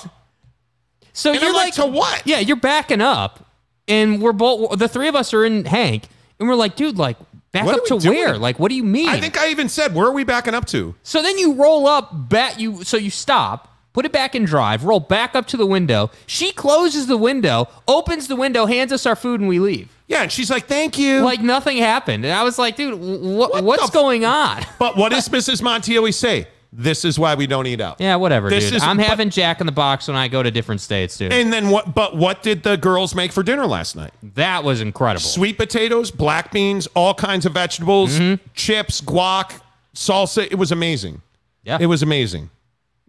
So And you're I'm like, to what? Yeah, you're backing up, and we're both the three of us are in Hank, and we're like, dude, like back What up to we doing? where? Like, what do you mean? I think I even said, where are we backing up to? so. Then you roll up, bat you. So you stop, put it back in drive, roll back up to the window. She closes the window, opens the window, hands us our food, and we leave. Yeah, and she's like, thank you. Like nothing happened, and I was like, dude, wh- What what's going on? But what does Mrs. Monty always say? This is why we don't eat out. Yeah, whatever, This dude. is- I'm but- having Jack in the Box when I go to different states, dude. And then what? But what did the girls make for dinner last night? that was incredible. Sweet potatoes, black beans, all kinds of vegetables, Mm-hmm. chips, guac, salsa. It was amazing. Yeah. It was amazing.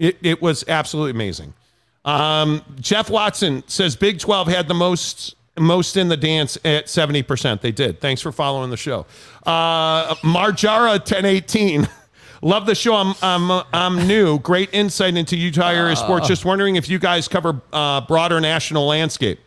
It, it was absolutely amazing. Um, Jeff Watson says Big 12 had the most most in the dance at 70%. They did. Thanks for following the show. Uh, Marjara 1018. Love the show. I'm, I'm, I'm new. Great insight into Utah area sports. Just wondering if you guys cover uh, broader national landscape.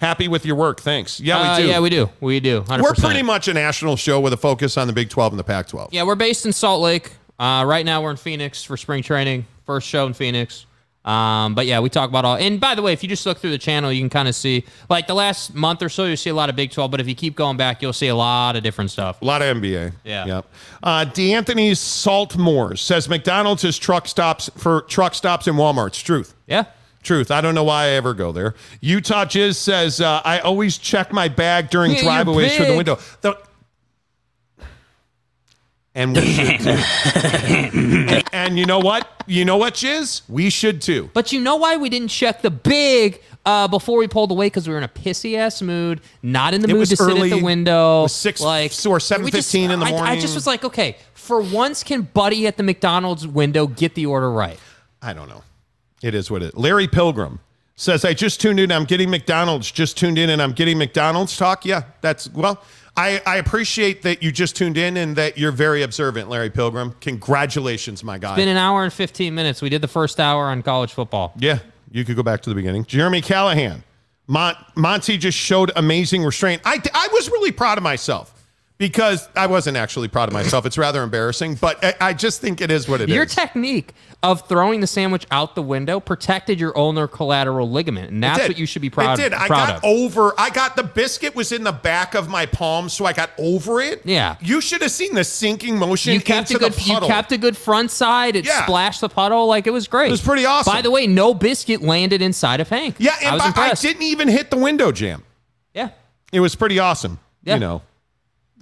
Happy with your work. Thanks. Yeah, Uh, we do. yeah, we do. We do. 100%. We're pretty much a national show with a focus on the Big 12 and the Pac 12. Yeah, we're based in Salt Lake. Uh, right now, we're in Phoenix for spring training. First show in Phoenix. Um, but yeah, we talk about all. And by the way, if you just look through the channel, you can kind of see like the last month or so, you see a lot of Big 12. But if you keep going back, you'll see a lot of different stuff. A lot of NBA. Yeah. Yep. Uh, D'Anthony Saltmore says McDonald's is truck stops for truck stops and Walmart's. Truth. Yeah. Truth. I don't know why I ever go there. Utah Jizz says uh, I always check my bag during Yeah, driveaways for the window. The- and we should too. and, and you know what? You know what, Jizz? We should too. But you know why we didn't check the big uh, before we pulled away? Because we were in a pissy ass mood, not in the It mood was to sit at the window. It was six- like or we just- 7:15 in the I- I, just was like, okay, for once, can Buddy at the McDonald's window get the order right? I don't know. It is what it is. Larry Pilgrim says, I just tuned in. I'm getting McDonald's. Just tuned in and I'm getting McDonald's talk. Yeah, that's, well, I, I appreciate that you just tuned in and that you're very observant, Larry Pilgrim. Congratulations, my guy. It's been an hour and 15 minutes. We did the first hour on college football. yeah, you could go back to the beginning. Jeremy Callahan. Mon- Monty just showed amazing restraint. I, I was really proud of myself because I wasn't actually proud of myself. It's rather embarrassing, but I, I just think it is what it is. Your technique of throwing the sandwich out the window protected your ulnar collateral ligament, and that's what you should be proud, of. It did. I got of. over. I got the biscuit was in the back of my palm, so I got over it. Yeah. You should have seen the sinking motion You kept a good, you kept a good front side. It Yeah. splashed the puddle like it was great. It was pretty awesome. By the way, no biscuit landed inside of Hank. yeah, I and was by- I didn't even hit the window jam. Yeah, It was pretty awesome. Yeah. You know,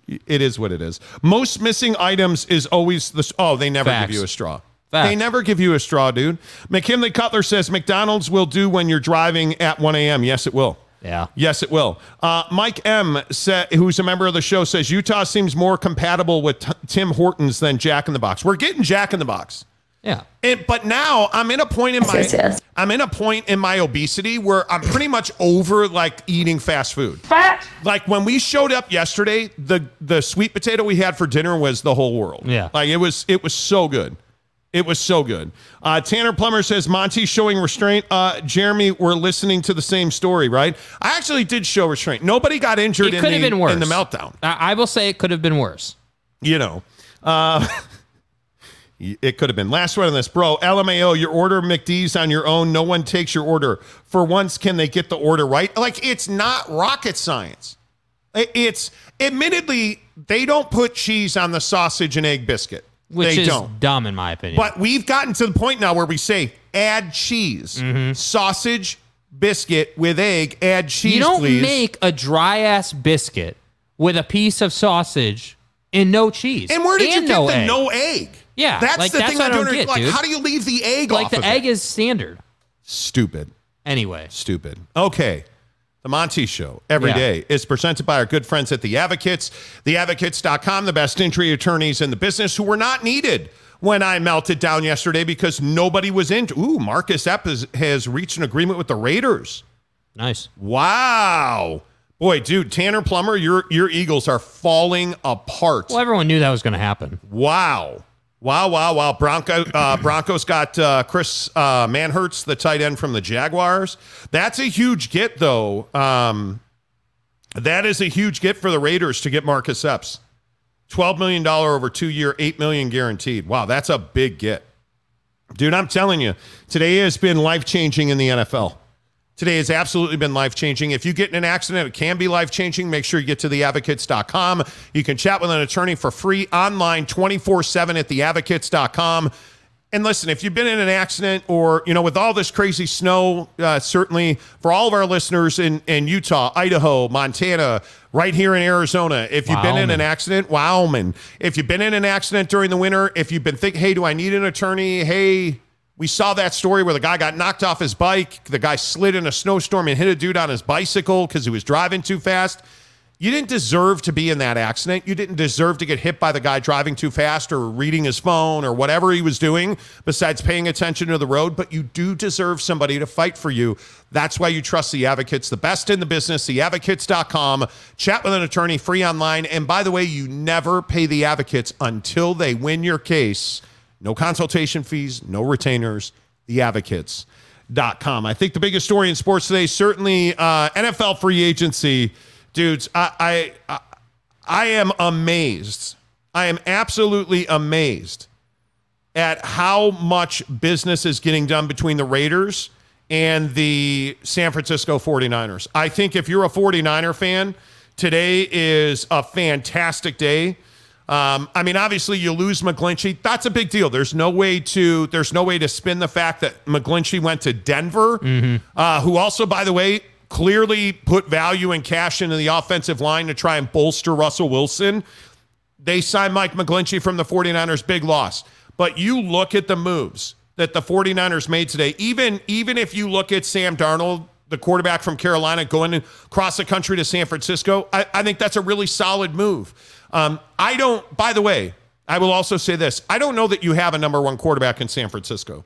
it is what it is. Most missing items is always the. Oh, they never Facts. give you a straw. Facts. They never give you a straw, dude. McKinley Cutler says McDonald's will do when you're driving at 1 a.m. Yes, it will. yeah. Yes, it will. Uh, Mike M, sa- who's a member of the show, says Utah seems more compatible with t- Tim Hortons than Jack in the Box. We're getting Jack in the Box. Yeah. And, but now I'm in a point in my yes, yes. I'm in a point in my obesity where I'm pretty much over like eating fast food. Fat. Like when we showed up yesterday, the the sweet potato we had for dinner was the whole world. Yeah. like it was it was so good. It was so good. Uh, Tanner Plummer says Monty showing restraint. Uh, Jeremy, we're listening to the same story, right? I actually did show restraint. Nobody got injured It in, have the, been worse. in the meltdown. I, I will say it could have been worse. You know, uh, it could have been. Last one on this, bro. LMAO, your order McD's on your own. No one takes your order. For once, can they get the order right? Like it's not rocket science. It's admittedly they don't put cheese on the sausage and egg biscuit. Which they is don't. dumb in my opinion. But we've gotten to the point now where we say add cheese, Mm-hmm. sausage, biscuit with egg. Add cheese, you don't please. make a dry ass biscuit with a piece of sausage and no cheese. and where did you get no the egg. no egg? Yeah, that's like, the that's thing I don't get, like. dude. How do you leave the egg like the egg it? is standard. Stupid. Anyway, Stupid. Okay. The Monty Show every Yeah. day is presented by our good friends at The Advocates. TheAdvocates.com, the best injury attorneys in the business who were not needed when I melted down yesterday because nobody was in. Ooh, Marcus Epps has, has reached an agreement with the Raiders. Nice. Wow. Boy, dude, Tanner Plummer, your your Eagles are falling apart. Well, everyone knew that was going to happen. Wow. Wow, wow, wow. Bronco, uh, Broncos got uh, Chris uh, Manhertz, the tight end from the Jaguars. That's a huge get, though. Um, that is a huge get for the Raiders to get Marcus Epps. $12 million over two year, 8 million guaranteed. Wow, that's a big get. Dude, I'm telling you, today has been life changing in the NFL. Today has absolutely been life changing. If you get in an accident, it can be life changing. Make sure you get to theadvocates.com. You can chat with an attorney for free online 24 7 at theadvocates.com. And listen, if you've been in an accident or, you know, with all this crazy snow, uh, certainly for all of our listeners in, in Utah, Idaho, Montana, right here in Arizona, if you've been in an Wyoming. accident, Wyoming, if you've been in an accident during the winter, if you've been thinking, hey, do I need an attorney? Hey, we saw that story where the guy got knocked off his bike. The guy slid in a snowstorm and hit a dude on his bicycle because he was driving too fast. You didn't deserve to be in that accident. You didn't deserve to get hit by the guy driving too fast or reading his phone or whatever he was doing besides paying attention to the road, but you do deserve somebody to fight for you. That's why you trust the advocates, the best in the business, theadvocates.com. Chat with an attorney free online. And by the way, you never pay the advocates until they win your case. No consultation fees, no retainers, theadvocates.com. I think the biggest story in sports today, certainly uh, NFL free agency. Dudes, I, I, I, I am amazed. I am absolutely amazed at how much business is getting done between the Raiders and the San Francisco 49ers. I think if you're a 49er fan, today is a fantastic day. Um, I mean, obviously, you lose McGlinchey. That's a big deal. There's no way to there's no way to spin the fact that McGlinchey went to Denver, uh, who also, by the way, clearly put value and cash into the offensive line to try and bolster Russell Wilson. They signed Mike McGlinchey from the 49ers, big loss. But you look at the moves that the 49ers made today, even, even if you look at Sam Darnold, the quarterback from Carolina, going across the country to San Francisco, I, I think that's a really solid move. Um, I don't, by the way, I will also say this I don't know that you have a number one quarterback in San Francisco.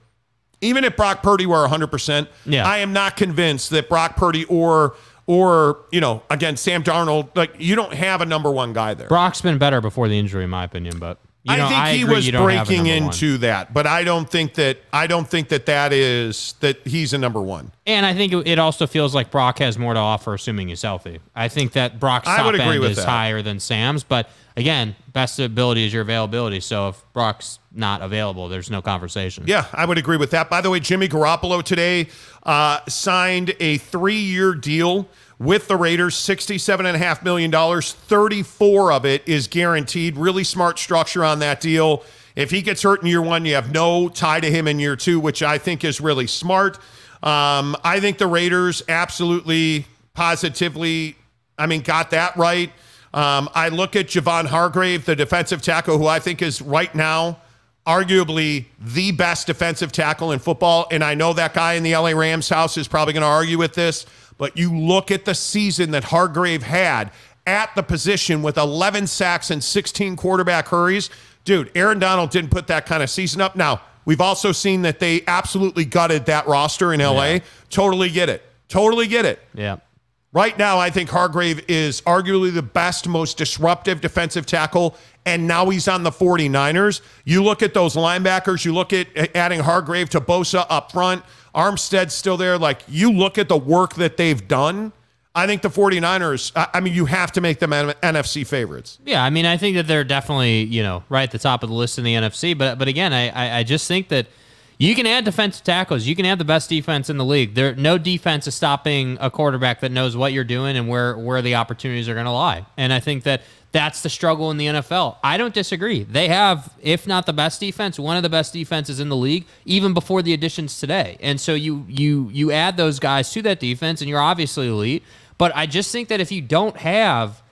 Even if Brock Purdy were 100%, Yeah. I am not convinced that Brock Purdy or, or, you know, again, Sam Darnold, like, you don't have a number one guy there. Brock's been better before the injury, in my opinion, but you know, I think he was you don't have a breaking number one. into that, but I don't think that I don't think that that is that he's a number one. And I think it- also feels like Brock has more to offer, assuming he's healthy. I think that Brock's I top end is that. higher than Sam's, but again, best ability is your availability. So if Brock's not available, there's no conversation. Yeah, I would agree with that. By the way, Jimmy Garoppolo today uh, signed a three-year deal with the Raiders, sixty-seven and a half million dollars. Thirty-four of it is guaranteed. Really smart structure on that deal. If he gets hurt in year one, you have no tie to him in year two, which I think is really smart. Um, I think the Raiders absolutely, positively, I mean, got that right. Um, I look at Javon Hargrave, the defensive tackle, who I think is right now arguably the best defensive tackle in football. And I know that guy in the LA Rams house is probably going to argue with this, but you look at the season that Hargrave had at the position with 11 sacks and 16 quarterback hurries. Dude, Aaron Donald didn't put that kind of season up. Now, we've also seen that they absolutely gutted that roster in LA. Totally get it. Totally get it. Yeah. Right now, I think Hargrave is arguably the best, most disruptive defensive tackle, and now he's on the 49ers. You look at those linebackers, you look at adding Hargrave to Bosa up front, Armstead's still there. Like, you look at the work that they've done. I think the 49ers, I mean, you have to make them NFC favorites. Yeah, I mean, I think that they're definitely you know right at the top of the list in the NFC. But but again, I, I just think that you can add defensive tackles. You can have the best defense in the league. There no defense is stopping a quarterback that knows what you're doing and where where the opportunities are going to lie. And I think that that's the struggle in the NFL. I don't disagree. They have, if not the best defense, one of the best defenses in the league, even before the additions today. And so you you you add those guys to that defense, and you're obviously elite. But I just think that if you don't have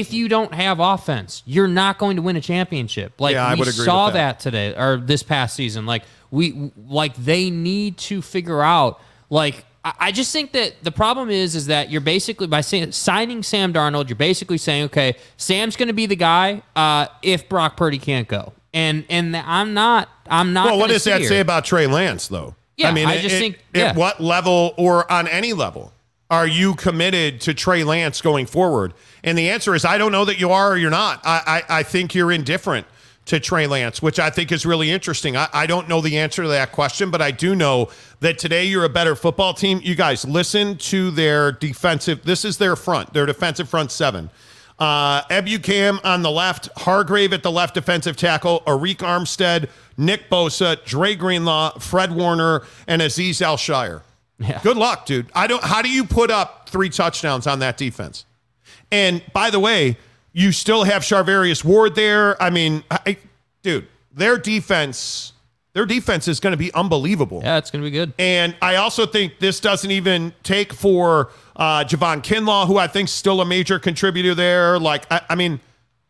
if you don't have offense, you're not going to win a championship. Like Yeah, I we would agree saw that. that today or this past season. Like we like they need to figure out like I just think that the problem is is that you're basically by signing Sam Darnold, you're basically saying, okay, Sam's going to be the guy uh, if Brock Purdy can't go, and and I'm not. I'm not. Well, what does that say about Trey Lance, though? Yeah, I mean, I just it- think- at yeah. what level or on any level are you committed to Trey Lance going forward? And the answer is, I don't know that you are or you're not. I, I, I think you're indifferent to Trey Lance, which I think is really interesting. I, I don't know the answer to that question, but I do know that today you're a better football team. You guys listen to their defensive. This is their front, their defensive front seven. Uh, on the left, Hargrave at the left defensive tackle, Arik Armstead, Nick Bosa, Dre Greenlaw, Fred Warner, and Azeez Al Shaair. Good luck, dude. I don't. How do you put up three touchdowns on that defense? And by the way, you still have Charvarius Ward there. I mean, I, dude, their defense, their defense is going to be unbelievable. Yeah, it's going to be good. And I also think this doesn't even take for uh, Javon Kinlaw, who I think is still a major contributor there. Like, I, I mean,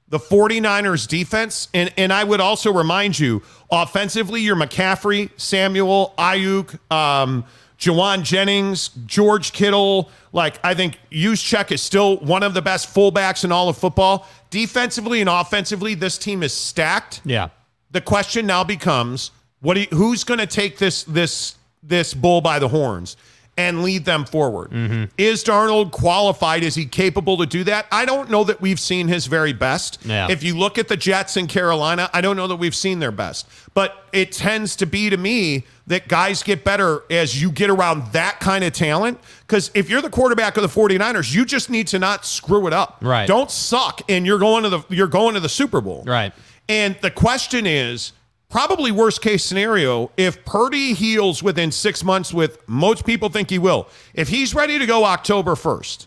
the 49ers defense, and, and I would also remind you, offensively, you're McCaffrey, Samuel, Aiyuk, um, Jauan Jennings, George Kittle. Like, I think Juszczyk is still one of the best fullbacks in all of football. Defensively and offensively, this team is stacked Yeah. the question now becomes what do you, who's going to take this this this bull by the horns and lead them forward. Mm-hmm. Is darnold qualified? Is he capable to do that? I don't know that we've seen his very best. Yeah. if you look at the jets in carolina i don't know that we've seen their best. But it tends to be to me that guys get better as you get around that kind of talent. Because if you're the quarterback of the 49ers you just need to not screw it up. Right. don't suck and you're going to the you're going to the super bowl. Right. and the question is probably worst case scenario if Purdy heals within six months, with most people think he will. If he's ready to go October 1st,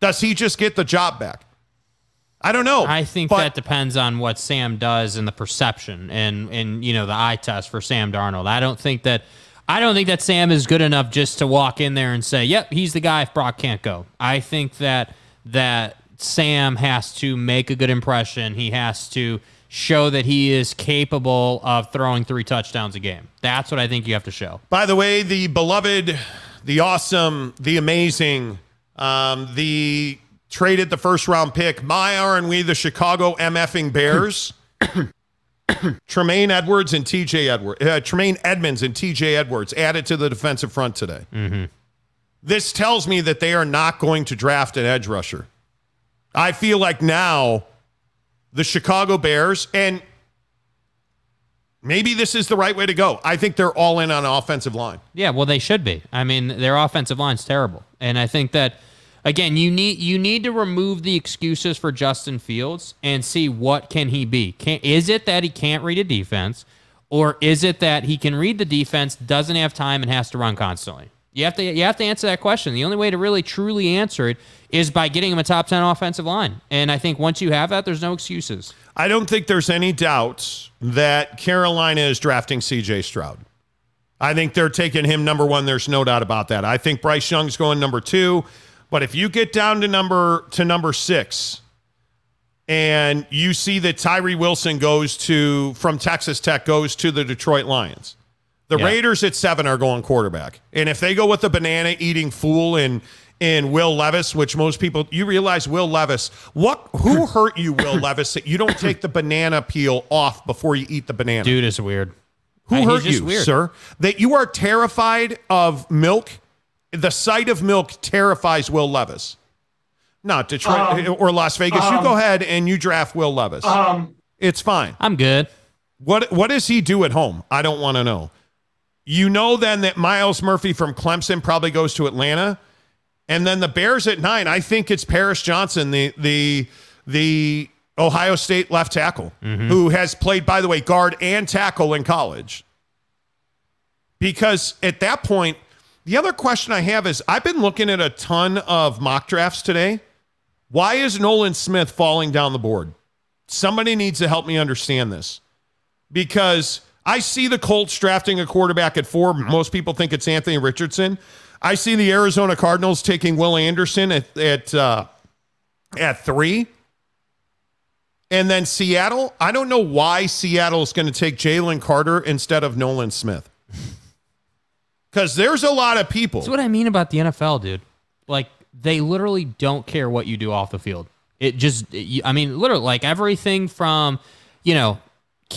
does he just get the job back? I don't know. I think but that depends on what Sam does and the perception and and you know the eye test for Sam Darnold. I don't think that I don't think that Sam is good enough just to walk in there and say, "Yep, he's the guy if Brock can't go." I think that that Sam has to make a good impression. He has to show that he is capable of throwing three touchdowns a game. That's what I think you have to show. By the way, the beloved, the awesome, the amazing, um, the traded the first round pick, my aren't we the Chicago MFing Bears? Tremaine Edwards and TJ Edwards, uh, Tremaine Edmunds and TJ Edwards added to the defensive front today. This tells me that they are not going to draft an edge rusher. I feel like now the Chicago Bears, and maybe this is the right way to go. I think they're all in on offensive line. Yeah, well, they should be. I mean, their offensive line's terrible, and I think that again, you need you need to remove the excuses for Justin Fields and see what can he be. Can is it that he can't read a defense, or is it that he can read the defense, doesn't have time, and has to run constantly? You have to you have to answer that question. The only way to really truly answer it is by getting him a top ten offensive line, and I think once you have that, there's no excuses. I don't think there's any doubt that Carolina is drafting CJ Stroud. I think they're taking him number one. There's no doubt about that. I think Bryce Young's going number two. But if you get down to number to number six, and you see that Tyree Wilson goes to from Texas Tech goes to the Detroit Lions, the Yeah. Raiders at seven are going quarterback. And if they go with the banana eating fool and and Will Levis, which most people you realize Will Levis, what who hurt you, Will Levis, that you don't take the banana peel off before you eat the banana? Dude is weird. Who I- hurt you, weird. sir? That you are terrified of milk? The sight of milk terrifies Will Levis. Not Detroit Um, or Las Vegas. you um, go ahead and you draft Will Levis. Um, it's fine. I'm good. What what does he do at home? I don't want to know. You know then that Myles Murphy from Clemson probably goes to Atlanta. And then the Bears at nine, I think it's Paris Johnson, the the the Ohio State left tackle, mm-hmm. who has played, by the way, guard and tackle in college. Because at that point, the other question I have is I've been looking at a ton of mock drafts today. Why is Nolan Smith falling down the board? Somebody needs to help me understand this because I see the Colts drafting a quarterback at four. Most people think it's Anthony Richardson. I see the Arizona Cardinals taking Will Anderson at at uh, at three. And then Seattle, I don't know why Seattle is going to take Jalen Carter instead of Nolan Smith. Because there's a lot of people. That's what I mean about the NFL, dude. Like they literally don't care what you do off the field. It just, I mean, literally, like everything from, you know,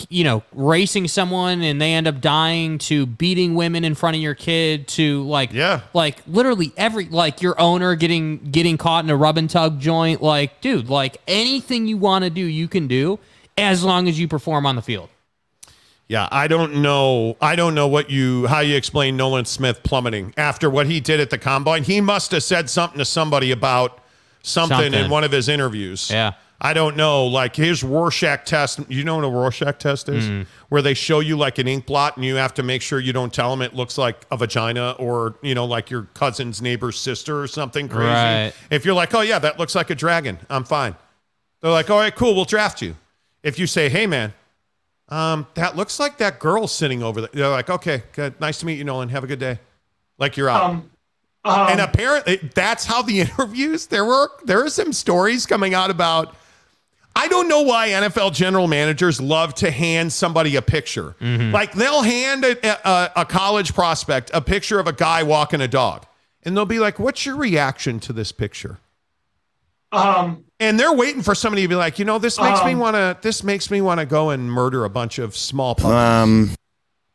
you know, racing someone and they end up dying to beating women in front of your kid to like, yeah, like literally every like your owner getting getting caught in a rub and tug joint. Like, dude, like anything you want to do, you can do as long as you perform on the field. Yeah, I don't know. I don't know what you how you explain Nolan Smith plummeting after what he did at the combine. He must have said something to somebody about something, Something. in one of his interviews. Yeah. I don't know. Like his Rorschach test. You know what a Rorschach test is? Mm. Where they show you like an ink blot and you have to make sure you don't tell them it looks like a vagina or you know like your cousin's neighbor's sister or something crazy. Right. If you're like, oh yeah, that looks like a dragon, I'm fine. They're like, all right, cool, we'll draft you. If you say, hey man, um, that looks like that girl sitting over there. They're like, okay, good. Nice to meet you, Nolan. Have a good day. Like you're out. Um, um, and apparently that's how the interviews there were there are some stories coming out about I don't know why NFL general managers love to hand somebody a picture. Like they'll hand a, a, a college prospect a picture of a guy walking a dog, and they'll be like, "What's your reaction to this picture?" um, And they're waiting for somebody to be like, "You know, this makes me Um, want to. This makes me want to go and murder a bunch of small puppies." Um,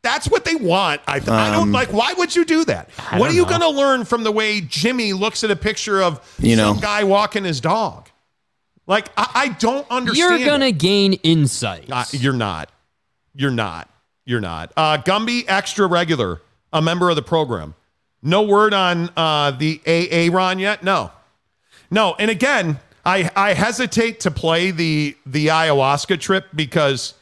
That's what they want. I, I don't Um, like. Why would you do that? I What are you going to learn from the way Jimmy looks at a picture of You some know. guy walking his dog? Like I, I don't understand. You're gonna it. gain insight. Uh, you're not. You're not. You're not. Uh, Gumby, extra regular, a member of the program. No word on uh, the AA Ron yet. No, no. And again, I I hesitate to play the the ayahuasca trip because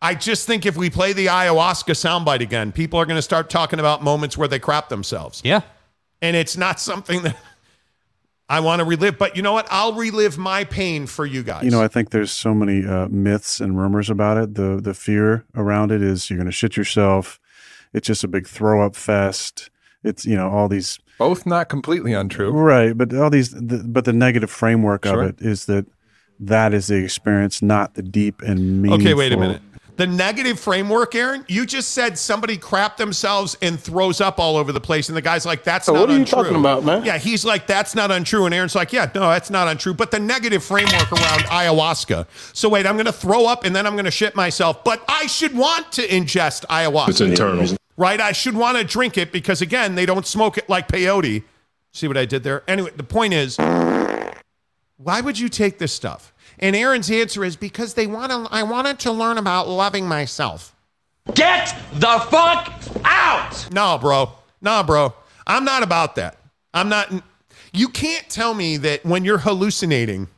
I just think if we play the ayahuasca soundbite again, people are going to start talking about moments where they crap themselves. Yeah. And it's not something that I want to relive. But you know what? I'll relive my pain for you guys. You know, I think there's so many uh, myths and rumors about it. The the fear around it is you're going to shit yourself. It's just a big throw up fest. It's you know all these Both not completely untrue. right, but all these. The, but the negative framework Sure. of it is that that is the experience, not the deep and meaningful. Okay, wait a minute. The negative framework, Aaron, you just said somebody crap themselves and throws up all over the place. And the guy's like, that's So not what are you untrue. talking about, man? Yeah, he's like, that's not untrue. And Aaron's like, yeah, no, that's not untrue. But the negative framework around ayahuasca. So wait, I'm going to throw up and then I'm going to shit myself. But I should want to ingest ayahuasca. It's internal. Right? I should want to drink it because, again, they don't smoke it like peyote. See what I did there? Anyway, the point is, why would you take this stuff? And Aaron's answer is because they want to. I wanted to learn about loving myself. get the fuck out! No, bro. No, bro. I'm not about that. I'm not. You can't tell me that when you're hallucinating,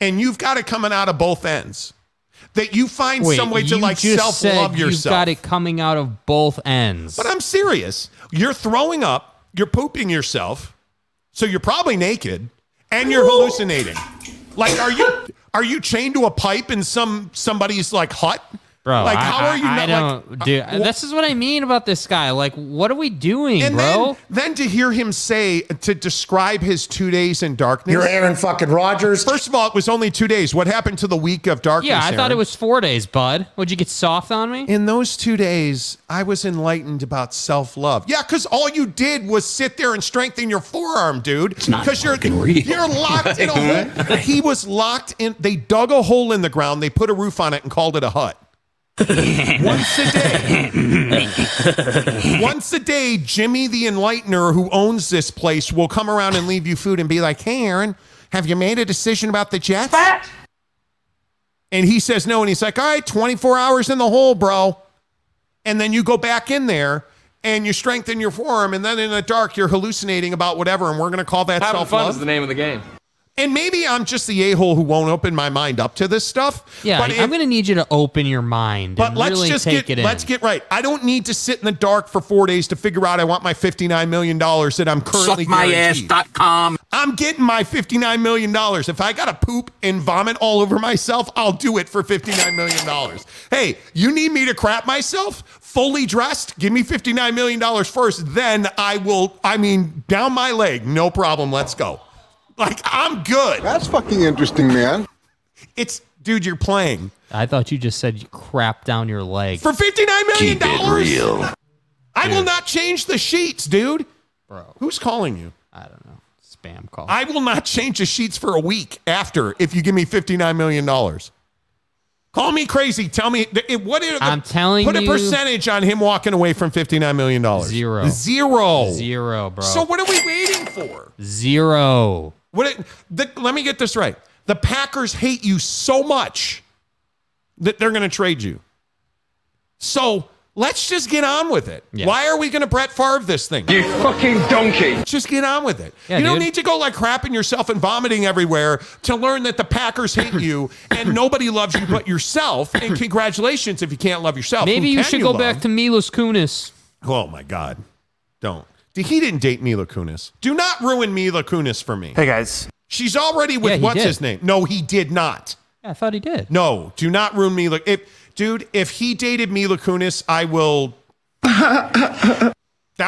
and you've got it coming out of both ends, that you find Wait, some way to like self love yourself. You've got it coming out of both ends. But I'm serious. You're throwing up, you're pooping yourself, so you're probably naked, and you're hallucinating. Like, are you are you chained to a pipe in some somebody's like hut? Bro, like I, how are you I, not I don't, dude. uh, this is what I mean about this guy. Like, what are we doing, and bro? then, then to hear him say to describe his two days in darkness. You're Aaron fucking Rodgers. First of all, it was only two days. What happened to the week of darkness? yeah, I thought it was four days, bud. Would you get soft on me? In those two days, I was enlightened about self love. Yeah, because all you did was sit there and strengthen your forearm, dude. It's not Because you're you're locked in a hole. He was locked in. They dug a hole in the ground. They put a roof on it and called it a hut. Once a day. Once a day, Jimmy the Enlightener, who owns this place, will come around and leave you food and be like, "Hey, Aaron, have you made a decision about the Jets?" Fat! And he says no. And he's like, all right, 24 hours in the hole, bro. And then you go back in there and you strengthen your forearm. And then in the dark, you're hallucinating about whatever. And we're going to call that Having self fun is love. the name of the game. And maybe I'm just the a hole who won't open my mind up to this stuff. Yeah, but I'm going to need you to open your mind but and let's really just take get it let's get right. I don't need to sit in the dark for four days to figure out I want my fifty nine million dollars that I'm currently guaranteed. Suckmyass.com. I'm getting my fifty nine million dollars. If I gotta poop and vomit all over myself, I'll do it for fifty nine million dollars. Hey, you need me to crap myself fully dressed? Give me fifty nine million dollars first, then I will. I mean, down my leg, no problem. Let's go. Like I'm good. That's fucking interesting, man. It's dude, you're playing I thought you just said you crap down your leg. for fifty nine million Keep it dollars. real. I will not change the sheets, dude. Bro. Who's calling you? I don't know. Spam call. I will not change the sheets for a week after if you give me fifty nine million dollars. Call me crazy. Tell me it- what are the, I'm telling put a percentage on him walking away from fifty nine million dollars. Zero. Zero. Zero, bro. So what are we waiting for? Zero. What? It, the, let me get this right. The Packers hate you so much that they're going to trade you. So let's just get on with it. Yeah. Why are we going to Brett Favre this thing? You fucking donkey. Just get on with it. Yeah, you don't need to go like crapping yourself and vomiting everywhere to learn that the Packers hate you and nobody loves you but yourself. And congratulations if you can't love yourself. Maybe Who you can should go love? back to Milos Kunis. Oh my God. Don't. He didn't date Mila Kunis. Do not ruin Mila Kunis for me. Hey guys. She's already with Yeah, he what's did. his name? No, he did not. Yeah, I thought he did. No, do not ruin Mila. If dude, if he dated Mila Kunis, I will. that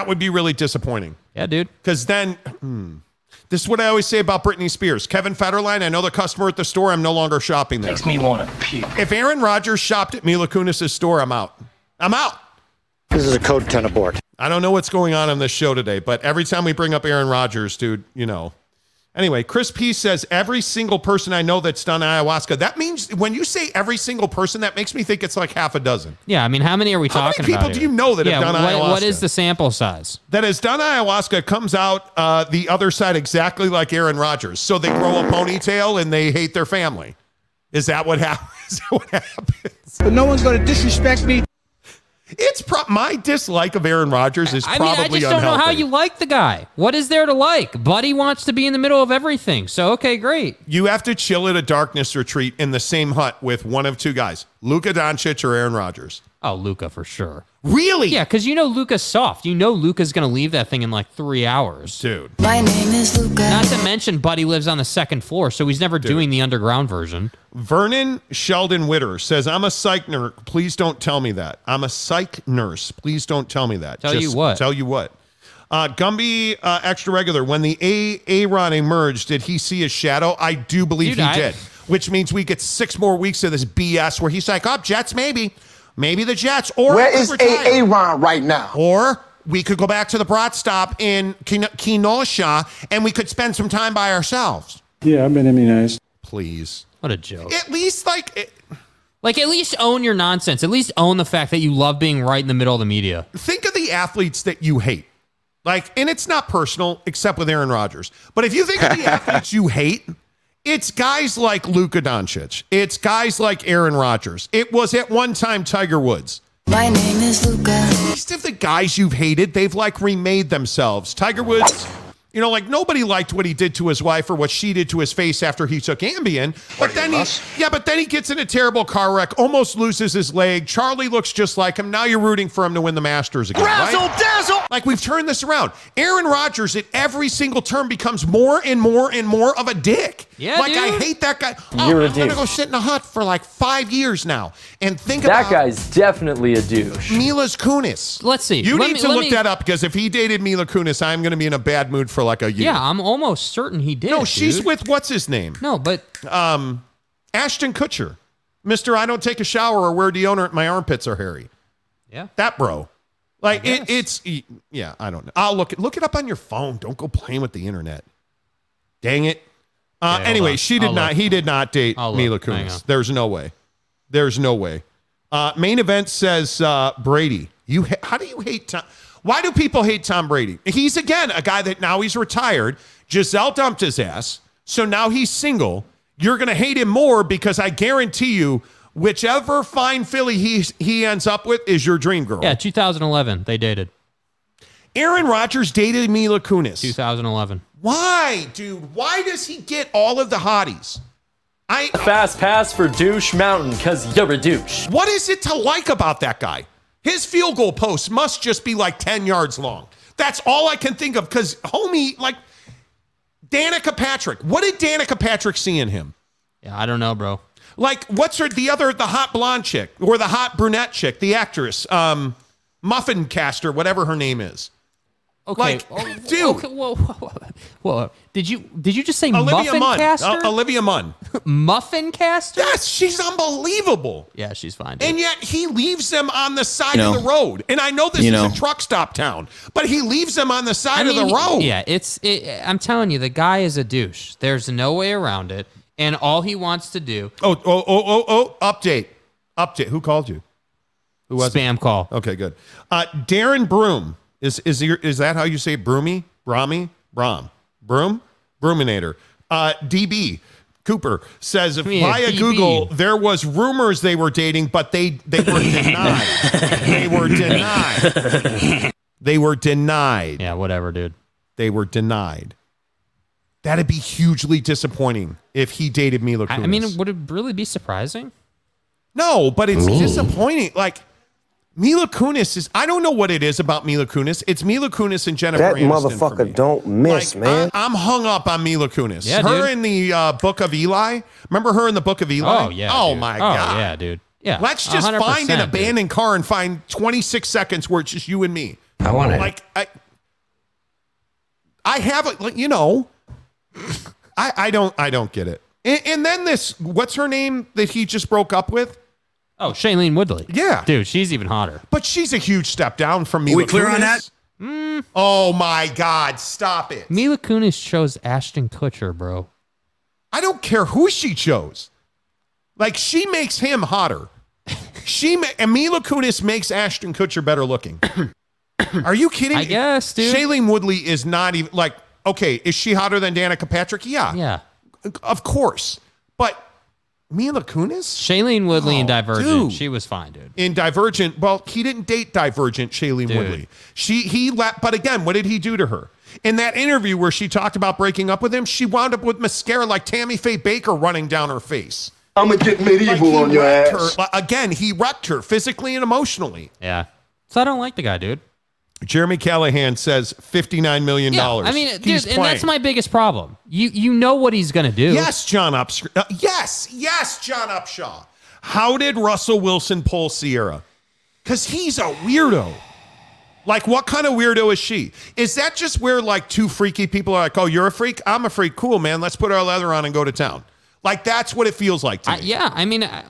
would be really disappointing. Yeah, dude. Because then, hmm, this is what I always say about Britney Spears. Kevin Federline, I know the customer at the store. I'm no longer shopping there. Makes me want to puke. If Aaron Rodgers shopped at Mila Kunis' store, I'm out. I'm out. This is a code 10 abort. I don't know what's going on on this show today, but every time we bring up Aaron Rodgers, dude, you know. Anyway, Chris P says every single person I know that's done ayahuasca. That means when you say every single person, that makes me think it's like half a dozen. Yeah, I mean, how many are we How many talking people about? do here? you know that have yeah, done what- What ayahuasca? is the sample size? That has done ayahuasca comes out uh, the other side exactly like Aaron Rodgers. So they grow a ponytail and they hate their family. Is that what happens? Is that what happens? But no one's going to disrespect me. It's pro- my dislike of Aaron Rodgers is I mean, probably I just don't unhealthy. know how you like the guy. What is there to like? Buddy wants to be in the middle of everything. So, okay, great. You have to chill at a darkness retreat in the same hut with one of two guys, Luka Doncic or Aaron Rodgers. Oh, Luca for sure. Really? Yeah, because you know Luca's soft. You know Luca's going to leave that thing in like three hours. Dude. My name is Luca. Not to mention, Buddy lives on the second floor, so he's never doing the underground version. Vernon Sheldon Witter says, I'm a psych nurse. Please don't tell me that. I'm a psych nurse. Please don't tell me that. Tell you what? Tell you what. Uh, Gumby uh, extra regular. When the A Aaron emerged, did he see his shadow? I do believe Dude, he I- did. Which means we get six more weeks of this BS where he's like, "Oh, Jets, maybe, maybe the Jets." Or Where he could is retire. Aaron right now? Or we could go back to the Brat stop in Ken- Kenosha and we could spend some time by ourselves. Yeah, I've been immunized. Please. What a joke. At least like it, Like, at least own your nonsense. At least own the fact that you love being right in the middle of the media. think of the athletes that you hate. Like, and it's not personal except with Aaron Rodgers. But if you think of the athletes you hate, it's guys like Luka Doncic. It's guys like Aaron Rodgers. It was at one time Tiger Woods. My name is Luca. Most of the guys you've hated, they've like remade themselves. Tiger Woods, you know, like nobody liked what he did to his wife or what she did to his face after he took Ambien. But then he, yeah, but then he gets in a terrible car wreck, almost loses his leg. Charlie looks just like him. Now you're rooting for him to win the Masters again. Razzle right? dazzle! Like we've turned this around. Aaron Rodgers at every single term becomes more and more and more of a dick. Yeah, like I hate that guy. Oh, You're a I'm gonna go sit in a hut for like five years now and think That about guy's definitely a douche. Mila's Kunis. Let's see. You Let need me- to look me- that up because if he dated Mila Kunis, I'm going to be in a bad mood for like a year. Yeah, I'm almost certain he did. no, she's dude. with what's his name? No, but Um, Ashton Kutcher, Mister. I don't take a shower or wear deodorant. My armpits are hairy. Yeah. that bro. Like it, it's yeah. I don't know. I'll look it. Look it up on your phone. Don't go playing with the internet. Dang it. Uh, Okay, anyway, she did I'll not. look. He did not date Mila look. Hang on. Kunis. There's no way. There's no way. Uh, main event says uh, Brady. You ha- how do you hate Tom? Why do people hate Tom Brady? He's again a guy that now he's retired. Giselle dumped his ass, so now he's single. You're gonna hate him more because I guarantee you, whichever fine filly he he ends up with is your dream girl. yeah, 2011 they dated. Aaron Rodgers dated Mila Kunis. 2011. Why, dude? Why does he get all of the hotties? I Fast pass for douche mountain, cause you're a douche. What is it to like about that guy? His field goal post must just be like 10 yards long. That's all I can think of because, homie, like Danica Patrick, what did Danica Patrick see in him? Yeah, I don't know, bro. Like, what's her, the other, the hot blonde chick or the hot brunette chick, the actress, um, Muffin Caster, whatever her name is. Okay, Like, oh, dude. Okay, whoa, whoa, whoa. Well, did you did you just say Olivia muffin Munn. caster? Uh, Olivia Munn. muffin caster? Yes, she's unbelievable. Yeah, she's fine. dude. And yet he leaves them on the side You know. of the road. And I know this is know. a truck stop town, but he leaves them on the side I of the road. Yeah, it's. It, I'm telling you, the guy is a douche. There's no way around it. And all he wants to do. Oh, oh, oh, oh, oh, update. Update. Who called you? Who was it? spam call. Okay, good. Uh, Darren Broom. Is is your, is that how you say it? Broomy? Brahmy? Brom. Broom? Broominator. Uh, DB. Cooper says Yeah, via DB. Google there was rumors they were dating, but they they were denied. they were denied. They were denied. Yeah, whatever, dude. They were denied. That'd be hugely disappointing if he dated Mila Kunis. I mean, would it really be surprising? No, but it's disappointing. Like Mila Kunis is. I don't know what it is about Mila Kunis. It's Mila Kunis and Jennifer. That Aniston for motherfucker me. don't miss, Like, man. I, am hung up on Mila Kunis. Yeah, her dude. in the uh, Book of Eli. Remember her in the Book of Eli? Oh yeah. Oh dude. my oh, god. yeah, dude. Yeah. Let's just find an dude. abandoned car and find 26 seconds where it's just you and me. I want it. Like I, I have a, like, you know, I I don't I don't get it. And, and then this, what's her name that he just broke up with? Oh, Shailene Woodley. Yeah. Dude, she's even hotter. But she's a huge step down from Mila Kunis. we clear on Kunis. that? Mm. Oh my God! Stop it! Mila Kunis chose Ashton Kutcher, bro. I don't care who she chose. Like she makes him hotter. She ma- and Mila Kunis makes Ashton Kutcher better looking. Are you kidding? I guess, dude. Shailene Woodley is not even like okay. Is she hotter than Danica Patrick? Yeah, Yeah. of course. But Mila Kunis Shailene Woodley in Oh, Divergent. dude. She was fine, dude. in Divergent. Well, he didn't date Divergent. Shailene Dude. Woodley. She he let. But again, what did he do to her? In that interview where she talked about breaking up with him, she wound up with mascara like Tammy Faye Bakker running down her face. I'ma get medieval he on your ass. her- again, he wrecked her physically and emotionally. Yeah. So I don't like the guy, dude. Jeremy Callahan says $59 million. Yeah, I mean, dude, and playing. that's my biggest problem. You you know what he's gonna do. Yes, John Upshaw. Uh, yes, yes, John Upshaw. How did Russell Wilson pull Sierra? Because he's a weirdo. Like, what kind of weirdo is she? Is that just where like two freaky people are like, oh, you're a freak? I'm a freak. Cool, man. Let's put our leather on and go to town. Like, that's what it feels like to I, me. yeah, I mean, I,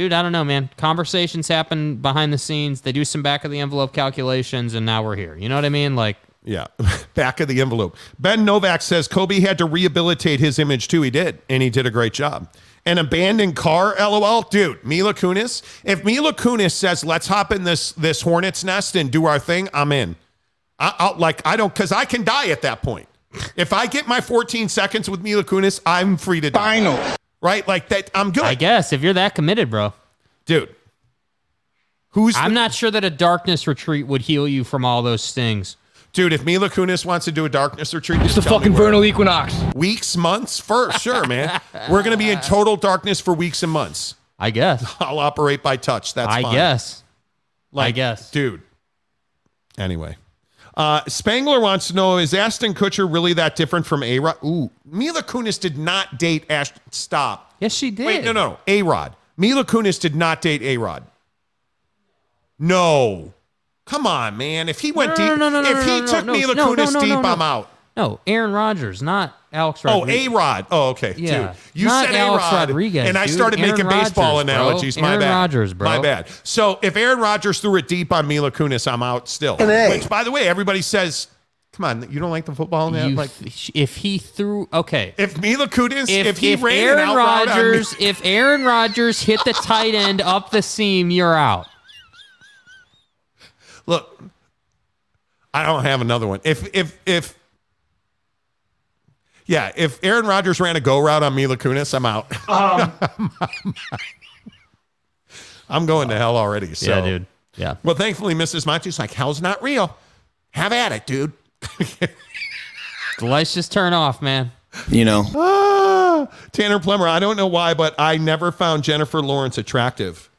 dude, I don't know, man. Conversations happen behind the scenes. They do some back of the envelope calculations, and now we're here. You know what I mean? Like, Yeah, back of the envelope. Ben Novak says Kobe had to rehabilitate his image too. He did, and he did a great job. An abandoned car, lol, dude. Mila Kunis. If Mila Kunis says, "Let's hop in this this hornet's nest and do our thing," I'm in. I, I'll like I don't because I can die at that point. If I get my 14 seconds with Mila Kunis, I'm free to die. Final. Right, like that. I'm good, I guess if you're that committed, bro. dude. Who's I'm the- not sure that a darkness retreat would heal you from all those stings. dude? If Mila Kunis wants to do a darkness retreat, It's the fucking vernal equinox. weeks, months, for sure, man. We're gonna be in total darkness for weeks and months. I guess. I'll operate by touch. That's I fine. guess. Like, I guess. dude. Anyway, uh, Spangler wants to know: Is Ashton Kutcher really that different from A Rod? Ooh, Mila Kunis did not date Ashton. Stop. Yes, she did. Wait, no, no, A Rod. Mila Kunis did not date A Rod. No. Come on, man. If he went No, no, deep, no, no, no, if he took Mila Kunis deep. I'm out. No, Aaron Rodgers, not Alex Rodriguez. Oh, Rodriguez. A Rod. Oh, okay. Yeah. Dude, you Not said Alex A Rod, Rodriguez, and I dude. started Aaron making baseball Rodgers, bro. analogies. My Aaron bad. Rodgers, bro. My bad. So if Aaron Rodgers threw it deep on Mila Kunis, I'm out still. An A. Which, by the way, everybody says, "Come on, you don't like the football?" Now? Like, if he threw okay. if Mila Kunis, if, If, he if ran Aaron an out on Rodgers, if Aaron Rodgers hit the tight end up the seam, you're out. look, I don't have another one. If if if yeah, if Aaron Rodgers ran a go route on Mila Kunis, I'm out. I'm going to hell already. So. Yeah, dude. Yeah. Well, thankfully, Mrs. Monty's like, hell's not real. Have at it, dude. The lights just turn off, man. You know, Ah, Tanner Plummer, I don't know why, but I never found Jennifer Lawrence attractive.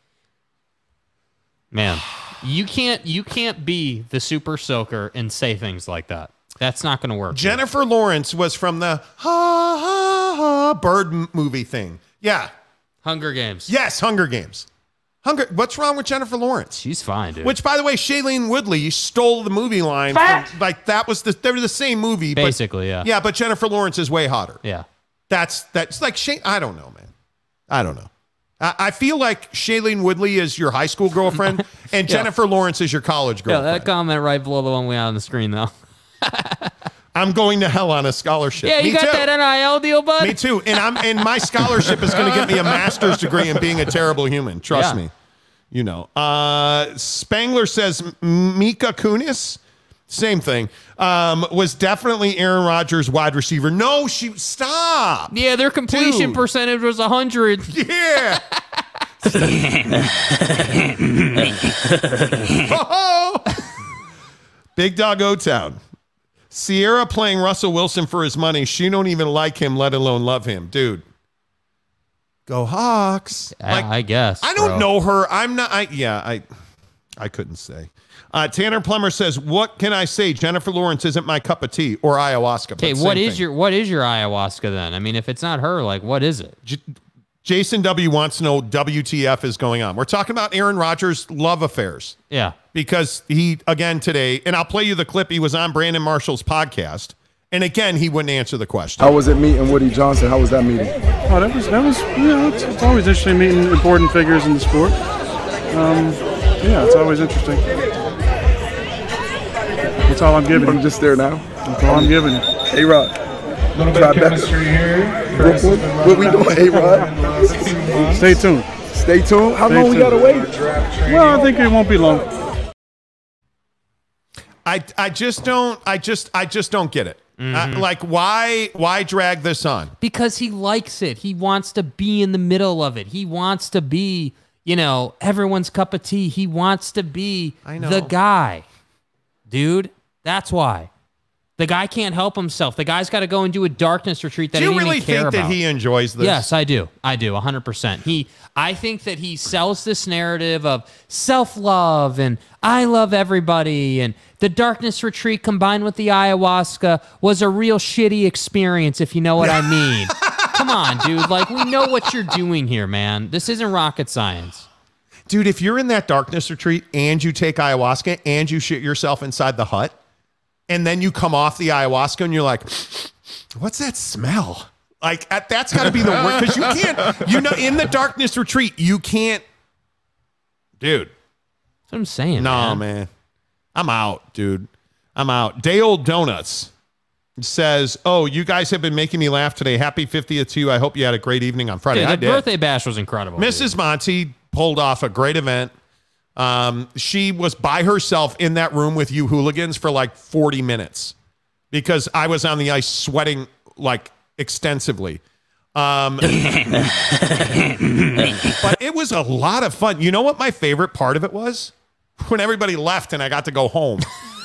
Man, you can't you can't be the super soaker and say things like that. That's not going to work. Jennifer Lawrence was from the ha ha ha bird m- movie thing. Yeah. Hunger Games. Yes, Hunger Games. Hunger. What's wrong with Jennifer Lawrence? She's fine, dude. Which, by the way, Shailene Woodley stole the movie line. Fact. From, like that was the they were the same movie, but- Basically, yeah. Yeah, but Jennifer Lawrence is way hotter. Yeah. That's that's like Shay. I don't know, man. I don't know. I, I feel like Shailene Woodley is your high school girlfriend, and Yeah. Jennifer Lawrence is your college girlfriend. Yeah, girlfriend. that comment right below the one we had on the screen, though. I'm going to hell on a scholarship. Yeah, you Me got too. that NIL deal, bud? Me too. And I'm and my scholarship is going to get me a master's degree in being a terrible human. Trust Yeah. me. You know. Uh, Spangler says Mika Kunis, same thing. Um, was definitely Aaron Rodgers' wide receiver. No, she stop. Yeah, their completion Dude. percentage was 100. Yeah. Oh! Big Dog O Town. Sierra playing Russell Wilson for his money. She don't even like him, let alone love him. Dude. Go Hawks. I, I guess. I don't bro. know her. I'm not I yeah, I I couldn't say. Uh, Tanner Plummer says, "What can I say? Jennifer Lawrence isn't my cup of tea, or ayahuasca." Okay, what is your what is your ayahuasca then? I mean, if it's not her, like what is it? Jason W wants to know WTF is going on. We're talking about Aaron Rodgers' love affairs. Yeah. Because he, again, today, and I'll play you the clip. He was on Brandon Marshall's podcast. And again, he wouldn't answer the question. How was it meeting Woody Johnson? How was that meeting? Oh, that was that was you know it's, it's always interesting meeting important figures in the sport. Um, yeah, it's always interesting. That's all I'm giving. I'm just there now. That's all I'm giving. Hey Rod. Little bit of chemistry here. Brooklyn. What we doing? Hey Rod. Stay tuned. Stay tuned. How Stay long we gotta wait? Well, I think it won't be long. I, I just don't, I just, I just don't get it. Uh, like, why, why drag this on? Because he likes it. He wants to be in the middle of it. He wants to be, you know, everyone's cup of tea. He wants to be I know. the guy. Dude, that's why. The guy can't help himself. The guy's got to go and do a darkness retreat that Do you really think that about. he enjoys this? Yes, I do. I do. 100%. He I think that he sells this narrative of self-love and I love everybody and the darkness retreat combined with the ayahuasca was a real shitty experience if you know what I mean. Come on, dude. Like we know what you're doing here, man. This isn't rocket science. Dude, if you're in that darkness retreat and you take ayahuasca and you shit yourself inside the hut, and then you come off the ayahuasca and you're like, what's that smell? Like at, that's got to be the worst because you can't, you know, in the darkness retreat, you can't, dude. That's what I'm saying. No, man. man. I'm out, dude. I'm out. Day old donuts says, "Oh, you guys have been making me laugh today. Happy 50th to you. I hope you had a great evening on Friday. Dude, I the birthday bash was incredible. Mrs. Monty pulled off a great event. Um, she was by herself in that room with you hooligans for like 40 minutes because I was on the ice sweating like extensively. Um, but it was a lot of fun. You know what my favorite part of it was? When everybody left and I got to go home.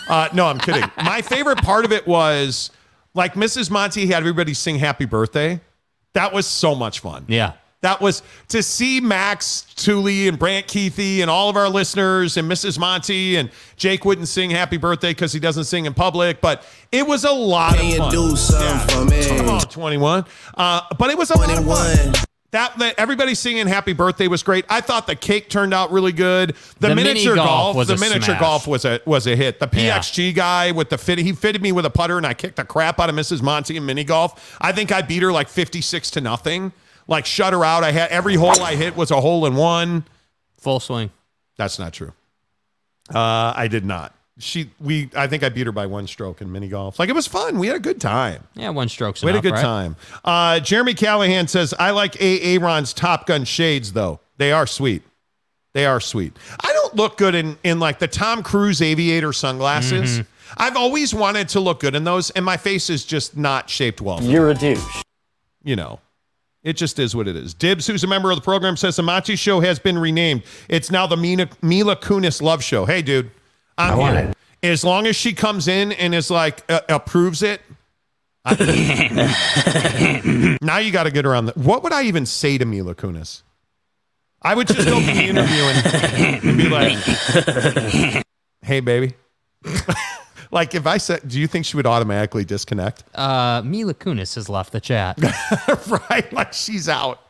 Uh, no, I'm kidding. My favorite part of it was like Mrs. Monty had everybody sing happy birthday. That was so much fun. Yeah. That was to see Max Tooley and Brant Kuithe and all of our listeners and Mrs. Monty and Jake wouldn't sing happy birthday because he doesn't sing in public, but it was a lot Can of fun. do something for me? Come on, 21. Uh, but it was a lot of fun. That, that everybody singing happy birthday was great. I thought the cake turned out really good. The, The miniature golf golf, was the a miniature smash. golf was a was a hit. The Yeah. PXG guy with the fit, he fitted me with a putter and I kicked the crap out of Mrs. Monty in mini golf. I think I beat her like 56 to nothing. Like shut her out. I had every hole I hit was a hole in one. Full swing. That's not true. Uh, I did not. She we I think I beat her by one stroke in mini golf. Like it was fun. We had a good time. Yeah, one stroke's We had a good right? time. Uh, Jeremy Callahan says, I like A. Aaron's Top Gun shades, though. They are sweet. They are sweet. I don't look good in, in like the Tom Cruise aviator sunglasses. Mhm. I've always wanted to look good in those, and my face is just not shaped well. You're a douche. You know, it just is what it is. Dibs, who's a member of the program, says the Machi Show has been renamed. It's now the Mina, Mila Kunis Love Show. Hey, dude, I'm I want here. As long as she comes in and is like uh, approves it. I- now you got to get her on the. What would I even say to Mila Kunis? I would just open the interview and, and be like, "Hey, baby." like if I said, do you think she would automatically disconnect? Uh, Mila Kunis has left the chat. right? Like she's out.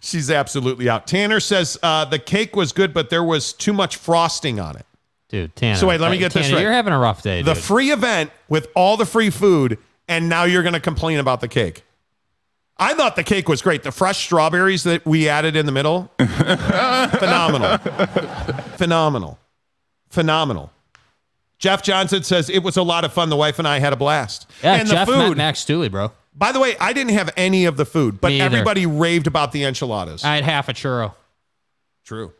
She's absolutely out. Tanner says uh, the cake was good, but there was too much frosting on it. Dude, Tanner. So wait, let me uh, get this right. You're having a rough day, the dude. free event with all the free food, and now you're going to complain about the cake. I thought the cake was great. The fresh strawberries that we added in the middle, phenomenal, phenomenal, phenomenal. Jeff Johnson says it was a lot of fun. The wife and I had a blast. yeah, and Jeff the met food. Max Dooley, bro. By the way, I didn't have any of the food, but everybody raved about the enchiladas. I had half a churro. True.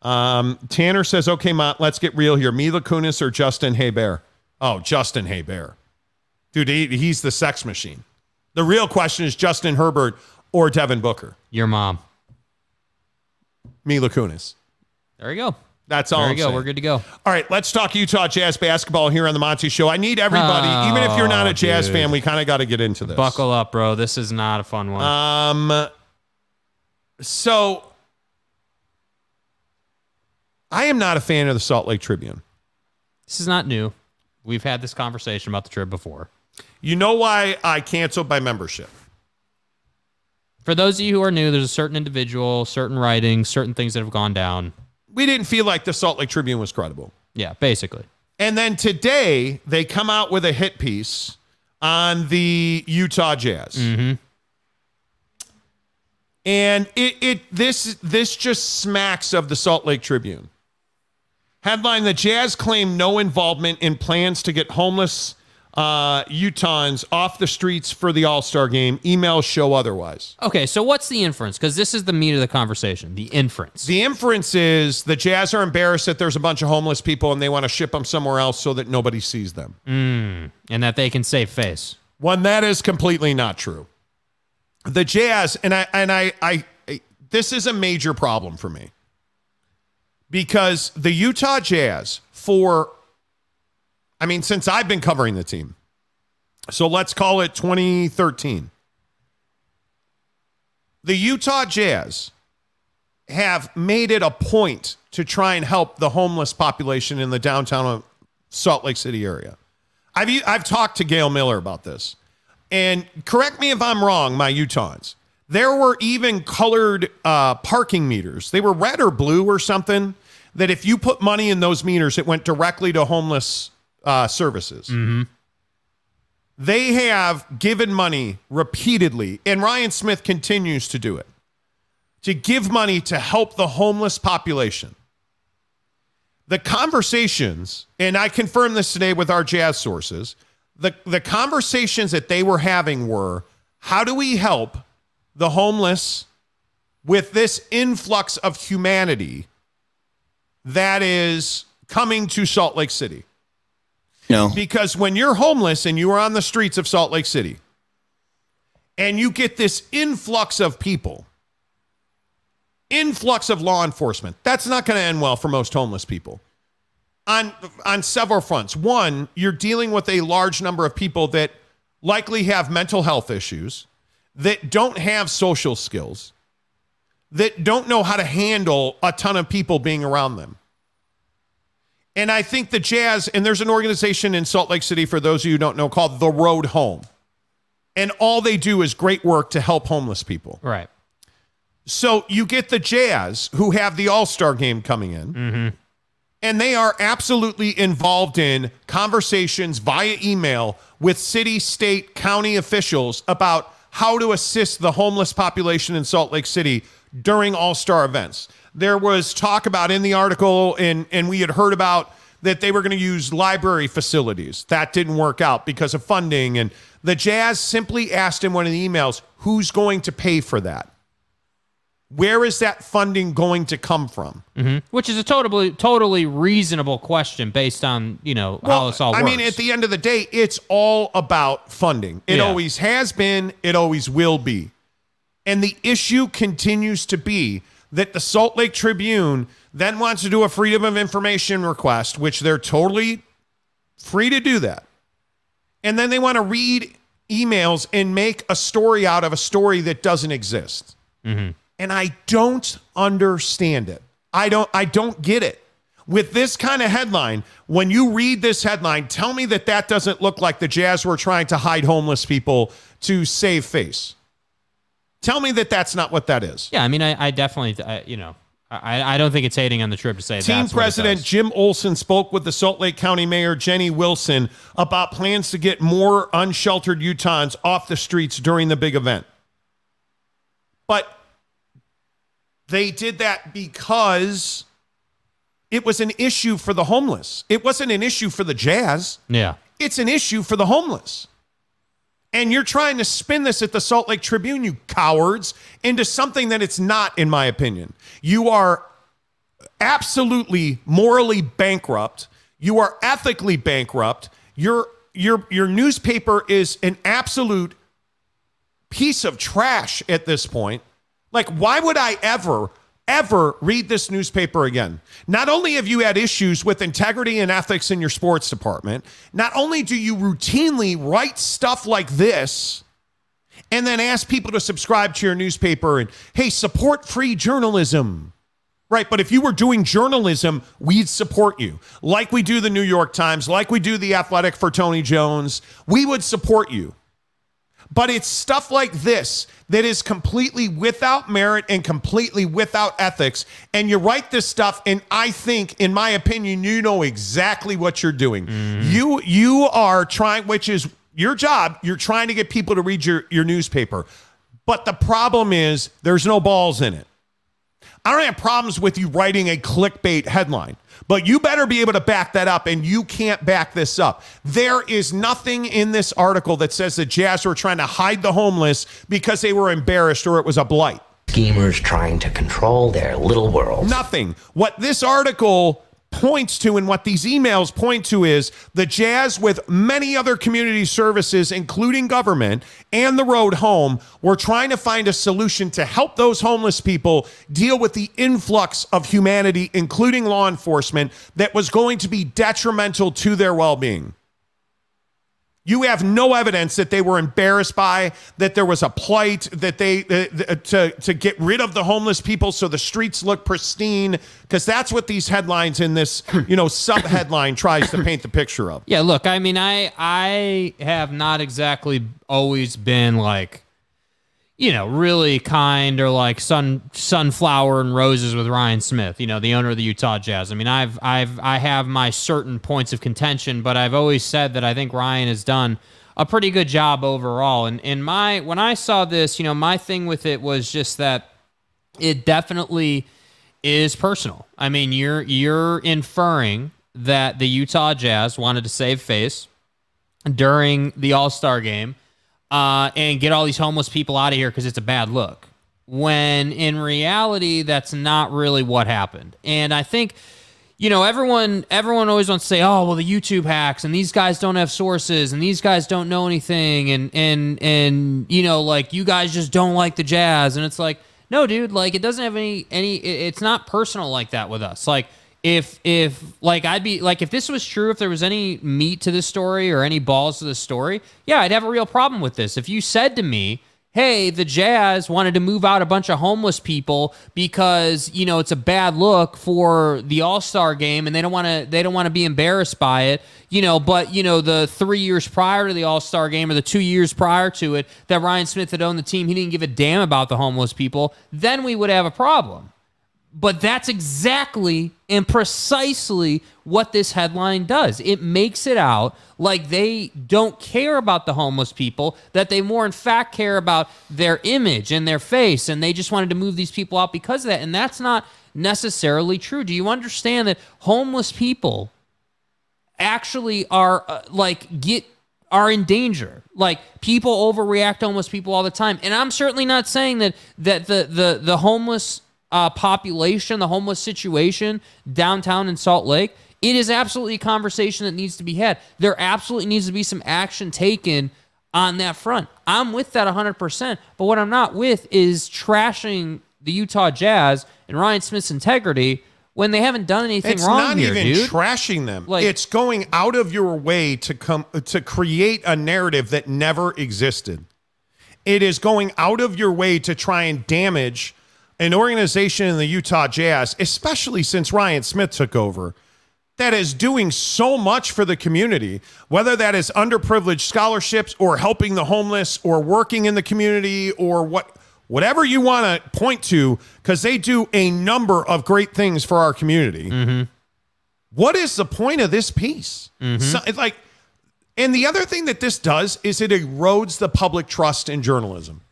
Um, Tanner says, okay, Mont, let's get real here. Mila Kunis or Justin Haybert? Oh, Justin Haybert. Dude, he, he's the sex machine. The real question is Justin Herbert or Devin Booker. Your mom. Mila Kunis. There you go. That's all There I'm you go. saying. We're good to go. All right, let's talk Utah Jazz basketball here on the Monty Show. I need everybody, Oh, even if you're not a Jazz dude. fan, we kind of got to get into this. Buckle up, bro. This is not a fun one. Um, so I am not a fan of the Salt Lake Tribune. this is not new. We've had this conversation about the Trib before. You know why I canceled my membership? For those of you who are new, there's a certain individual, certain writings, certain things that have gone down. We didn't feel like the Salt Lake Tribune was credible. Yeah, basically. And then today they come out with a hit piece on the Utah Jazz. Mm-hmm. And it, it this this just smacks of the Salt Lake Tribune. Headline: The Jazz claim no involvement in plans to get homeless uh, Utahns off the streets for the All Star game. Emails show otherwise. Okay, so what's the inference? Because this is the meat of the conversation. The inference. The inference is the Jazz are embarrassed that there's a bunch of homeless people and they want to ship them somewhere else so that nobody sees them. Mm, and that they can save face. One that is completely not true. The Jazz and I and I I this is a major problem for me. Because the Utah Jazz for I mean since I've been covering the team. So let's call it 2013. The Utah Jazz have made it a point to try and help the homeless population in the downtown Salt Lake City area. I've I've talked to Gail Miller about this. And correct me if I'm wrong, my Utahns. There were even colored uh, parking meters. They were red or blue or something. That if you put money in those meters, it went directly to homeless uh, services. Mm-hmm. They have given money repeatedly, and Ryan Smith continues to do it to give money to help the homeless population. The conversations, and I confirmed this today with our jazz sources, the, the conversations that they were having were how do we help the homeless with this influx of humanity that is coming to Salt Lake City? No. Because when you're homeless and you are on the streets of Salt Lake City and you get this influx of people, influx of law enforcement, that's not going to end well for most homeless people. On on several fronts. One, you're dealing with a large number of people that likely have mental health issues, that don't have social skills, that don't know how to handle a ton of people being around them. And I think the Jazz, and there's an organization in Salt Lake City, for those of you who don't know, called The Road Home. And all they do is great work to help homeless people. Right. So you get the Jazz, who have the All Star game coming in, Mm-hmm. and they are absolutely involved in conversations via email with city, state, county officials about how to assist the homeless population in Salt Lake City during All Star events. There was talk about in the article, and, and we had heard about that they were going to use library facilities. That didn't work out because of funding. And the Jazz simply asked in one of the emails, who's going to pay for that? Where is that funding going to come from? hmm Which is a totally totally reasonable question based on you know how this all I mean, at the end of the day, it's all about funding. It Yeah. always has been, it always will be. And the issue continues to be that the Salt Lake Tribune then wants to do a freedom of information request, which they're totally free to do that. And then they want to read emails and make a story out of a story that doesn't exist. Mm-hmm. And I don't understand it. I don't I don't get it. With this kind of headline, when you read this headline, tell me that that doesn't look like the Jazz were trying to hide homeless people to save face. Tell me that that's not what that is. Yeah, I mean, I, I definitely, I, you know, I, I don't think it's hating on the Trib to say that. Team that's what it President. Jim Olson spoke with the Salt Lake County Mayor Jenny Wilson about plans to get more unsheltered Utahns off the streets during the big event. But they did that because it was an issue for the homeless. It wasn't an issue for the Jazz. Yeah. It's an issue for the homeless. And you're trying to spin this at the Salt Lake Tribune, you cowards, into something that it's not, in my opinion. You are absolutely morally bankrupt. You are ethically bankrupt. Your your your newspaper is an absolute piece of trash at this point. Like, why would I ever, ever read this newspaper again? Not only have you had issues with integrity and ethics in your sports department, not only do you routinely write stuff like this and then ask people to subscribe to your newspaper and, hey, support free journalism. Right, but if you were doing journalism, we'd support you. Like we do the New York Times, like we do the Athletic for Tony Jones, we would support you. But it's stuff like this that is completely without merit and completely without ethics. And you write this stuff, and I think, in my opinion, you know exactly what you're doing. Mm. You you are trying, which is your job. You're trying to get people to read your, your newspaper. But the problem is there's no balls in it. I don't have problems with you writing a clickbait headline, but you better be able to back that up, and you can't back this up. There is nothing in this article that says the Jazz were trying to hide the homeless because they were embarrassed or it was a blight. Schemers trying to control their little world. Nothing. What this article points to and what these emails point to is the Jazz, with many other community services, including government and the road home, were trying to find a solution to help those homeless people deal with the influx of humanity, including law enforcement, that was going to be detrimental to their well being. You have no evidence that they were embarrassed by that there was a plight that they uh, to to get rid of the homeless people so the streets look pristine because that's what these headlines in this you know sub headline tries to paint the picture of. Yeah, look, I mean, I I have not exactly always been like, you know, really kind or like sun sunflower and roses with Ryan Smith, you know, the owner of the Utah Jazz. I mean, I've I've I have my certain points of contention, but I've always said that I think Ryan has done a pretty good job overall. And in my when I saw this, you know, my thing with it was just that it definitely is personal. I mean, you're you're inferring that the Utah Jazz wanted to save face during the All Star game uh, and get all these homeless people out of here because it's a bad look. When in reality, that's not really what happened. And I think, you know, everyone everyone always wants to say, "Oh, well, the YouTube hacks and these guys don't have sources and these guys don't know anything and and and you know, like you guys just don't like the Jazz." And it's like, no, dude, like it doesn't have any any. It's not personal like that with us. Like if if like I'd be like if this was true, if there was any meat to this story or any balls to this story, yeah, I'd have a real problem with this. If you said to me, "Hey, the Jazz wanted to move out a bunch of homeless people because you know it's a bad look for the All Star game, and they don't want to they don't want to be embarrassed by it," you know, but you know the three years prior to the All Star game or the two years prior to it that Ryan Smith had owned the team, he didn't give a damn about the homeless people. Then we would have a problem. But that's exactly and precisely what this headline does. It makes it out like they don't care about the homeless people, that they more, in fact, care about their image and their face, and they just wanted to move these people out because of that. And that's not necessarily true. Do you understand that homeless people actually are uh, like get are in danger. Like people overreact homeless people all the time. And I'm certainly not saying that that the the the homeless uh, population, the homeless situation downtown in Salt Lake, it is absolutely a conversation that needs to be had. There absolutely needs to be some action taken on that front. I'm with that 100%. But what I'm not with is trashing the Utah Jazz and Ryan Smith's integrity when they haven't done anything It's wrong It's not here, even dude. trashing them. Like- it's going out of your way to come to create a narrative that never existed. It is going out of your way to try and damage an organization in the Utah Jazz, especially since Ryan Smith took over, that is doing so much for the community, whether that is underprivileged scholarships or helping the homeless or working in the community or what whatever you want to point to, because they do a number of great things for our community. Mm-hmm. What is the point of this piece? So, it's like, and the other thing that this does is it erodes the public trust in journalism.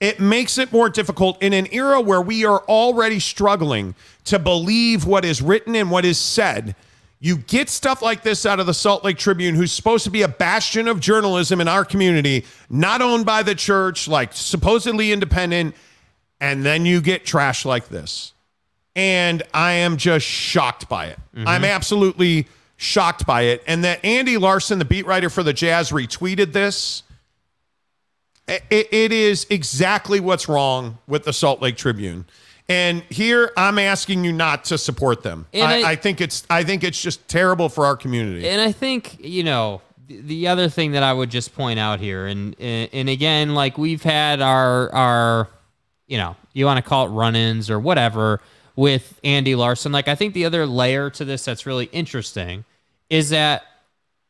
It makes it more difficult in an era where we are already struggling to believe what is written and what is said. You get stuff like this out of the Salt Lake Tribune, who's supposed to be a bastion of journalism in our community, not owned by the church, like supposedly independent, and then you get trash like this. And I am just shocked by it. Mm-hmm. I'm absolutely shocked by it. And that Andy Larsen, the beat writer for the Jazz, retweeted this. It- it is exactly what's wrong with the Salt Lake Tribune. And here I'm asking you not to support them. I, I- I think it's I think it's just terrible for our community. And I think you know the other thing that I would just point out here, and and and again, like we've had our our, you know, you want to call it run-ins or whatever with Andy Larsen. Like I think the other layer to this that's really interesting is that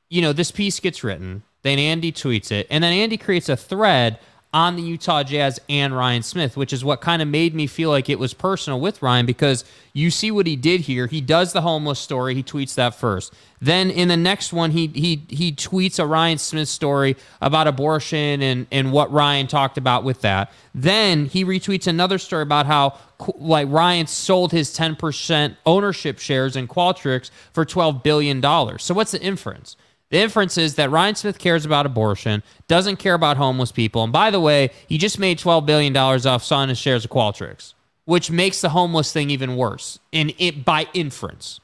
you know this piece gets written, then Andy tweets it, and then Andy creates a thread on the Utah Jazz and Ryan Smith, which is what kind of made me feel like it was personal with Ryan because you see what he did here. He does the homeless story. He tweets that first. Then in the next one, he he he tweets a Ryan Smith story about abortion and and what Ryan talked about with that. Then he retweets another story about how like Ryan sold his 10% ownership shares in Qualtrics for 12 billion dollars. So what's the inference? The inference is that Ryan Smith cares about abortion, doesn't care about homeless people. And by the way, he just made $12 billion off selling his shares of Qualtrics, which makes the homeless thing even worse in it by inference.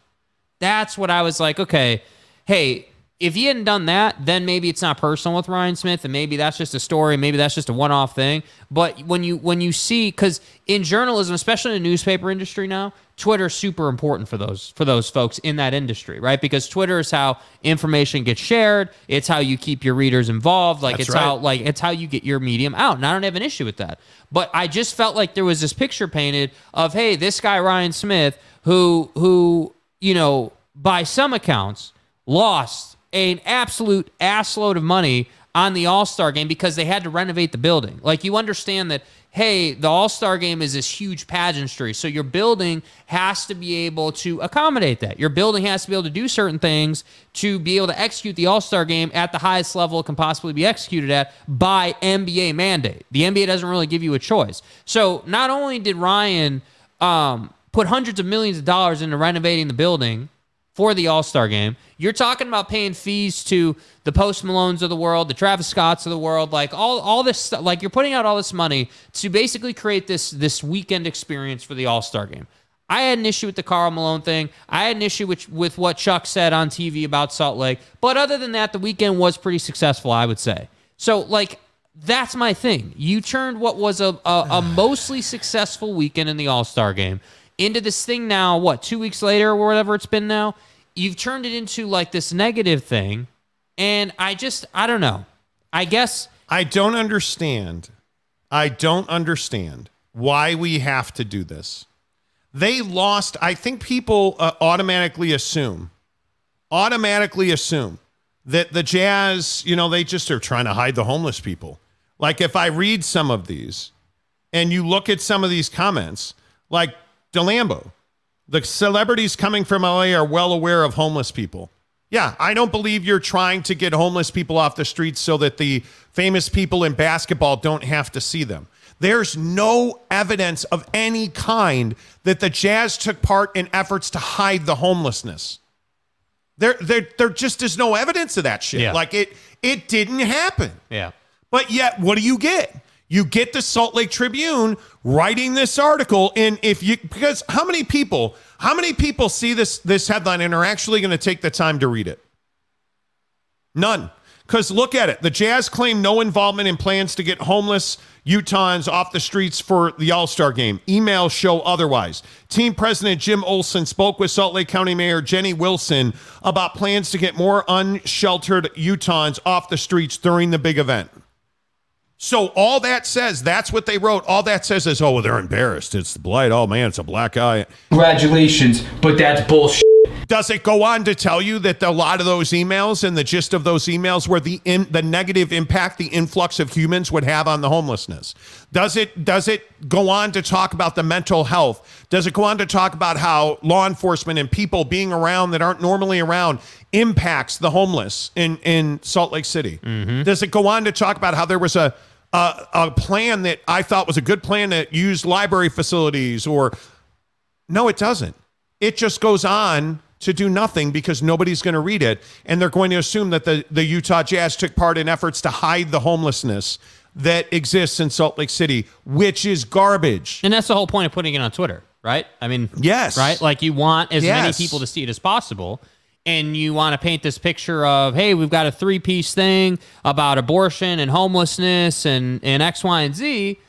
That's what I was like, okay, hey, if he hadn't done that, then maybe it's not personal with Ryan Smith, and maybe that's just a story, maybe that's just a one-off thing. But when you when you see, because in journalism, especially in the newspaper industry now, Twitter's super important for those for those folks in that industry, right? Because Twitter is how information gets shared. It's how you keep your readers involved. Like That's it's how like it's how you get your medium out. And I don't have an issue with that. But I just felt like there was this picture painted of, hey, this guy Ryan Smith, who who you know by some accounts lost an absolute assload of money on the All Star game because they had to renovate the building. Like you understand that, hey, the All Star game is this huge pageantry. So your building has to be able to accommodate that. Your building has to be able to do certain things to be able to execute the All Star game at the highest level it can possibly be executed at by NBA mandate. The NBA doesn't really give you a choice. So not only did Ryan um, put hundreds of millions of dollars into renovating the building, for the All Star game. You're talking about paying fees to the Post Malones of the world, the Travis Scotts of the world, like all all this stuff. Like you're putting out all this money to basically create this this weekend experience for the All Star game. I had an issue with the Karl Malone thing. I had an issue with with what Chuck said on TV about Salt Lake. But other than that, the weekend was pretty successful, I would say. So like that's my thing. You turned what was a a, a mostly successful weekend in the All Star game into this thing now. What two weeks later or whatever it's been now, you've turned it into like this negative thing, and I just I don't know. I guess I don't understand. I don't understand why we have to do this. They lost. I think people uh, automatically assume, automatically assume that the Jazz, you know, they just are trying to hide the homeless people. Like if I read some of these and you look at some of these comments, like DeLambo, the celebrities coming from LA are well aware of homeless people. Yeah, I don't believe you're trying to get homeless people off the streets so that the famous people in basketball don't have to see them. There's no evidence of any kind that the Jazz took part in efforts to hide the homelessness. There, there, there just is no evidence of that shit. Yeah. Like it, it didn't happen. yeah. But yet, what do you get? You get the Salt Lake Tribune writing this article, and if you because how many people, how many people see this this headline and are actually going to take the time to read it? None. Because look at it. The Jazz claim no involvement in plans to get homeless Utahns off the streets for the All Star game. Emails show otherwise. Team President Jim Olson spoke with Salt Lake County Mayor Jenny Wilson about plans to get more unsheltered Utahns off the streets during the big event. So all that says, that's what they wrote. All that says is, oh, well, they're embarrassed. It's the blight. Oh man, it's a black eye. Congratulations, but that's bullshit. Does it go on to tell you that a lot of those emails and the gist of those emails were the in, the negative impact the influx of humans would have on the homelessness? Does it does it go on to talk about the mental health? Does it go on to talk about how law enforcement and people being around that aren't normally around impacts the homeless in in Salt Lake City? Mm-hmm. Does it go on to talk about how there was a a, a plan that I thought was a good plan that used library facilities or no, it doesn't. It just goes on to do nothing because nobody's going to read it. And they're going to assume that the, the Utah Jazz took part in efforts to hide the homelessness that exists in Salt Lake City, which is garbage. And that's the whole point of putting it on Twitter, right? I mean, Yes. right? Like you want as many people to see it as possible. And you want to paint this picture of, hey, we've got a three piece thing about abortion and homelessness and, and X, Y, and Z.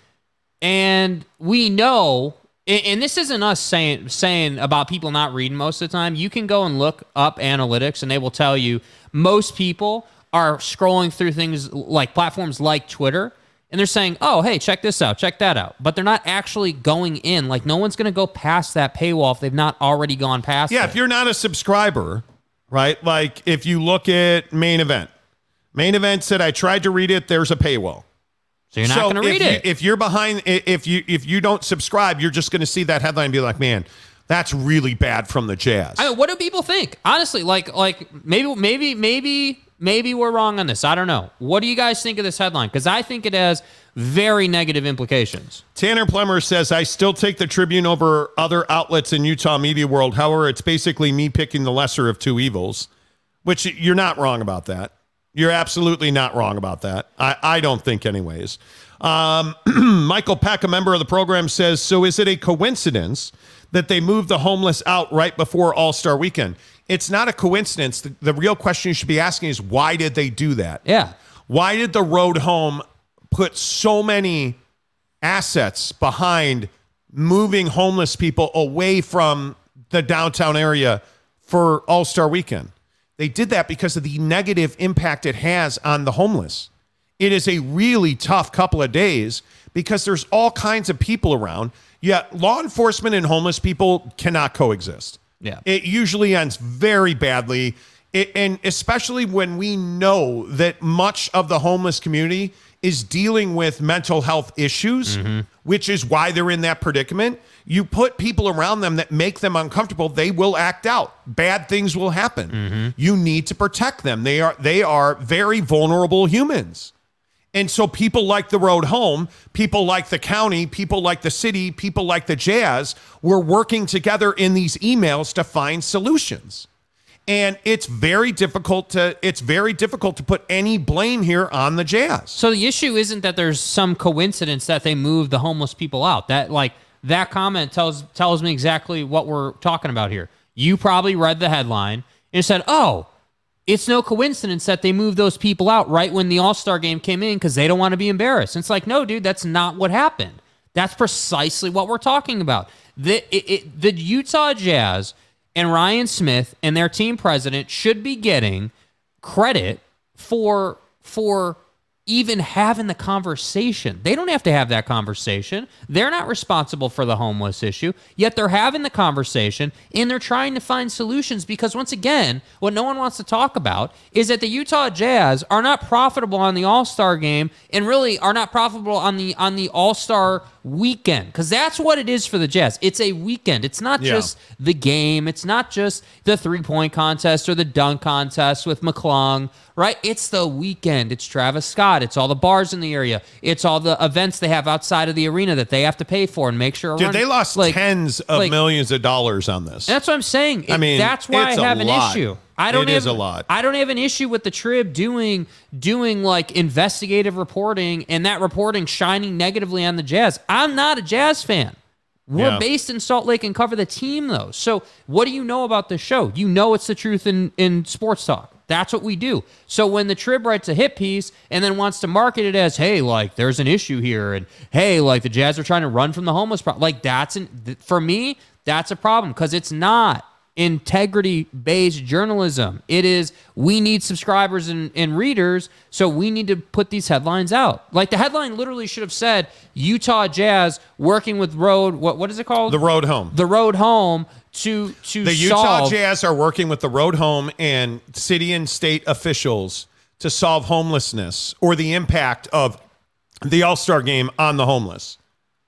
And we know, and, and this isn't us saying saying about people not reading most of the time. You can go and look up analytics, and they will tell you most people are scrolling through things like platforms like Twitter, and they're saying, "Oh, hey, check this out, check that out," but they're not actually going in. Like no one's going to go past that paywall if they've not already gone past. Yeah, it. if you're not a subscriber, right? Like if you look at main event, main event said I tried to read it. There's a paywall. So you're not going to read you- it. if you're behind, if you if you don't subscribe, you're just going to see that headline and be like, man, that's really bad from the Jazz. I mean, what do people think? Honestly, like like maybe maybe maybe maybe we're wrong on this. I don't know. What do you guys think of this headline? Because I think it has very negative implications. Tanner Plummer says, I still take the Tribune over other outlets in Utah media world. However, it's basically me picking the lesser of two evils, which you're not wrong about that. You're absolutely not wrong about that. I, I don't think, anyways. Um, Michael Peck, a member of the program, says, So is it a coincidence that they moved the homeless out right before All Star weekend? It's not a coincidence. The, the real question you should be asking is, why did they do that? Yeah. Why did the road home put so many assets behind moving homeless people away from the downtown area for All Star weekend? They did that because of the negative impact it has on the homeless. It is a really tough couple of days because there's all kinds of people around. Yet law enforcement and homeless people cannot coexist. Yeah. It usually ends very badly. It, and especially when we know that much of the homeless community is dealing with mental health issues, mm-hmm. which is why they're in that predicament. You put people around them that make them uncomfortable, they will act out. Bad things will happen. Mm-hmm. You need to protect them. They are they are very vulnerable humans. And so people like the road home, people like the county, people like the city, people like the jazz, we're working together in these emails to find solutions. And it's very difficult to it's very difficult to put any blame here on the jazz. So the issue isn't that there's some coincidence that they moved the homeless people out. That like that comment tells tells me exactly what we're talking about here. You probably read the headline and said, "Oh, it's no coincidence that they moved those people out right when the All-Star game came in cuz they don't want to be embarrassed." And it's like, "No, dude, that's not what happened." That's precisely what we're talking about. The it, it, the Utah Jazz and Ryan Smith and their team president should be getting credit for for even having the conversation. They don't have to have that conversation. They're not responsible for the homeless issue, yet they're having the conversation and they're trying to find solutions because once again, what no one wants to talk about is that the Utah Jazz are not profitable on the All-Star game and really are not profitable on the on the All-Star weekend cuz that's what it is for the Jazz. It's a weekend. It's not Yeah. just the game. It's not just the three point contest or the dunk contest with McClung, right? It's the weekend. It's Travis Scott. It's all the bars in the area. It's all the events they have outside of the arena that they have to pay for and make sure. Dude, they lost like- tens of like- millions of dollars on this. That's what I'm saying. I mean, that's why I have an lot. issue. I don't It have, is a lot. I don't have an issue with the Trib doing doing like investigative reporting and that reporting shining negatively on the Jazz. I'm not a Jazz fan. We're Yeah. based in Salt Lake and cover the team though. So what do you know about the show? You know it's the truth in in sports talk. That's what we do. So when the Trib writes a hit piece and then wants to market it as, hey, like there's an issue here, and hey, like the Jazz are trying to run from the homeless problem, like that's an for me, that's a problem because it's not. Integrity based journalism. It is we need subscribers and, and readers, so we need to put these headlines out. Like the headline literally should have said Utah Jazz working with Road what what is it called? The road home. The Road Home to to The Utah solve Jazz are working with the road home and city and state officials to solve homelessness or the impact of the All Star game on the homeless.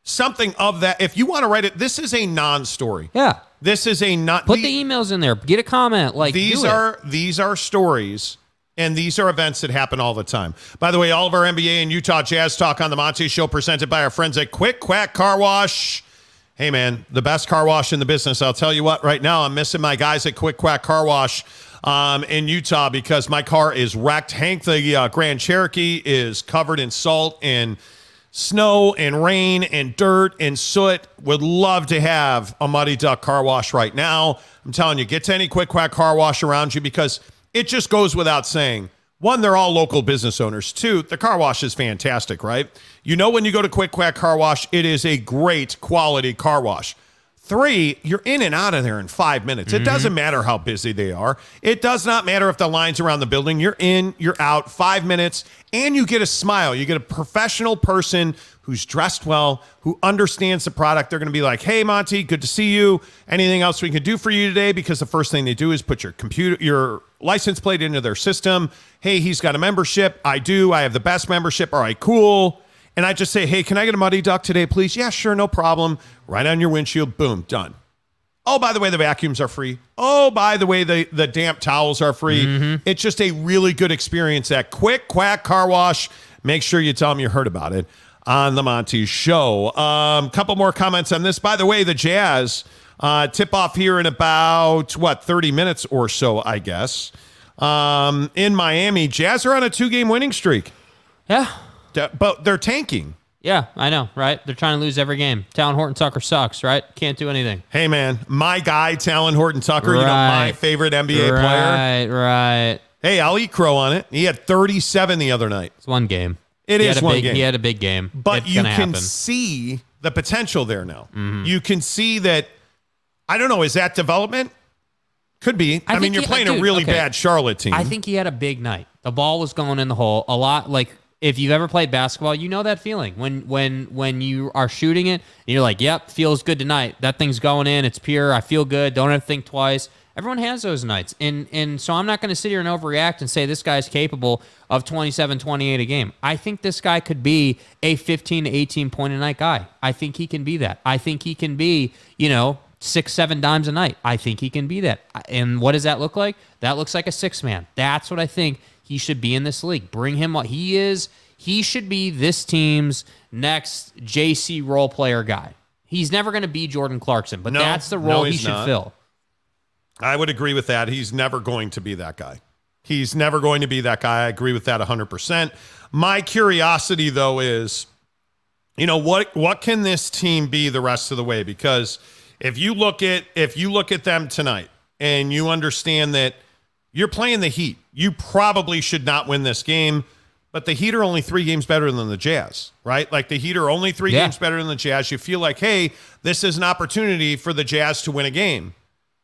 Something of that. If you want to write it, this is a non story. Yeah. This is a not. Put the emails in there. Get a comment. Like these are these are stories and these are events that happen all the time. By the way, all of our NBA and Utah Jazz talk on the Monty Show presented by our friends at Quick Quack Car Wash. Hey man, the best car wash in the business. I'll tell you what, right now I'm missing my guys at Quick Quack Car Wash um, in Utah because my car is wrecked. Hank, the uh, Grand Cherokee, is covered in salt and snow and rain and dirt and soot. Would love to have a Muddy Duck car wash right now. I'm telling you, get to any Quick Quack car wash around you because it just goes without saying. One, they're all local business owners. Two, the car wash is fantastic, right? You know, when you go to Quick Quack Car Wash, it is a great quality car wash. Three, you're in and out of there in five minutes. It doesn't mm-hmm. matter how busy they are. It does not matter if the lines around the building. You're in, you're out, five minutes, and you get a smile. You get a professional person who's dressed well, who understands the product. They're going to be like, "Hey, Monty, good to see you. Anything else we can do for you today?" Because the first thing they do is put your computer, your license plate into their system. Hey, he's got a membership. I do. I have the best membership. All right, cool. And I just say, hey, can I get a muddy duck today, please? Yeah, sure, no problem. Right on your windshield, boom, done. Oh, by the way, the vacuums are free. Oh, by the way, the, the damp towels are free. It's just a really good experience at Quick Quack Car Wash. Make sure you tell them you heard about it on the Monty Show. Um, couple more comments on this. By the way, the Jazz uh, tip off here in about what 30 minutes or so, I guess. Um, in Miami, Jazz are on a two game winning streak. Yeah. But they're tanking. Yeah, I know, right? They're trying to lose every game. Talen Horton Tucker sucks, right? Can't do anything. Hey, man, my guy, Talen Horton Tucker, you know, my favorite NBA player. Right, right. Hey, I'll eat crow on it. He had 37 the other night. It's one game. It He is one big, game. He had a big game. But It's you can happen. see the potential there now. Mhm. You can see that. I don't know. Is that development? Could be. I, mean, you're he- playing dude, a really okay. bad Charlotte team. I think he had a big night. The ball was going in the hole a lot. Like if you've ever played basketball, you know that feeling when when when you are shooting it you're like, "Yep, feels good tonight. That thing's going in. It's pure. I feel good. Don't have to think twice." Everyone has those nights. And and so I'm not going to sit here and overreact and say this guy's capable of 27, 28 a game. I think this guy could be a 15 to 18 point a night guy. I think he can be that. I think he can be, you know, six, seven dimes a night. I think he can be that. And what does that look like? That looks like a six man. That's what I think he should be in this league. Bring him what he is. He should be this team's next JC role player guy. He's never going to be Jordan Clarkson, but No, that's the no, role he should not. fill. I would agree with that. He's never going to be that guy. He's never going to be that guy. I agree with that 100%. My curiosity though is you know what what can this team be the rest of the way because if you look at if you look at them tonight and you understand that you're playing the Heat, you probably should not win this game, but the Heat are only 3 games better than the Jazz, right? Like the Heat are only 3 Yeah. games better than the Jazz. You feel like, "Hey, this is an opportunity for the Jazz to win a game."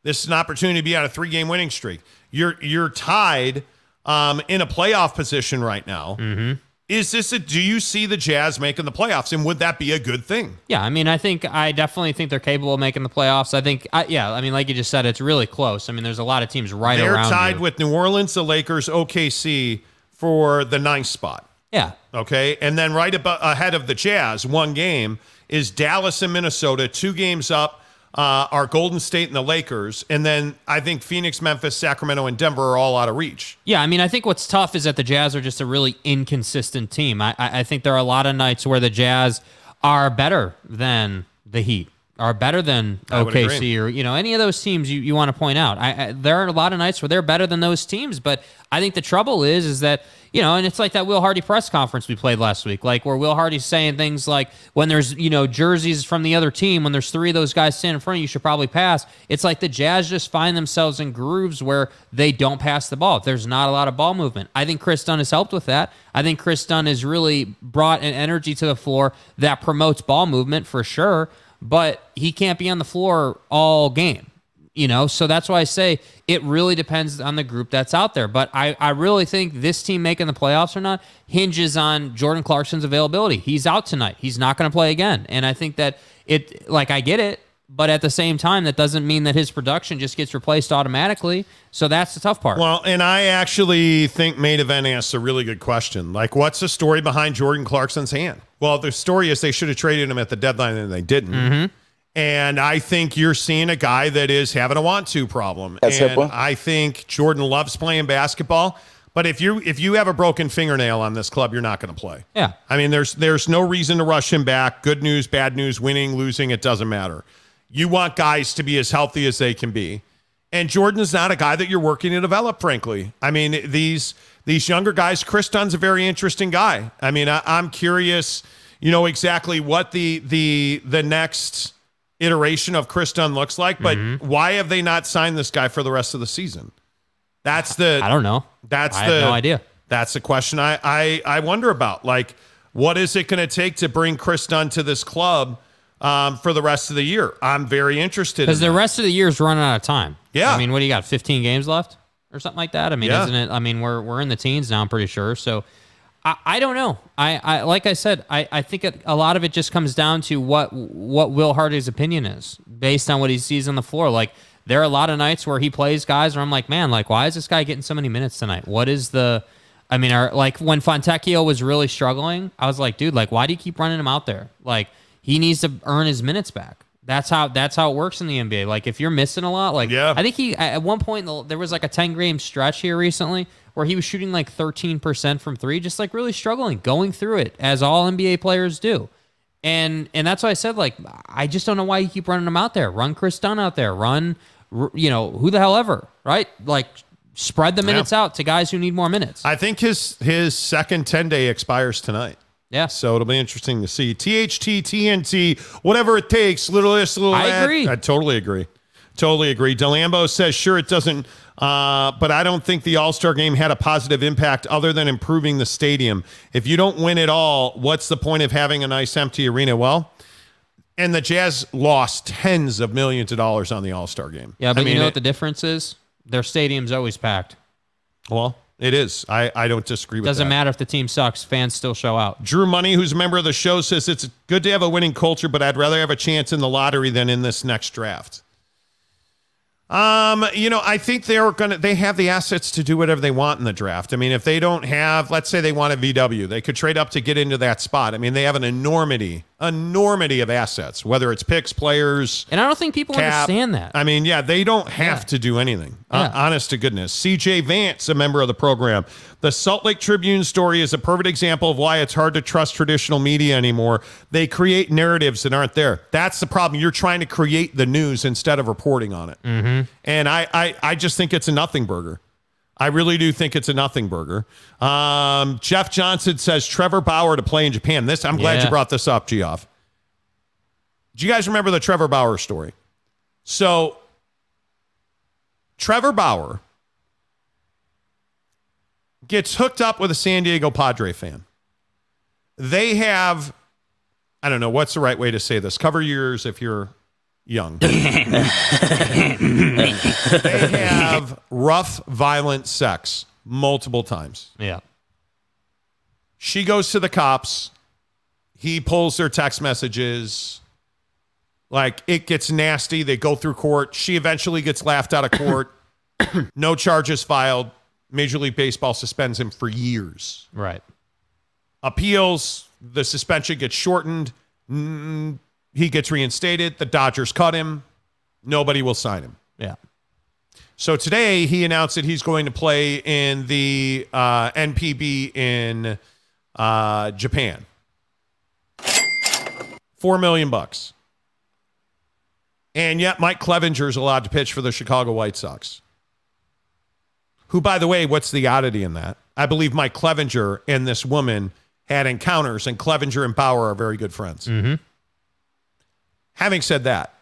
This is an opportunity to be on a three game winning streak. You're you're tied um, in a playoff position right now. Mm-hmm. Is this a? Do you see the Jazz making the playoffs, and would that be a good thing? Yeah, I mean, I think I definitely think they're capable of making the playoffs. I think, I, yeah, I mean, like you just said, it's really close. I mean, there's a lot of teams right They're around tied you. with New Orleans, the Lakers, OKC for the ninth spot. Yeah. Okay, and then right about ahead of the Jazz, one game is Dallas and Minnesota. Two games up uh, are Golden State and the Lakers, and then I think Phoenix, Memphis, Sacramento, and Denver are all out of reach. Yeah, I mean, I think what's tough is that the Jazz are just a really inconsistent team. I, I I think there are a lot of nights where the Jazz are better than the Heat, are better than OKC, or you know any of those teams you, you want to point out. I, I there are a lot of nights where they're better than those teams, but I think the trouble is is that you know, and it's like that Will Hardy press conference we played last week, like where Will Hardy's saying things like when there's you know jerseys from the other team, when there's three of those guys standing in front of you, you should probably pass. It's like the Jazz just find themselves in grooves where they don't pass the ball. There's not a lot of ball movement. I think Kris Dunn has helped with that. I think Kris Dunn has really brought an energy to the floor that promotes ball movement for sure, but he can't be on the floor all game You know, so that's why I say it really depends on the group that's out there. But I, I really think this team making the playoffs or not hinges on Jordan Clarkson's availability. He's out tonight. He's not going to play again. And I think that it, like, I get it. But at the same time, that doesn't mean that his production just gets replaced automatically. So that's the tough part. Well, and I actually think Main Event asks a really good question. Like, what's the story behind Jordan Clarkson's hand? Well, the story is they should have traded him at the deadline and they didn't. Mm-hmm. And I think you're seeing a guy that is having a want to problem. That's and simple. I think Jordan loves playing basketball. But if you if you have a broken fingernail on this club, you're not going to play. Yeah. I mean, there's there's no reason to rush him back. Good news, bad news, winning, losing, it doesn't matter. You want guys to be as healthy as they can be. And Jordan's not a guy that you're working to develop, frankly. I mean, these these younger guys, Kris Dunn's a very interesting guy. I mean, I, I'm curious, you know, exactly what the the the next iteration of Kris Dunn looks like, but why have they not signed this guy for the rest of the season? That's the I don't know. that's I the have no idea. That's the question I I, I wonder about. Like, what is it going to take to bring Kris Dunn to this club um, for the rest of the year? I'm very interested. Because in the that. rest of the year is running out of time. Yeah. I mean, what do you got? 15 games left or something like that? I mean, Yeah. isn't it? I mean, we're, we're in the teens now, I'm pretty sure. So I, I don't know. I, I like I said, I, I think it, a lot of it just comes down to what what Will Hardy's opinion is based on what he sees on the floor. Like there are a lot of nights where he plays guys where I'm like, man, like why is this guy getting so many minutes tonight? What is the I mean, are, like when Fontecchio was really struggling, I was like, dude, like why do you keep running him out there? Like he needs to earn his minutes back. That's how that's how it works in the NBA. Like if you're missing a lot, like Yeah. I think he at one point there was like a 10 game stretch here recently where he was shooting like 13% from 3, just like really struggling, going through it as all NBA players do. And and that's why I said like I just don't know why you keep running him out there. Run Kris Dunn out there. Run you know, who the hell ever, right? Like spread the minutes out to guys who need more minutes. I think his his second 10 day expires tonight. Yeah. So it'll be interesting to see. THT, TNT, whatever it takes. Little this, little I that. agree. I totally agree. Totally agree. Delambo says, sure, it doesn't, uh, but I don't think the All Star game had a positive impact other than improving the stadium. If you don't win it all, what's the point of having a nice empty arena? Well, and the Jazz lost tens of millions of dollars on the All Star game. yeah, but I mean, you know it- what the difference is? Their stadium's always packed. well, it is. I, I don't disagree with that. Doesn't that. matter if the team sucks, fans still show out. Drew Money, who's a member of the show, says it's good to have a winning culture, but I'd rather have a chance in the lottery than in this next draft. Um, you know, I think they're gonna they have the assets to do whatever they want in the draft. I mean, if they don't have, let's say they want a VW, they could trade up to get into that spot. I mean, they have an enormity, enormity of assets, whether it's picks, players, And I don't think people cap. understand that. I mean, yeah, they don't have Yeah. to do anything. Uh, honest to goodness. CJ Vance, a member of the program. The Salt Lake Tribune story is a perfect example of why it's hard to trust traditional media anymore. They create narratives that aren't there. That's the problem. You're trying to create the news instead of reporting on it. Mm-hmm. And I, I, I just think it's a nothing burger. I really do think it's a nothing burger. Um, Jeff Johnson says Trevor Bauer to play in Japan. This I'm glad Yeah. you brought this up, Geoff. Do you guys remember the Trevor Bauer story? So Trevor Bauer gets hooked up with a San Diego Padre fan. They have, I don't know, what's the right way to say this? Cover your ears if you're young. they have rough, violent sex multiple times. Yeah. She goes to the cops. He pulls their text messages. Like it gets nasty. They go through court. She eventually gets laughed out of court. no charges filed. Major League Baseball suspends him for years. Right. Appeals. The suspension gets shortened. Mm, he gets reinstated. The Dodgers cut him. Nobody will sign him. Yeah. So today he announced that he's going to play in the uh, NPB in uh, Japan. Four million bucks. And yet Mike Clevinger is allowed to pitch for the Chicago White Sox. Who, by the way, what's the oddity in that? I believe Mike Clevinger and this woman had encounters, and Clevinger and Bauer are very good friends. Mm-hmm. Having said that,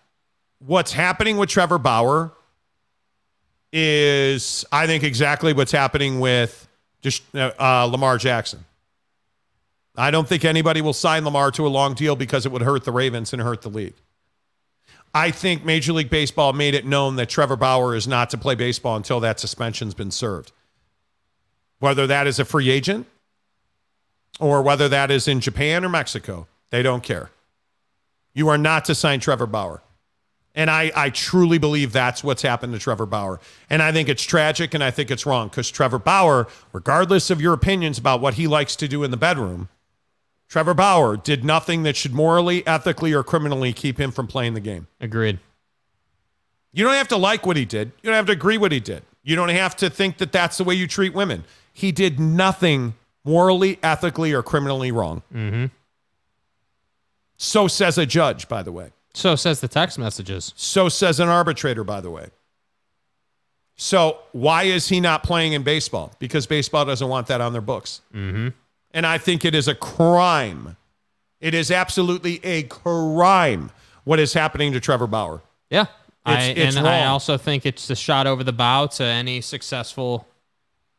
what's happening with Trevor Bauer is, I think, exactly what's happening with just uh, uh, Lamar Jackson. I don't think anybody will sign Lamar to a long deal because it would hurt the Ravens and hurt the league. I think Major League Baseball made it known that Trevor Bauer is not to play baseball until that suspension's been served. Whether that is a free agent or whether that is in Japan or Mexico, they don't care. You are not to sign Trevor Bauer. And I, I truly believe that's what's happened to Trevor Bauer. And I think it's tragic and I think it's wrong because Trevor Bauer, regardless of your opinions about what he likes to do in the bedroom, Trevor Bauer did nothing that should morally, ethically, or criminally keep him from playing the game. Agreed. You don't have to like what he did. You don't have to agree what he did. You don't have to think that that's the way you treat women. He did nothing morally, ethically, or criminally wrong. Mm-hmm. So says a judge, by the way. So says the text messages. So says an arbitrator, by the way. So why is he not playing in baseball? Because baseball doesn't want that on their books. Mm-hmm. And I think it is a crime. It is absolutely a crime what is happening to Trevor Bauer. Yeah. I, It's- it's and I also think it's a shot over the bow to any successful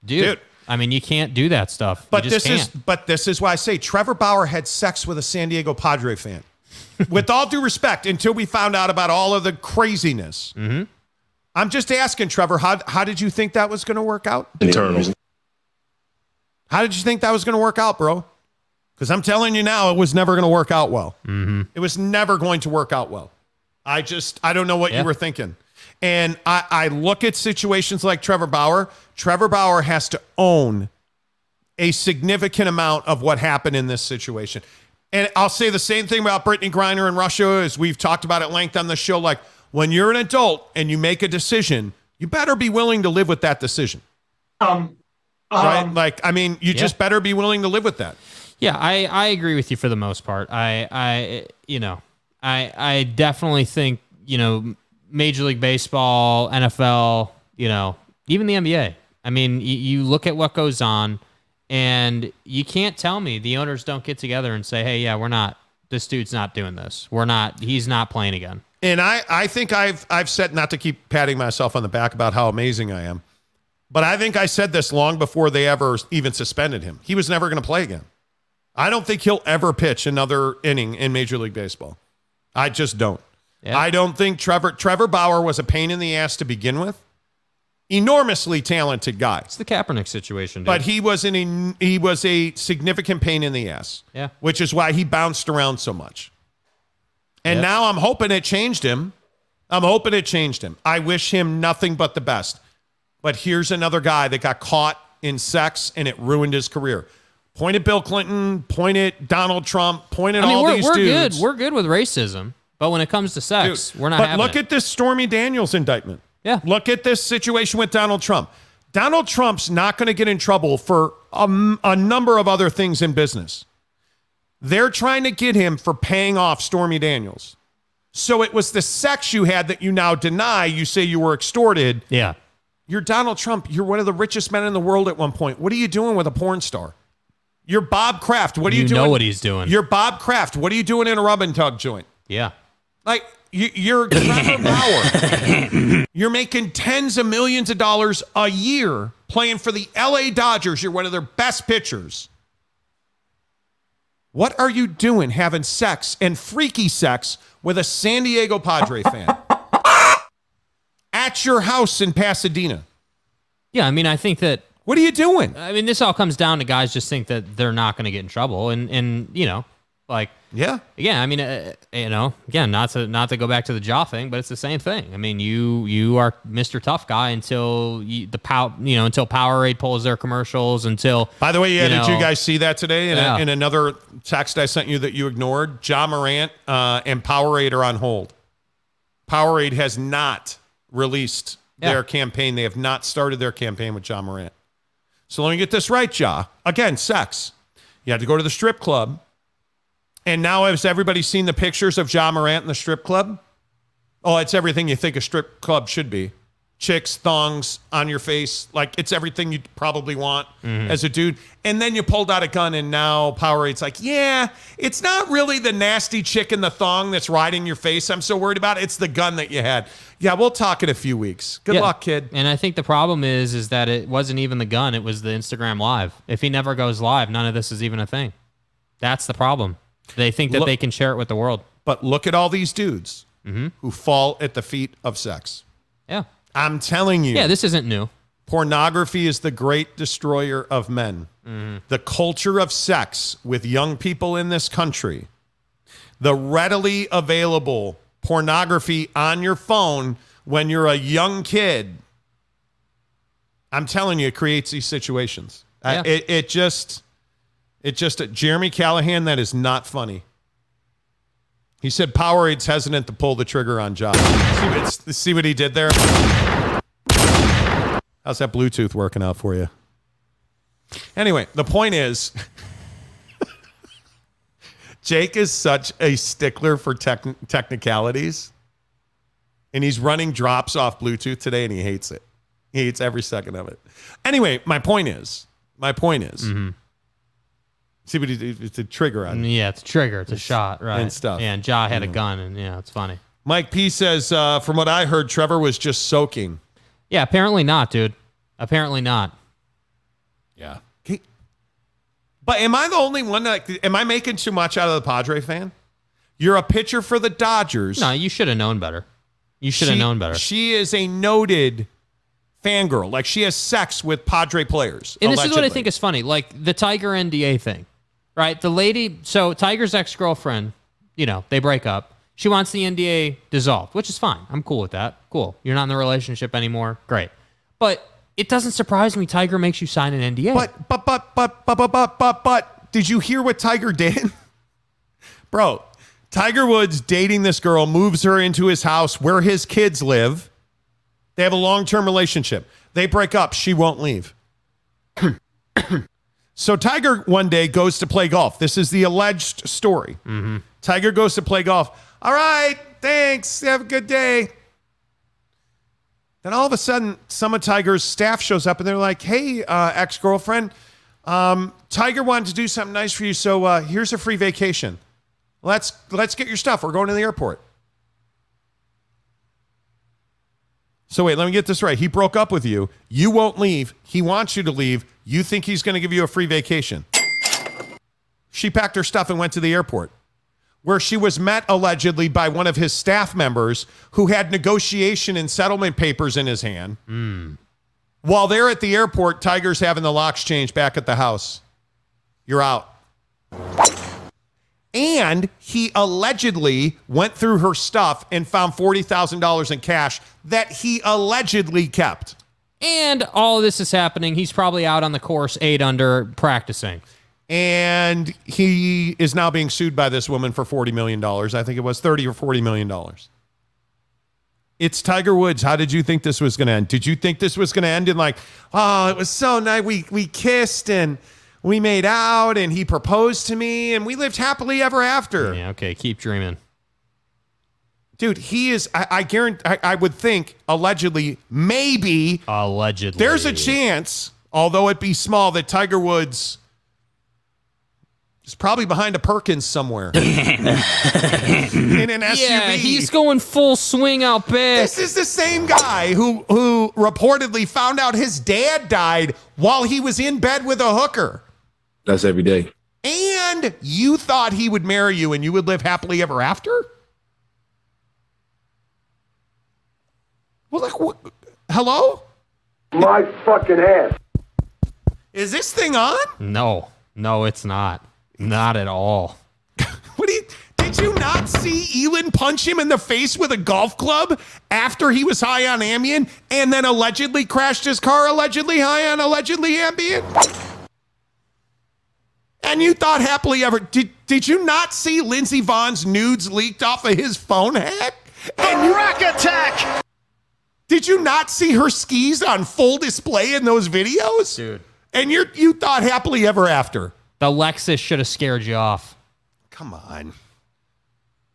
dude. Dude. I mean, you can't do that stuff. But you this just is can't. but this is why I say Trevor Bauer had sex with a San Diego Padre fan. with all due respect, until we found out about all of the craziness. Mm-hmm. I'm just asking, Trevor, how, how did you think that was going to work out? Internal. How did you think that was going to work out, bro? Because I'm telling you now, it was never going to work out well. Mm-hmm. It was never going to work out well. I just, I don't know what Yeah. you were thinking. And I, I look at situations like Trevor Bauer. Trevor Bauer has to own a significant amount of what happened in this situation. And I'll say the same thing about Brittney Griner in Russia, as we've talked about at length on the show. Like when you're an adult and you make a decision, you better be willing to live with that decision. Um, right? um, Like, I mean, you Yeah. just better be willing to live with that. Yeah, I, I agree with you for the most part. I I you know I I definitely think you know Major League Baseball, NFL, you know even the NBA. I mean, you, you look at what goes on, and you can't tell me the owners don't get together and say, hey, yeah, we're not. This dude's not doing this. We're not. He's not playing again. And I, I think I've I've said not to keep patting myself on the back about how amazing I am, but I think I said this long before they ever even suspended him. He was never going to play again. I don't think he'll ever pitch another inning in Major League Baseball. I just don't. Yeah. I don't think Trevor Trevor Bauer was a pain in the ass to begin with. Enormously talented guy, It's the Kaepernick situation, dude. but he was an he was a significant pain in the ass. Yeah. which is why he bounced around so much. And Yep. now I'm hoping it changed him. I'm hoping it changed him. I wish him nothing but the best. But here's another guy that got caught in sex and it ruined his career. Point at Bill Clinton, point at Donald Trump, point at I mean, all we're, these we're dudes. good. We're good with racism, but when it comes to sex, we're not but look it. at this Stormy Daniels indictment. Yeah. Look at this situation with Donald Trump. Donald Trump's not going to get in trouble for a number of other things in business. They're trying to get him for paying off Stormy Daniels. So it was the sex you had that you now deny. You say you were extorted. yeah. You're Donald Trump. You're one of the richest men in the world at one point. What are you doing with a porn star? You're Bob Kraft. What are you, doing? You doing? know what he's doing. You're Bob Kraft. What are you doing in a rub and tug joint? Yeah. Like you, you're Trevor Bauer. You're making tens of millions of dollars a year playing for the LA Dodgers. You're one of their best pitchers. What are you doing having sex and freaky sex with a San Diego Padre fan at your house in Pasadena? Yeah, I mean, I think that What are you doing? I mean, this all comes down to guys just think that they're not going to get in trouble, and and you know, like Yeah. again, I mean, uh, you know, again, not to not to go back to the jaw thing, but it's the same thing. I mean, you you are Mr. Tough Guy until you, the pow, you know, until Powerade pulls their commercials, until By the way, yeah, did you guys see that today in, Yeah. a, in another text I sent you that you ignored? Ja Morant uh, and Powerade are on hold. Powerade has not released Yeah. their campaign. They have not started their campaign with Ja Morant. So let me get this right, Ja. Again, sex. You had to go to the strip club. And now has everybody seen the pictures of Ja Morant in the strip club? Oh, it's everything you think a strip club should be. Chicks, thongs on your face. Like it's everything you probably want mm-hmm. as a dude. And then you pulled out a gun and now Powerade's like, yeah, it's not really the nasty chick in the thong that's riding your face I'm so worried about. It's the gun that you had. Yeah, we'll talk in a few weeks. Good Yeah. luck, kid. And I think the problem is is that it wasn't even the gun; it was the Instagram live. If he never goes live, none of this is even a thing. That's the problem. They think that Look- they can share it with the world. But look at all these dudes. Mm-hmm. who fall at the feet of sex. Yeah. I'm telling you. Yeah, this isn't new. Pornography is the great destroyer of men. Mm-hmm. The culture of sex with young people in this country, the readily available pornography on your phone when you're a young kid. I'm telling you, it creates these situations. Uh, Yeah. it, it just, it just, Jeremy Callahan, that is not funny. He said Powerade's hesitant to pull the trigger on Josh. See what, see what he did there? How's that Bluetooth working out for you? Anyway, the point is Jake is such a stickler for techn technicalities. And he's running drops off Bluetooth today and he hates it. He hates every second of it. Anyway, my point is, my point is, mm-hmm. See what he did? It's a trigger on Yeah, it's a trigger. It's a shot, right? and stuff. Yeah, and Ja had a gun, and yeah, it's funny. Mike P says, uh, from what I heard, Trevor was just soaking. Yeah, apparently not, dude. Apparently not. Yeah. But am I the only one that am I making too much out of the Padre fan? You're a pitcher for the Dodgers. No, you should have known better. You should have She- known better. She is a noted fangirl. Like she has sex with Padre players. And this is what I allegedly. think is funny, like the Tiger NDA thing, right? The lady, so Tiger's ex girlfriend, you know, they break up. She wants the NDA dissolved, which is fine. I'm cool with that. Cool. You're not in the relationship anymore. Great. But it doesn't surprise me Tiger makes you sign an NDA. But but but but but but but but, but did you hear what Tiger did? Bro, Tiger Woods dating this girl, moves her into his house where his kids live. They have a long-term relationship. They break up, she won't leave. so Tiger one day goes to play golf. This is the alleged story. Tiger goes to play golf. All right, thanks. Have a good day. Then all of a sudden, some of Tiger's staff shows up and they're like, "Hey, uh, ex girlfriend, um, Tiger wanted to do something nice for you, so uh, here's a free vacation. Let's let's get your stuff. We're going to the airport." So wait, let me get this right. He broke up with you. You won't leave. He wants you to leave. You think he's going to give you a free vacation. She packed her stuff and went to the airport, where she was met allegedly by one of his staff members who had negotiation and settlement papers in his hand. Hmm. While they're at the airport, Tiger's having the locks changed back at the house. You're out. And he allegedly went through her stuff and found $40,000 in cash that he allegedly kept. and all of this is happening. He's probably out on the course, eight under, practicing. And he is now being sued by this woman for $40 million. I think it was 30 or $40 million. It's Tiger Woods. How did you think this was going to end? Did you think this was going to end in like, oh, it was so nice. We, we kissed and we made out and he proposed to me and we lived happily ever after. Yeah, okay, keep dreaming. Dude, he is, I, I guarantee, I, I would think, allegedly, maybe, Allegedly. there's a chance, although it be small, that Tiger Woods is probably behind a Perkins somewhere. in an SUV. Yeah, he's going full swing out back. This is the same guy who who reportedly found out his dad died while he was in bed with a hooker. That's every day. And you thought he would marry you and you would live happily ever after? Well, like, what? Hello? My fucking ass. Is this thing on? No, no, it's not. Not at all. What do you? Did you not see Elin punch him in the face with a golf club after he was high on Ambien and then allegedly crashed his car, allegedly high on allegedly Ambien? And you thought happily ever did did you not see Lindsey Vonn's nudes leaked off of his phone hack? And you, Rack attack! did you not see her skis on full display in those videos? Dude. And you you thought happily ever after. The Lexus should have scared you off. Come on.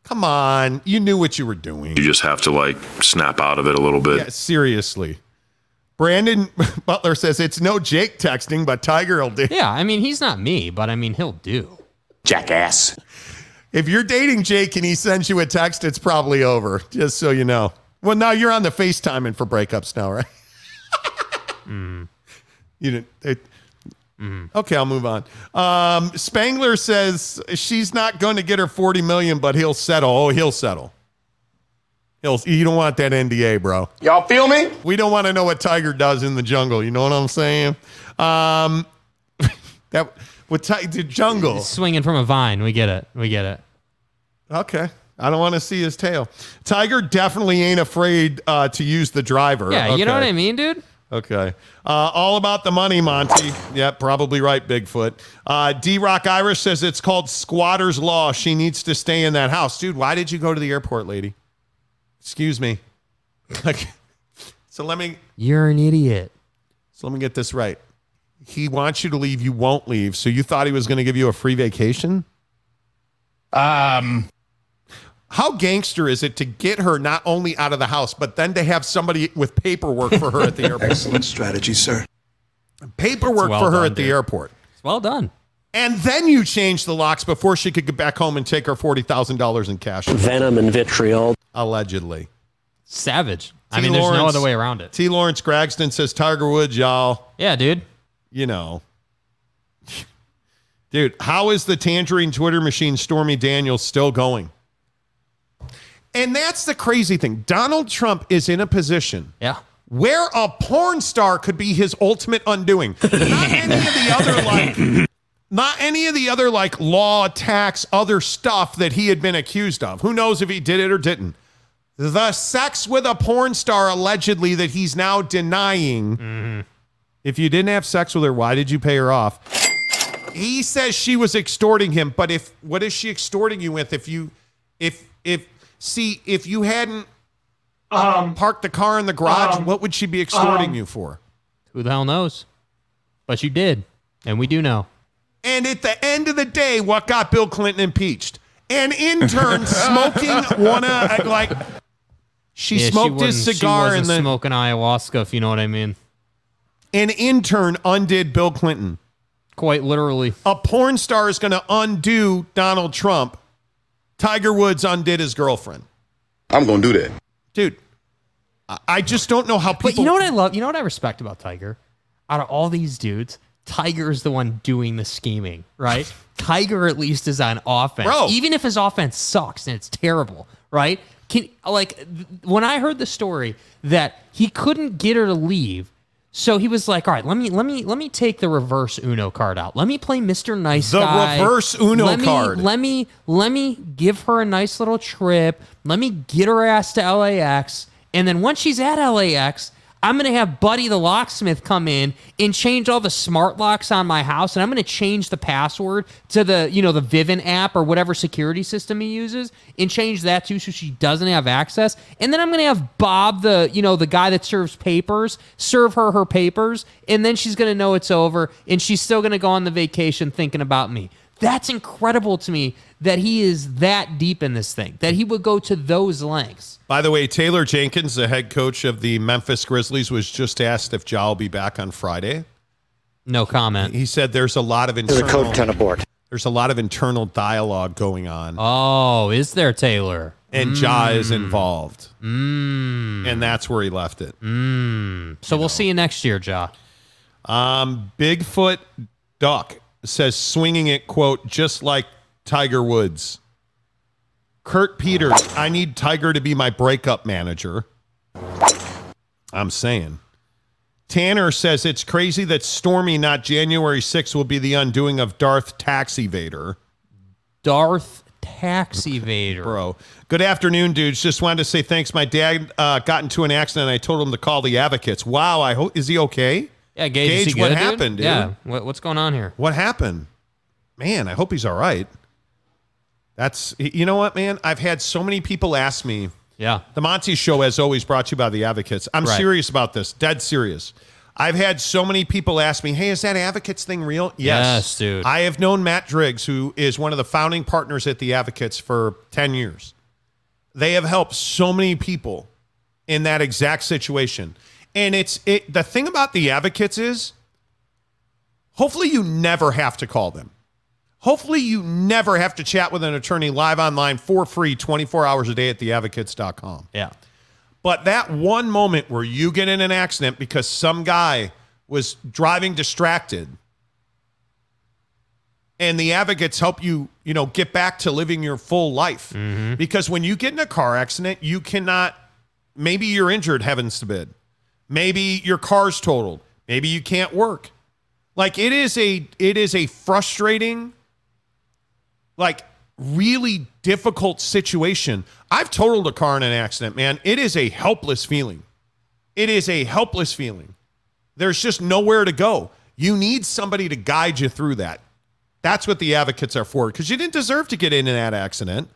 Come on. You knew what you were doing. You just have to like snap out of it a little bit. Yeah, seriously. Brandon Butler says it's no Jake texting, but Tiger will do. Yeah, I mean, he's not me, but I mean, he'll do. Jackass. If you're dating Jake and he sends you a text, it's probably over, just so you know. Well, now you're on the FaceTiming for breakups now, right? Mm. You didn't. It, Okay, I'll move on. Um, Spangler says she's not going to get her 40 million, but he'll settle. Oh, he'll settle. Hills, you don't want that NDA, bro. Y'all feel me? We don't want to know what Tiger does in the jungle. You know what I'm saying? Um, that with ti- the jungle. Swinging from a vine. We get it. We get it. Okay. I don't want to see his tail. Tiger definitely ain't afraid uh, to use the driver. Yeah, you know what I mean, dude? Okay. Uh, all about the money, Monty. Yep, probably right, Bigfoot. Uh, D Rock Irish says it's called squatter's law. She needs to stay in that house. Dude, why did you go to the airport, lady? Excuse me. Like, so let me You're an idiot. so let me get this right. He wants you to leave, you won't leave. So you thought he was going to give you a free vacation? Um, How gangster is it to get her not only out of the house, but then to have somebody with paperwork for her at the airport? excellent strategy, sir. paperwork well for her done, at the dude. airport. It's well done. And then you change the locks before she could get back home and take her $40,000 in cash. Venom and vitriol. Allegedly. Savage. I T. mean, there's no other way around it. T. Lawrence Gragston says Tiger Woods, y'all. Yeah, dude. You know. Dude, how is the Tangerine Twitter machine Stormy Daniels still going? And that's the crazy thing. Donald Trump is in a position Yeah. where a porn star could be his ultimate undoing. Not any of the other like not any of the other like law tax other stuff that he had been accused of. Who knows if he did it or didn't. The sex with a porn star allegedly that he's now denying. If you didn't have sex with her, why did you pay her off? He says she was extorting him, but if what is she extorting you with if you if if see if you hadn't Um, parked the car in the garage, Um, what would she be extorting um, you for? Who the hell knows? But you did. And we do know. And at the end of the day, what got Bill Clinton impeached? An intern smoking one of uh, like she Yeah, smoked his cigar she and wasn't then smoking ayahuasca, if you know what I mean. an intern undid Bill Clinton. Quite literally. A porn star is going to undo Donald Trump. Tiger Woods undid his girlfriend. I'm gonna do that. Dude, I- I just don't know how people But you know what I love? You know what I respect about Tiger? Out of all these dudes, Tiger is the one doing the scheming, right? Tiger at least is on offense, Bro. even if his offense sucks and it's terrible, right? Can like th- when I heard the story that he couldn't get her to leave, so he was like, "All right, let me let me let me take the reverse Uno card out. Let me play Mister Nice The Guy. reverse Uno let me, card. Let me let me give her a nice little trip. Let me get her ass to LAX, and then once she's at LAX, I'm gonna have Buddy the locksmith come in and change all the smart locks on my house, and I'm gonna change the password to the you know the Vivint app or whatever security system he uses, and change that too so she doesn't have access. And then I'm gonna have Bob the you know the guy that serves papers serve her her papers, and then she's gonna know it's over, and she's still gonna go on the vacation thinking about me. That's incredible to me that he is that deep in this thing, that he would go to those lengths. By the way, Taylor Jenkins, the head coach of the Memphis Grizzlies, was just asked if Ja will be back on Friday. No comment. He said there's a lot of There's a internal code 10 abort. there's a lot of internal dialogue going on, Oh, is there Taylor? and Ja is involved, Mm. and that's where he left it. Mm. So we'll see you next year, Ja. Um, Bigfoot Duck says swinging it quote just like Tiger Woods. Kurt Peters, I need Tiger to be my breakup manager. I'm saying. Tanner says it's crazy that Stormy, not January 6th, will be the undoing of Darth Tax Evader. Darth Tax Evader. Bro. Good afternoon, dudes. Just wanted to say thanks. My dad uh, got into an accident. And I told him to call the advocates. Wow. I hope is he okay? Yeah, Gage, Gage, what good, happened, dude? Yeah, what, what's going on here? What happened? Man, I hope he's all right. That's you know what, man? I've had so many people ask me. Yeah. The Monty Show, as always, brought to you by the Advocates. I'm Right. serious about this, dead serious. I've had so many people ask me, "Hey, is that Advocates thing real?" Yes, dude. I have known Matt Driggs, who is one of the founding partners at the Advocates, for ten years. They have helped so many people in that exact situation, and it's it. The thing about the Advocates is, hopefully, you never have to call them. Hopefully, you never have to chat with an attorney live online for free 24 hours a day at theadvocates.com. Yeah. But that one moment where you get in an accident because some guy was driving distracted and the advocates help you, you know, get back to living your full life. Mm-hmm. Because when you get in a car accident, you cannot. Maybe you're injured, heavens forbid. Maybe your car's totaled. Maybe you can't work. Like it is a it is a frustrating like really difficult situation. I've totaled a car in an accident, man. It is a helpless feeling. It is a helpless feeling. There's just nowhere to go. You need somebody to guide you through that. That's what the advocates are for because you didn't deserve to get in that accident,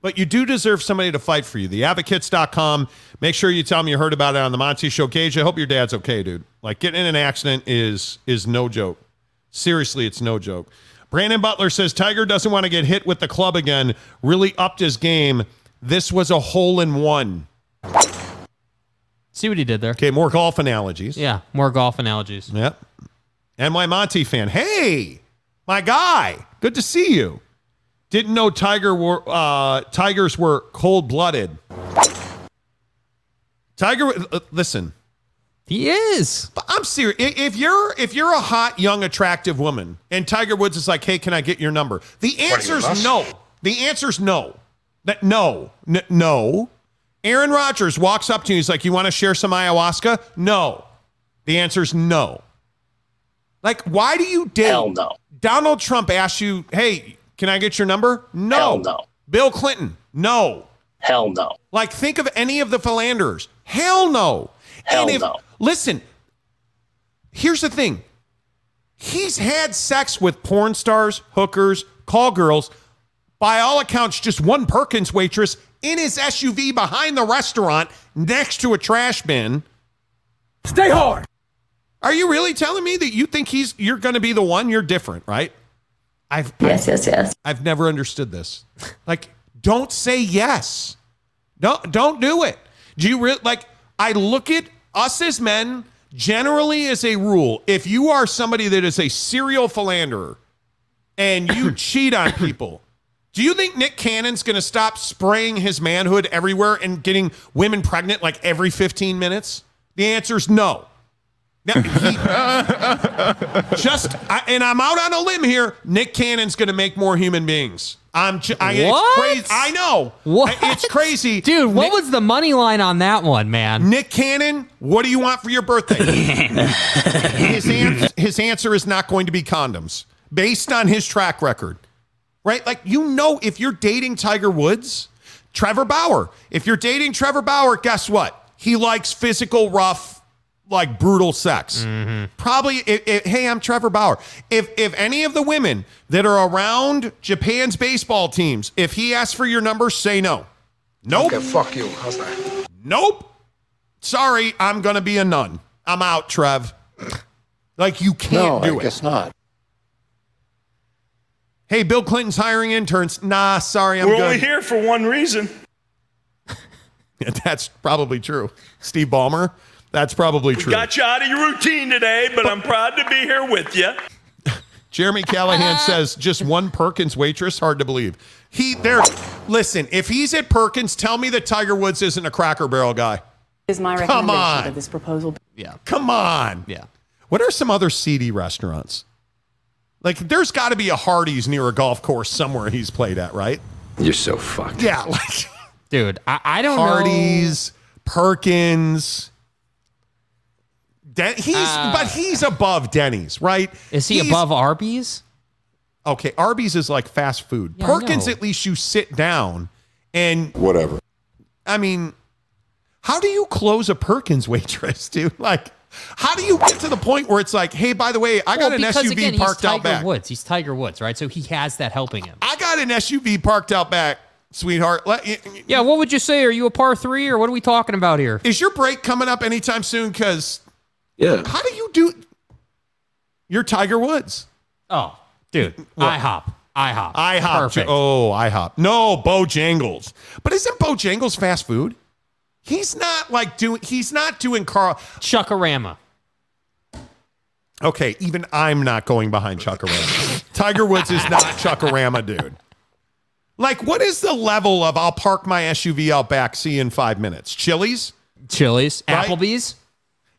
but you do deserve somebody to fight for you. Theadvocates.com. Make sure you tell them you heard about it on the Monty Show. Gage, I hope your dad's okay, dude. Like getting in an accident is is no joke. Seriously, it's no joke. Brandon Butler says Tiger doesn't want to get hit with the club again. Really upped his game. This was a hole in one. See what he did there. Okay, more golf analogies. Yeah, more golf analogies. Yep. And my Monty fan. Hey, my guy. Good to see you. Didn't know Tiger were uh, Tigers were cold blooded. Tiger, uh, listen. He is. But I'm serious. If you're if you're a hot, young, attractive woman, and Tiger Woods is like, "Hey, can I get your number?" The answer's must? no. The answer's no. That no, N- no. Aaron Rodgers walks up to you. And he's like, "You want to share some ayahuasca?" No. The answer's no. Like, why do you date? Hell no. Donald Trump asked you, "Hey, can I get your number?" No. Hell no. Bill Clinton, no. Hell no. Like, think of any of the philanderers. Hell no. Hell and if, no. Listen, here's the thing. He's had sex with porn stars, hookers, call girls. By all accounts, just one Perkins waitress in his SUV behind the restaurant next to a trash bin. Stay hard. Are you really telling me that you think he's you're going to be the one? You're different, right? I've Yes, yes, yes. I've never understood this. Like, don't say yes. Don't don't do it. Do you really like? I look at us as men generally as a rule. If you are somebody that is a serial philanderer and you cheat on people, do you think Nick Cannon's going to stop spraying his manhood everywhere and getting women pregnant like every 15 minutes? The answer is no. Now, he- just, I, and I'm out on a limb here. Nick Cannon's going to make more human beings. I'm, j- I, it's What? crazy. I know. What? It's crazy, Dude, what was the money line on that one, man? Nick Cannon, what do you want for your birthday? his, ans- his answer is not going to be condoms, based on his track record, right? Like, you know, if you're dating Tiger Woods, Trevor Bauer, if you're dating Trevor Bauer, guess what? He likes physical, rough, like brutal sex. Mm-hmm. Probably, if, if- hey, I'm Trevor Bauer. If if any of the women that are around Japan's baseball teams, if he asks for your number, say no. Nope. Okay, fuck you. How's that? Nope. Sorry, I'm gonna be a nun. I'm out, Trev. Like you can't No, do I it. guess not. Hey, Bill Clinton's hiring interns. Nah, sorry, I'm We're good. only here for one reason. Yeah, that's probably true. Steve Ballmer. That's probably true. Got you out of your routine today, but I'm proud to be here with you. Jeremy Callahan uh-huh. says just one Perkins waitress. Hard to believe. He there. Listen, if he's at Perkins, tell me that Tiger Woods isn't a Cracker Barrel guy. Is my Come recommendation on. that this proposal Yeah. Come on. Yeah. What are some other seedy restaurants? Like, there's got to be a Hardee's near a golf course somewhere he's played at, right? You're so fucked. Yeah, like Dude, I, I don't know. Hardee's, Perkins. Den- he's Uh, but he's above Denny's, right? Is he He's- above Arby's? Okay, Arby's is like fast food. Yeah, Perkins, at least you sit down and Whatever. I mean, how do you close a Perkins waitress, dude? Like, how do you get to the point where it's like, hey, by the way, I got Well, an because SUV again, parked he's out Tiger back. Woods. He's Tiger Woods, right? So he has that helping him. I got an SUV parked out back, sweetheart. Let, y- y- Yeah, what would you say? Are you a par three or what are we talking about here? is your break coming up anytime soon? Because Yeah. how do you do? You're Tiger Woods. Oh, dude, I IHOP. IHOP. IHOP. Perfect. Oh, IHOP. No, Bojangles. But isn't Bojangles fast food? He's not like doing. He's not doing Carl. Chuckarama. Okay, even I'm not going behind Chuckarama. Tiger Woods is not Chuckarama, dude. Like, what is the level of I'll park my SUV out back, see you in five minutes? Chili's? Chili's. Right? Applebee's.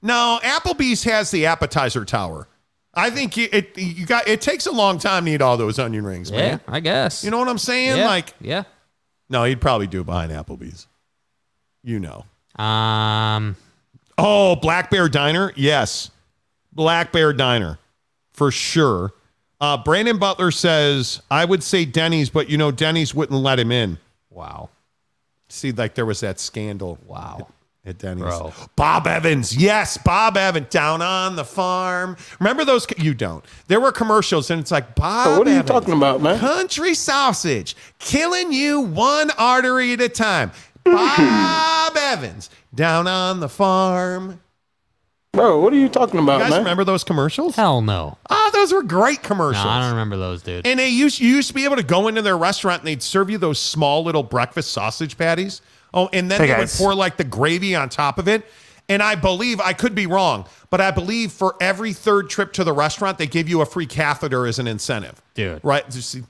No, Applebee's has the appetizer tower. I think you, it you got it takes a long time to eat all those onion rings, Yeah, man. I guess. You know what I'm saying? Yeah, Like, yeah. no, he'd probably do it behind Applebee's. You know. Um. Oh, Black Bear Diner? Yes. Black Bear Diner. For sure. Uh, Brandon Butler says, I would say Denny's, but you know, Denny's wouldn't let him in. Wow. See, like there was that scandal. Wow. At Denny's. Bro. Bob Evans. Yes, Bob Evans. Down on the farm. Remember those? You don't. There were commercials, and it's like, Bob what are you Evans, talking about, man? Country sausage. Killing you one artery at a time. Bob Evans. Down on the farm. Bro, what are you talking about, You guys man? remember those commercials? Hell no. Oh, those were great commercials. No, commercials. I don't remember those, dude. And they used you used to be able to go into their restaurant and they'd serve you those small little breakfast sausage patties. Oh, and then Hey, they guys. would pour like the gravy on top of it. And I believe I could be wrong, but I believe for every third trip to the restaurant, they give you a free catheter as an incentive. Dude. Right? Just see-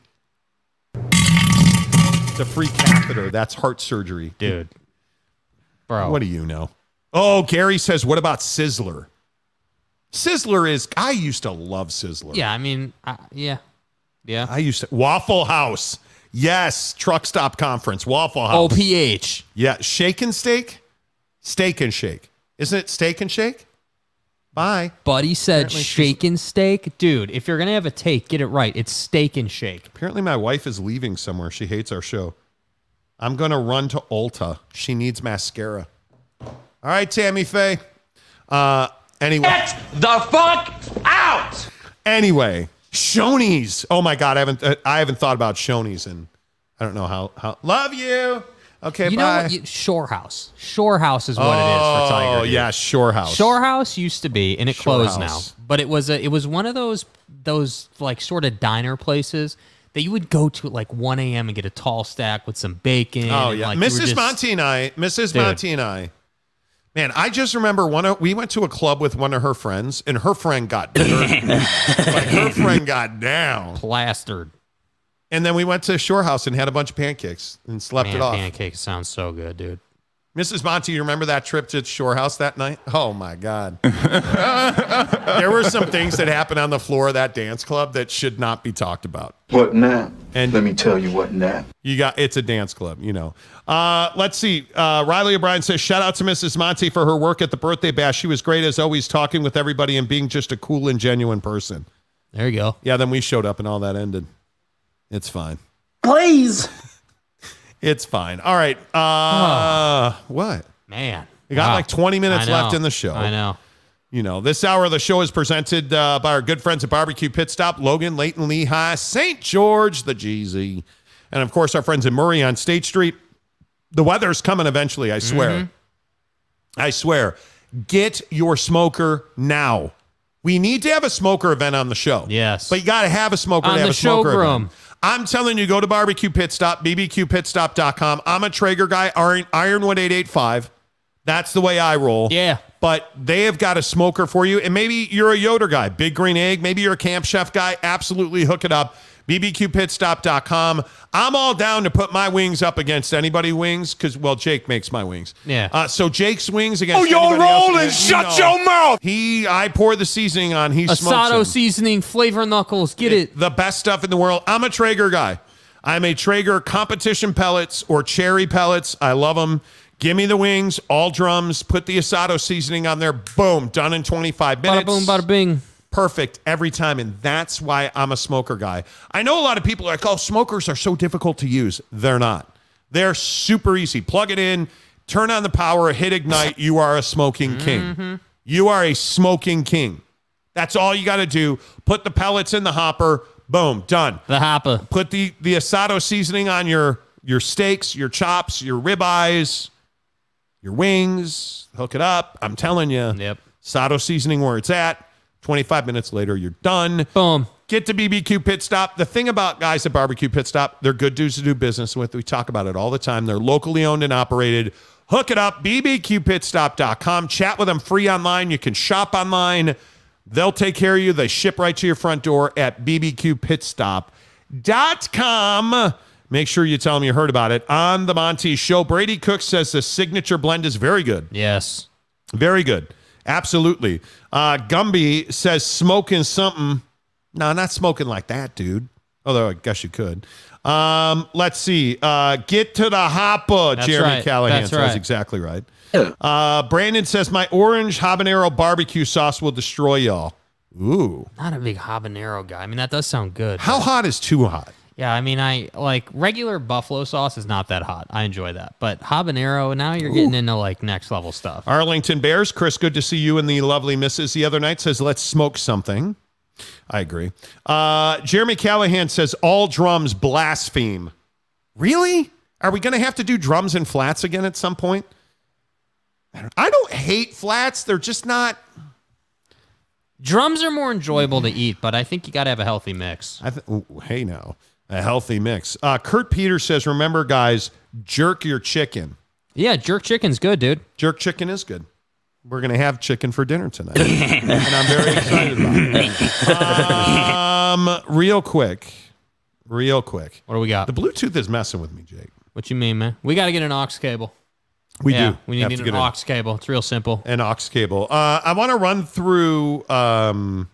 The free catheter. That's heart surgery. Dude. Bro. What do you know? Oh, Gary says, what about Sizzler? Sizzler is, I used to love Sizzler. Yeah, I mean, uh, yeah. Yeah. I used to Waffle House. Yes, truck stop conference. Waffle House. OPH. Yeah, shake and steak, steak and shake. Isn't it steak and shake? Bye. Buddy said Apparently she's- shake and steak. Dude, if you're going to have a take, get it right. It's steak and shake. Apparently, my wife is leaving somewhere. She hates our show. I'm gonna run to Ulta. She needs mascara. All right, Tammy Faye. Uh, anyway. Get the fuck out! Anyway, Shoney's. Oh my God, I haven't uh, I haven't thought about Shoney's and I don't know how how. Love you. Okay, you bye. know what? You- Shore House. Shore House is what it is for Tiger. Oh yeah, Shore House. Shore House used to be, and it Shore closed House. now. But it was a, it was one of those those like sort of diner places that you would go to at like 1 a.m. and get a tall stack with some bacon. Oh and, yeah, like, Mrs. just- Monty and I, Mrs. Dude. Monty and I. Man, I just remember one of we went to a club with one of her friends, and her friend got dirty. like her friend got down, plastered. And then we went to Shore House and had a bunch of pancakes and slept Man, it off. pancakes sounds so good, dude. Mrs. Monty, you remember that trip to Shore House that night? Oh my God. there were some things that happened on the floor of that dance club that should not be talked about. What now? And Let me tell you what now. You got it's a dance club, you know. Uh, let's see. Uh, Riley O'Brien says, shout out to Mrs. Monty for her work at the birthday bash. She was great as always, talking with everybody and being just a cool and genuine person. There you go. Yeah, then we showed up and all that ended. It's fine. Please. It's fine. All right. Uh, what? Man. We got Wow. like 20 minutes left in the show. I know. You know, this hour of the show is presented uh, by our good friends at Barbecue Pit Stop, Logan, Layton, Lehi, St. George, the GZ. And of course, our friends in Murray on State Street. The weather's coming eventually, I swear. Mhm. I swear. Get your smoker now. We need to have a smoker event on the show. Yes. But you got to have a smoker On to have the a smoker showroom. event. I'm telling you, go to Barbecue Pit Stop, bbqpitstop.com. I'm a Traeger guy, Iron, Ironwood 885. That's the way I roll. Yeah. But they have got a smoker for you. And maybe you're a Yoder guy, Big Green Egg. Maybe you're a Camp Chef guy. Absolutely hook it up. bbqpitstop.com. I'm all down to put my wings up against anybody wings because, well, Jake makes my wings. Yeah. Uh, so Jake's wings against Oh, you're anybody else, rolling. you Shut know. your mouth. He, I pour the seasoning on. He smokes Asado them. seasoning, flavor knuckles. Get it. The best stuff in the world. I'm a Traeger guy. I'm a Traeger competition pellets or cherry pellets. I love them. Give me the wings, all drums. Put the Asado seasoning on there. Boom, done in 25 minutes. Bada boom, bada bing. Perfect every time. And that's why I'm a smoker guy. I know a lot of people are like, oh, smokers are so difficult to use. They're not. They're super easy. Plug it in, turn on the power, hit ignite. You are a smoking king. Mm-hmm. You are a smoking king. That's all you got to do. Put the pellets in the hopper. Boom, done. The hopper. Put the the asado seasoning on your your steaks, your chops, your ribeyes, your wings. Hook it up. I'm telling you. Yep. Asado seasoning where it's at. 25 minutes later, you're done. Boom. Get to BBQ Pit Stop. The thing about guys at Barbecue Pit Stop, they're good dudes to do business with. We talk about it all the time. They're locally owned and operated. Hook it up, bbqpitstop.com. Chat with them free online. You can shop online. They'll take care of you. They ship right to your front door at bbqpitstop.com. Make sure you tell them you heard about it on the Monty Show. Brady Cook says the signature blend is very good. Yes. Very good. Absolutely. Uh, Gumby says smoking something. No, not smoking like that, dude. Although I guess you could. Um, let's see. Uh, get to the hopper, That's Jeremy right. Callahan. That's So That's right. exactly right. Uh, Brandon says my orange habanero barbecue sauce will destroy y'all. Ooh. Not a big habanero guy. I mean, that does sound good. How hot is too hot? Yeah, I mean, I like regular buffalo sauce is not that hot. I enjoy that, but habanero. Now you're getting into like next level stuff. Arlington Bears, Chris, good to see you and the lovely missus the other night. Says, let's smoke something. I agree. Uh, Jeremy Callahan says, all drums blaspheme. Really? Are we going to have to do drums and flats again at some point? I don't, I don't hate flats. They're just not. Drums are more enjoyable to eat, but I think you got to have a healthy mix. I th- ooh, hey, now, a healthy mix. Uh, Kurt Peters says, remember, guys, jerk your chicken. Yeah, jerk chicken's good, dude. Jerk chicken is good. We're going to have chicken for dinner tonight. and I'm very excited about it. Um, real quick. Real quick. What do we got? The Bluetooth is messing with me, Jake. What you mean, man? We got to get an aux cable. We Yeah, do. We have need an aux cable. It's real simple. An aux cable. Uh, I want to run through. Um,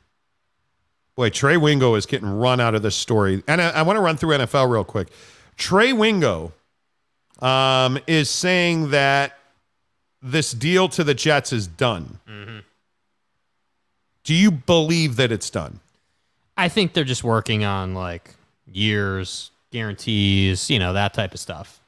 boy, Trey Wingo is getting run out of this story, and I, I want to run through NFL real quick. Trey Wingo um, is saying that this deal to the Jets is done. Do you believe that it's done? I think they're just working on like years, guarantees, you know, that type of stuff.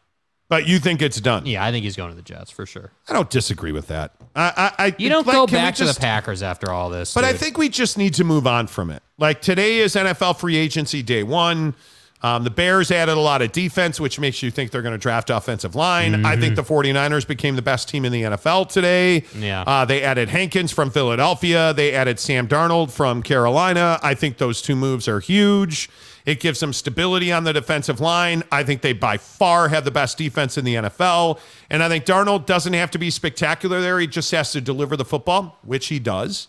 But you think it's done? Yeah, I think he's going to the Jets for sure. I don't disagree with that. I, I, I You don't like, go back to the Packers after all this. But I think we just need to move on from it. Like today is NFL free agency day one. Um, the Bears added a lot of defense, which makes you think they're going to draft offensive line. I think the 49ers became the best team in the NFL today. Yeah. Uh, they added Hankins from Philadelphia. They added Sam Darnold from Carolina. I think those two moves are huge. It gives them stability on the defensive line. I think they by far have the best defense in the NFL. And I think Darnold doesn't have to be spectacular there. He just has to deliver the football, which he does.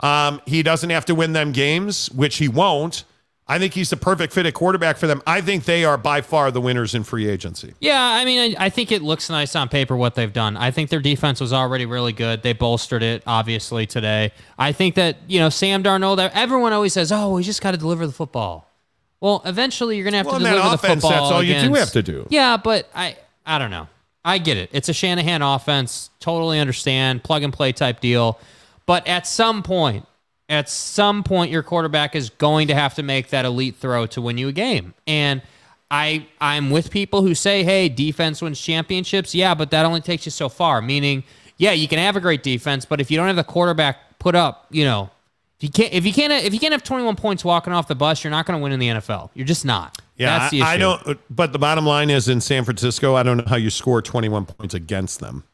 Um, he doesn't have to win them games, which he won't. I think he's the perfect fit at quarterback for them. I think they are by far the winners in free agency. Yeah, I mean, I, I think it looks nice on paper what they've done. I think their defense was already really good. They bolstered it, obviously, today. I think that, you know, Sam Darnold, everyone always says, oh, we just got to deliver the football. Well, eventually you're going to have Well, to in that deliver offense, the football. that's all you do have to do. Yeah, but I, I don't know. I get it. It's a Shanahan offense. Totally understand. Plug and play type deal. But at some point, at some point, your quarterback is going to have to make that elite throw to win you a game. And I, I'm with people who say, "Hey, defense wins championships." Yeah, but that only takes you so far. Meaning, yeah, you can have a great defense, but if you don't have the quarterback put up, you know, if you can't, if you can't, if you can't have 21 points walking off the bus, you're not going to win in the NFL. You're just not. Yeah, That's the I, I don't. But the bottom line is in San Francisco, I don't know how you score 21 points against them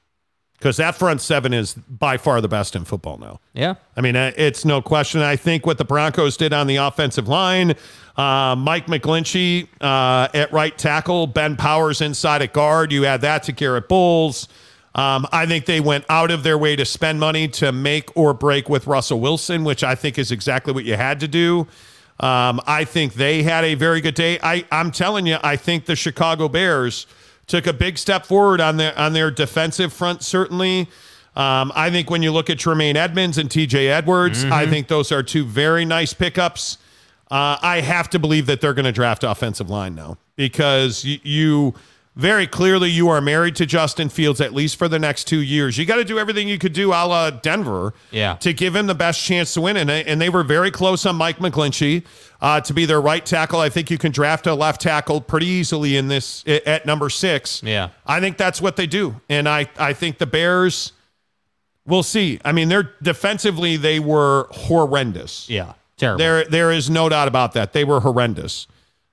because that front seven is by far the best in football now. Yeah. I mean, uh, it's no question. I think what the Broncos did on the offensive line, uh, Mike McGlinchey uh, at right tackle, Ben Powers inside at guard. You add that to Garett Bolles. Um, I think they went out of their way to spend money to make or break with Russell Wilson, which I think is exactly what you had to do. Um, I think they had a very good day. I, I'm telling you, I think the Chicago Bears took a big step forward on their on their defensive front. Certainly, um, I think when you look at Tremaine Edmunds and T.J. Edwards, I think those are two very nice pickups. Uh, I have to believe that they're going to draft offensive line now because you, you very clearly you are married to Justin Fields at least for the next two years. You got to do everything you could do, a la Denver, Yeah. to give him the best chance to win. And, they- and they were very close on Mike McGlinchey uh, to be their right tackle. I think you can draft a left tackle pretty easily in this at at number six. Yeah. I think that's what they do. And I, I think the Bears, we'll see. I mean, they're defensively, they were horrendous. Yeah. Terrible. There, there is no doubt about that. They were horrendous.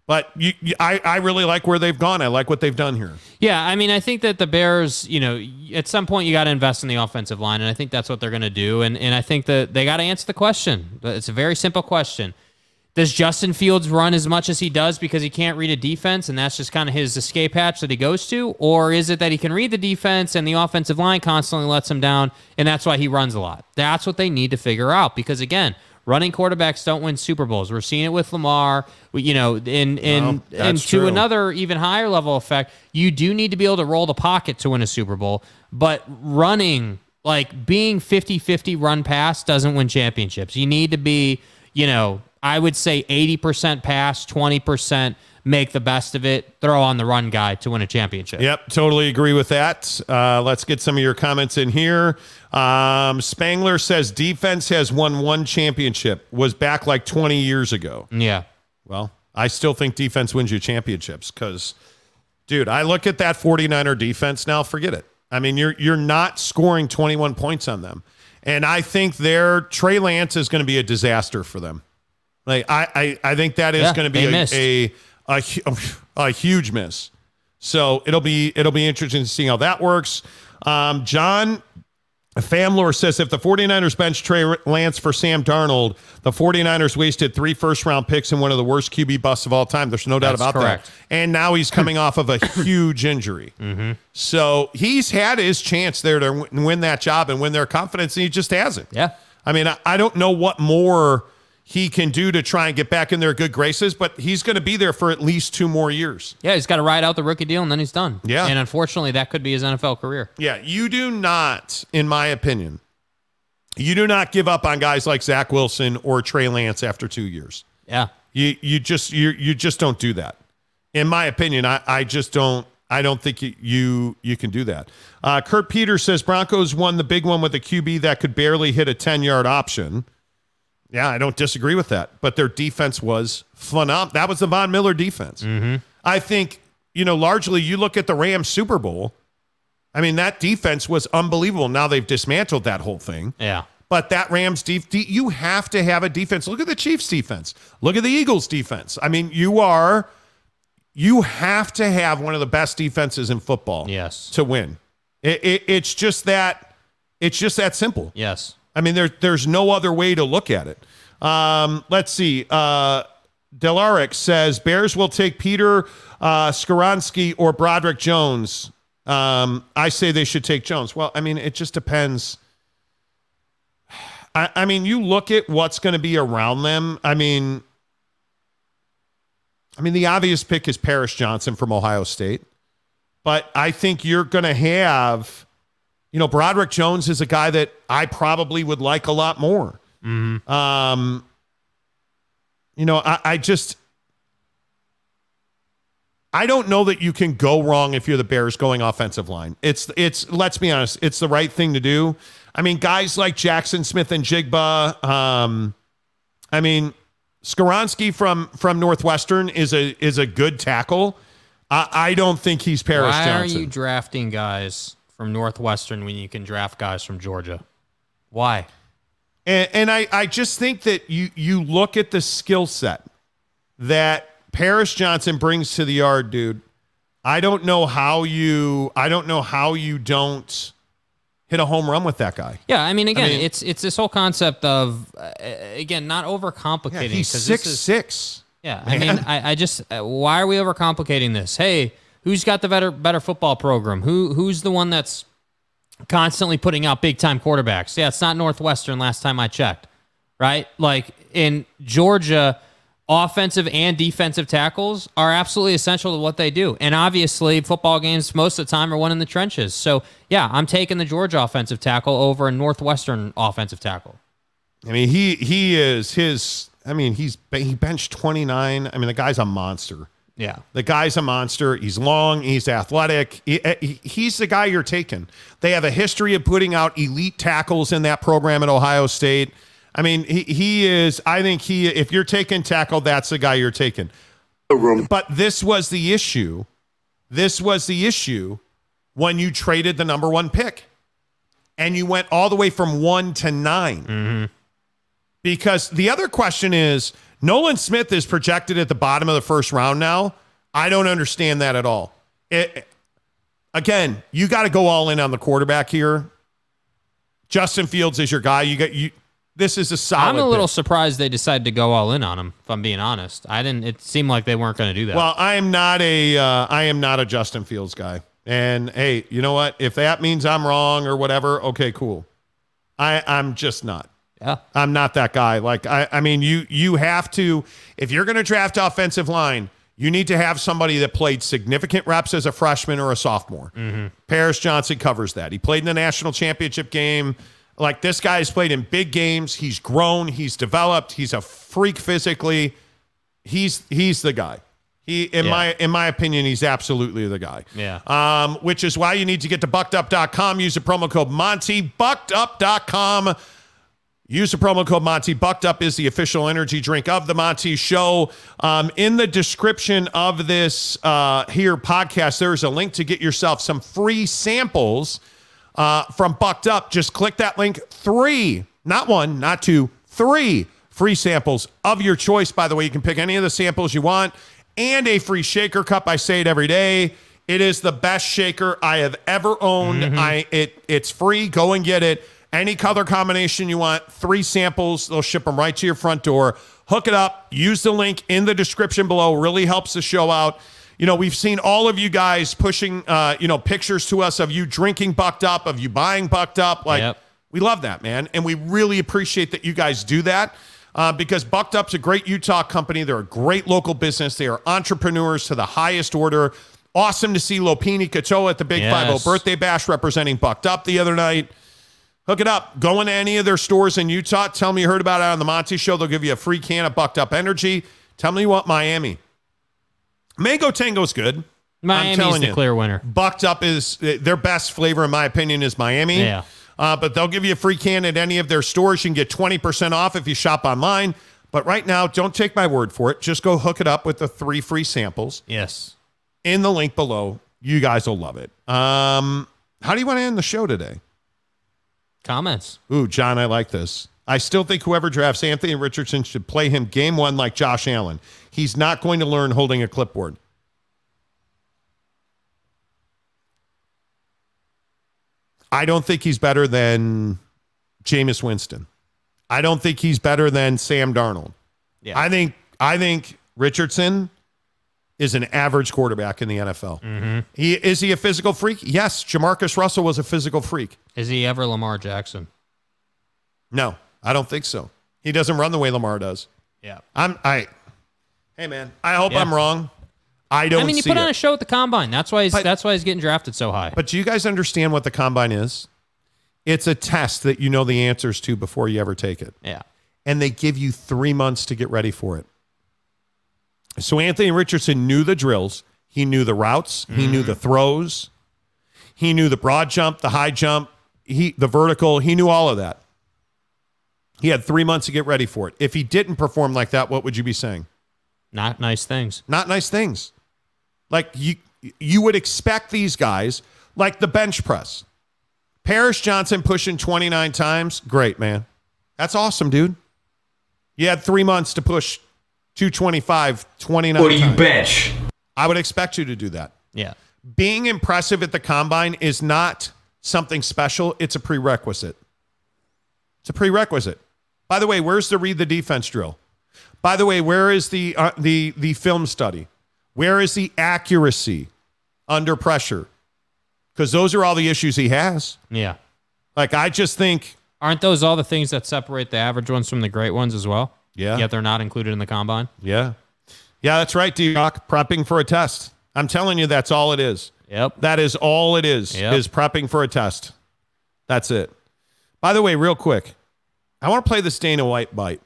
But you, you, I, I really like where they've gone. I like what they've done here. Yeah, I mean, I think that the Bears, you know, at some point you got to invest in the offensive line, and I think that's what they're going to do. And and I think that they got to answer the question. It's a very simple question. Does Justin Fields run as much as he does because he can't read a defense, and that's just kind of his escape hatch that he goes to, or is it that he can read the defense and the offensive line constantly lets him down, and that's why he runs a lot? That's what they need to figure out because again. Running quarterbacks don't win Super Bowls. We're seeing it with Lamar. We- You know, in in No, and to true. another even higher level effect, you do need to be able to roll the pocket to win a Super Bowl. But running Like being 50-50 run pass doesn't win championships. You need to be, you know, I would say 80% pass, 20% make the best of it, throw on the run guy to win a championship. Yep, totally agree with that. Uh, let's get some of your comments in here. Um, Spangler says defense has won one championship, was back like 20 years ago. Yeah. Well, I still think defense wins you championships because, dude, I look at that 49er defense now, forget it. I mean, you're you're not scoring 21 points on them. And I think their Trey Lance is going to be a disaster for them. Like I I, I think that is Yeah, going to be a, a a a huge miss. So it'll be it'll be interesting to see how that works. Um, John Famlor says if the 49ers bench Trey Lance for Sam Darnold, the 49ers wasted three first round picks in one of the worst QB busts of all time. There's no doubt That's about correct. that. And now he's coming off of a huge injury. Mm-hmm. So he's had his chance there to win that job and win their confidence, and he just hasn't. Yeah. I mean, I, I don't know what more he can do to try and get back in their good graces, but he's going to be there for at least two more years. Yeah, he's got to ride out the rookie deal and then he's done. Yeah. And unfortunately, that could be his NFL career. Yeah, you do not, in my opinion, you do not give up on guys like Zach Wilson or Trey Lance after two years. Yeah. You you just you you just don't do that. In my opinion, I, I just don't I don't think you you, you can do that. Uh, Kurt Peters says Broncos won the big one with a QB that could barely hit a 10 yard option. Yeah, I don't disagree with that. But their defense was phenomenal. That was the Von Miller defense. Mm-hmm. I think, you know, largely you look at the Rams Super Bowl. I mean, that defense was unbelievable. Now they've dismantled that whole thing. Yeah. But that Rams def- de- you have to have a defense. Look at the Chiefs defense. Look at the Eagles defense. I mean, you are you have to have one of the best defenses in football. Yes. To win. It, it, it's just that it's just that simple. Yes. I mean, there, there's no other way to look at it. Um, let's see. Uh, Delarix says Bears will take Peter uh, Skoronski or Broderick Jones. Um, I say they should take Jones. Well, I mean, it just depends. I, I mean, you look at what's going to be around them. I mean, I mean, the obvious pick is Paris Johnson from Ohio State, but I think you're going to have, you know, Broderick Jones is a guy that I probably would like a lot more. Um, you know, I, I just, I don't know that you can go wrong if you're the Bears going offensive line. It's, it's, let's be honest, it's the right thing to do. I mean, guys like Jaxon Smith-Njigba, um, I mean, Skoronski from from Northwestern is a is a good tackle. I, I don't think he's Paris Why Johnson. are you drafting guys from Northwestern when you can draft guys from Georgia? Why? And, and I, I just think that you you look at the skill set that Paris Johnson brings to the yard, dude. I don't know how you I don't know how you don't hit a home run with that guy. Yeah, I mean, again, mean- it's it's this whole concept of uh, again not overcomplicating. Yeah, he's six this is- six. Yeah, I mean, I, I just uh, why are we overcomplicating this? Hey, who's got the better better football program? Who who's the one that's constantly putting out big time quarterbacks? Yeah, it's not Northwestern. Last time I checked, right? Like in Georgia, offensive and defensive tackles are absolutely essential to what they do. And obviously, football games most of the time are won in the trenches. So yeah, I'm taking the Georgia offensive tackle over a Northwestern offensive tackle. I mean, he he is his. I mean, he's he benched twenty nine. I mean, the guy's a monster. Yeah. The guy's a monster. He's long. He's athletic. He- eh, he- he's the guy you're taking. They have a history of putting out elite tackles in that program at Ohio State. I mean, he, he is. I think he. If you're taking tackle, that's the guy you're taking. But this was the issue. This was the issue when you traded the number one pick, and you went all the way from one to 9 mm-hmm. because the other question is Nolan Smith is projected at the bottom of the first round now. I don't understand that at all. It, again, you got to go all in on the quarterback here. Justin Fields is your guy. You got you. This is a solid. I'm a little pick. surprised they decided to go all in on him. If I'm being honest, I didn't. It seemed like they weren't going to do that. Well, I am not a uh, I am not a Justin Fields guy. And hey, you know what? If that means I'm wrong or whatever, okay, cool. I I'm just not. Yeah. I'm not that guy. Like I I mean you you have to if you're going to draft offensive line, you need to have somebody that played significant reps as a freshman or a sophomore. Paris Johnson covers that. He played in the national championship game. Like this guy has played in big games. He's grown. He's developed. He's a freak physically. He's he's the guy. He in Yeah. my in my opinion, he's absolutely the guy. Yeah. Um, which is why you need to get to buckedup.com. Use the promo code Monty. Buckedup.com. Use the promo code Monty. Bucked Up is the official energy drink of the Monty Show. Um, in the description of this uh, here podcast, there is a link to get yourself some free samples uh, from Bucked Up. Just click that link. Three, not one, not two, three free samples of your choice. By the way, you can pick any of the samples you want and a free shaker cup. I say it every day. It is the best shaker I have ever owned. I it it's free. Go and get it. Any color combination you want, three samples. They'll ship them right to your front door. Hook it up. Use the link in the description below. Really helps the show out. You know, we've seen all of you guys pushing, uh, you know, pictures to us of you drinking bucked up, of you buying bucked up. Like, Yep. we love that, man. And we really appreciate that you guys do that uh, because Bucked Up's a great Utah company. They're a great local business. They are entrepreneurs to the highest order. Awesome to see Lopini Katoa at the Big Yes. 50 birthday bash representing Bucked Up the other night. Hook it up. Go into any of their stores in Utah. Tell me you heard about it on the Monty Show. They'll give you a free can of Bucked Up Energy. Tell me you want Miami. Mango Tango's good. I'm Miami's telling the you. clear winner. Bucked Up is their best flavor, in my opinion, is Miami. Yeah. Uh, but they'll give you a free can at any of their stores. You can get 20% off if you shop online. But right now, don't take my word for it. Just go hook it up with the three free samples Yes. in the link below. You guys will love it. Um, how do you want to end the show today? Comments. Ooh, John, I like this. I still think whoever drafts Anthony Richardson should play him game one like Josh Allen. He's not going to learn holding a clipboard. I don't think he's better than Jameis Winston. I don't think he's better than Sam Darnold. Yeah. I think I think Richardson is an average quarterback in the NFL. Mm-hmm. He is he a physical freak? Yes, Jamarcus Russell was a physical freak. Is he ever Lamar Jackson? No, I don't think so. He doesn't run the way Lamar does. Yeah. I'm I Hey man, I hope Yeah. I'm wrong. I don't I mean, you put on it. a show at the combine. That's why he's But- that's why he's getting drafted so high. But do you guys understand what the combine is? It's a test that you know the answers to before you ever take it. yeah. And they give you three months to get ready for it. So Anthony Richardson knew the drills. He knew the routes. He knew the mm. throws. He knew the broad jump, the high jump, he the vertical. He knew all of that. He had three months to get ready for it. If he didn't perform like that, what would you be saying? Not nice things. Not nice things. Like you you would expect these guys, like the bench press. Paris Johnson pushing 29 times. Great, man. That's awesome, dude. You had three months to push 225, 29 What do you times. bench? I would expect you to do that. Yeah. Being impressive at the combine is not something special, it's a prerequisite. It's a prerequisite. By the way, where's the read the defense drill? By the way, where is the uh, the the film study? Where is the accuracy under pressure? Because those are all the issues he has. Yeah. Like I just think, Aren't those all the things that separate the average ones from the great ones as well? Yeah. Yet they're not included in the combine. yeah, yeah, that's right, D Rock. Prepping for a test. I'm telling you, that's all it is. Yep. That is all it is. Yep. Is prepping for a test. That's it. By the way, real quick, I want to play this Dana White bite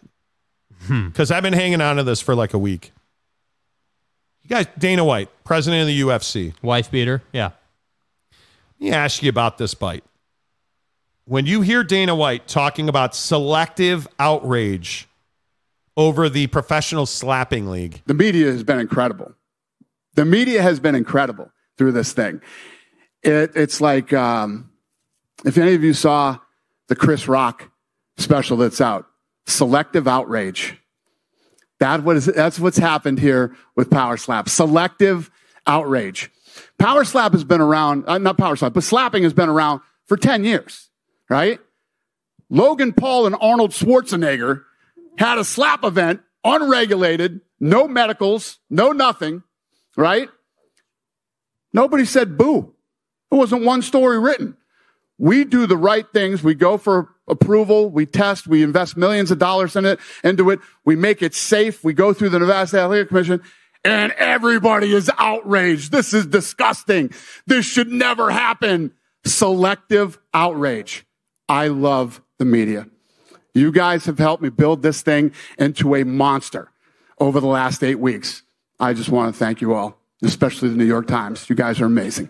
hmm. because I've been hanging on to this for like a week. You guys, Dana White, president of the UFC. Wife beater. Yeah. Let me ask you about this bite. When you hear Dana White talking about selective outrage over the professional slapping league, The media has been incredible. The media has been incredible through this thing. It, it's like um, if any of you saw the Chris Rock special that's out, selective outrage. That what is, that's what's happened here with Power Slap. Selective outrage. Power Slap has been around, uh, not Power Slap, but slapping has been around for 10 years, right? Logan Paul and Arnold Schwarzenegger had a slap event, unregulated, no medicals, no nothing, right? Nobody said boo. There wasn't one story written. We do the right things. We go for approval. We test. We invest millions of dollars in it, into it. We make it safe. We go through the Nevada Athletic Commission and everybody is outraged. This is disgusting. This should never happen. Selective outrage. I love the media. You guys have helped me build this thing into a monster over the last eight weeks. I just want to thank you all, especially the New York Times. You guys are amazing.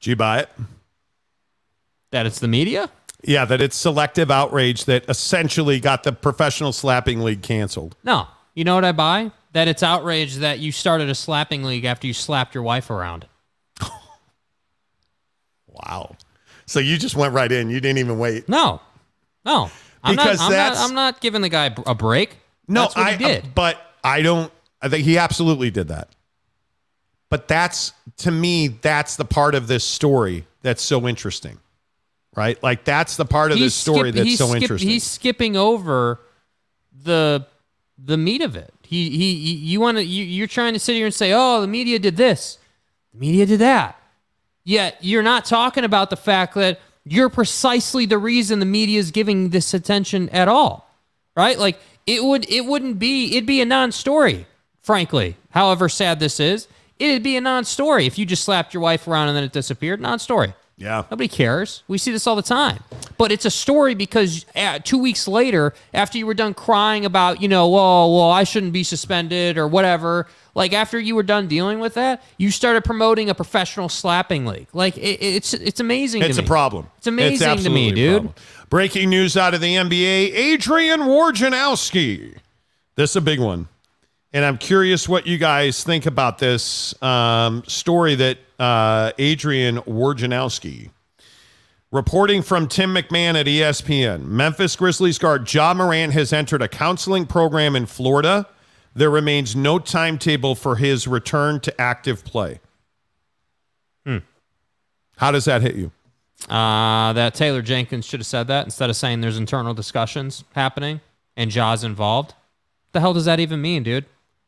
Do you buy it? That it's the media? Yeah, that it's selective outrage that essentially got the professional slapping league canceled. No. You know what I buy? That it's outrage that you started a slapping league after you slapped your wife around. wow. So you just went right in. You didn't even wait. No. No. I'm Because not, I'm that's- not I'm not giving the guy a break. No, That's what I he did. but I don't I think he absolutely did that. But that's to me that's the part of this story that's so interesting. Right? Like that's the part of this story skip- that's so skip- interesting. He's skipping over the the meat of it. He he he- you want to you, you're trying to sit here and say, "Oh, the media did this. The media did that." Yet you're not talking about the fact that you're precisely the reason the media is giving this attention at all. Right? Like it would it wouldn't be it'd be a non-story, frankly. However sad this is, it'd be a non-story if you just slapped your wife around and then it disappeared. Non-story. Yeah. Nobody cares. We see this all the time. But it's a story because uh, two weeks later, after you were done crying about, you know, well, well, I shouldn't be suspended or whatever, like after you were done dealing with that, you started promoting a professional slapping league. Like it, it's it's amazing. It's a problem. It's amazing to me, dude. Breaking news out of the NBA Adrian Wojnarowski. This is a big one. And I'm curious what you guys think about this um, story that uh, Adrian Wojnarowski. Reporting from Tim McMahon at ESPN, Memphis Grizzlies guard Ja Morant has entered a counseling program in Florida. There remains no timetable for his return to active play. Hmm. How does that hit you? Uh, that Taylor Jenkins should have said that instead of saying there's internal discussions happening and Ja's involved. The hell does that even mean, dude?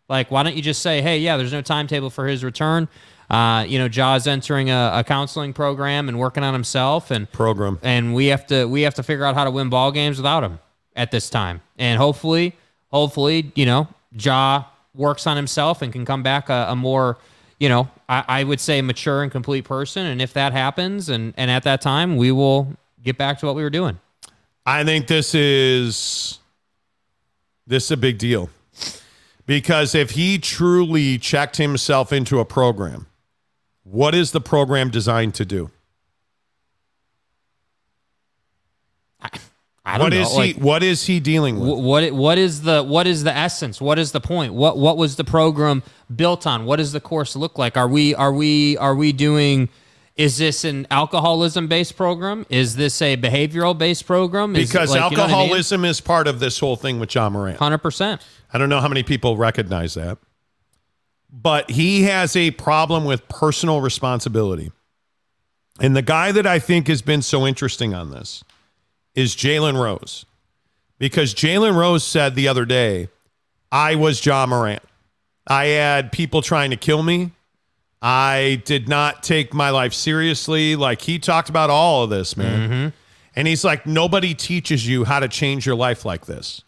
Like, why don't you just say, hey, yeah, there's no timetable for his return. Uh, you know, Ja's entering a, a counseling program and working on himself, and program, and we have to we have to figure out how to win ball games without him at this time. And hopefully, hopefully, you know, Ja works on himself and can come back a, a more, you know, I, I would say mature and complete person. And if that happens, and and at that time, we will get back to what we were doing. I think this is this is a big deal. Because if he truly checked himself into a program, what is the program designed to do? I don't What know. is like, he what is he dealing with? what what is the what is the essence? What is the point? What what was the program built on? What does the course look like? Are we are we are we doing? Is this an alcoholism based program? Is this a behavioral based program? Is Because like, you know I mean? alcoholism is part of this whole thing with Ja Morant. Hundred percent. I don't know how many people recognize that. But he has a problem with personal responsibility. And the guy that I think has been so interesting on this is Jalen Rose. Because Jalen Rose said the other day, I was Ja Morant. I had people trying to kill me. I did not take my life seriously. Like he talked about all of this, man. Mm-hmm. And he's like, nobody teaches you how to change your life like this.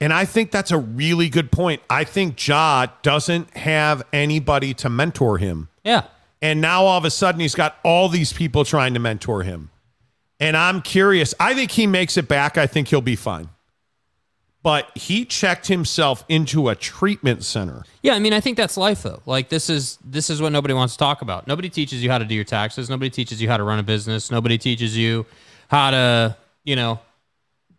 And I think that's a really good point. I think Ja doesn't have anybody to mentor him. Yeah. And now all of a sudden he's got all these people trying to mentor him. And I'm curious. I think he makes it back. I think he'll be fine. But he checked himself into a treatment center. Yeah, I mean, I think that's life though. Like this is this is what nobody wants to talk about. Nobody teaches you how to do your taxes. Nobody teaches you how to run a business. Nobody teaches you how to, you know,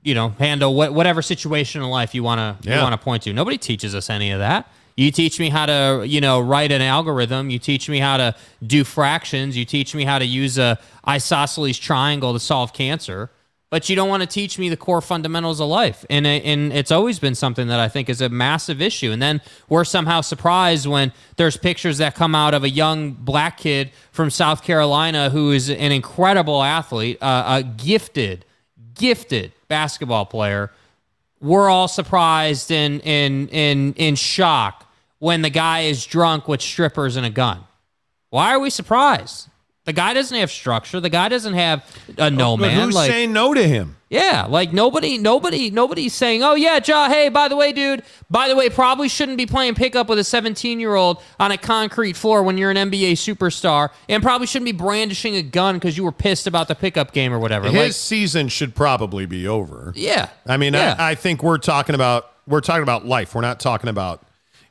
you know, handle what, whatever situation in life you want to you Yeah. want to point to. Nobody teaches us any of that. You teach me how to, you know, write an algorithm. You teach me how to do fractions. You teach me how to use a isosceles triangle to solve cancer. But you don't want to teach me the core fundamentals of life, and and it's always been something that I think is a massive issue. And then we're somehow surprised when there's pictures that come out of a young black kid from South Carolina who is an incredible athlete, uh, a gifted, gifted basketball player we're all surprised and in in in shock when the guy is drunk with strippers and a gun. Why are we surprised? The guy doesn't have structure. The guy doesn't have a no man. who's like, saying no to him? yeah, like nobody, nobody, nobody's saying, "Oh yeah, Ja. Hey, by the way, dude. By the way, probably shouldn't be playing pickup with a 17 year old on a concrete floor when you're an NBA superstar, and probably shouldn't be brandishing a gun because you were pissed about the pickup game or whatever." His like, season should probably be over. yeah, I mean, Yeah. I, I think we're talking about we're talking about life. We're not talking about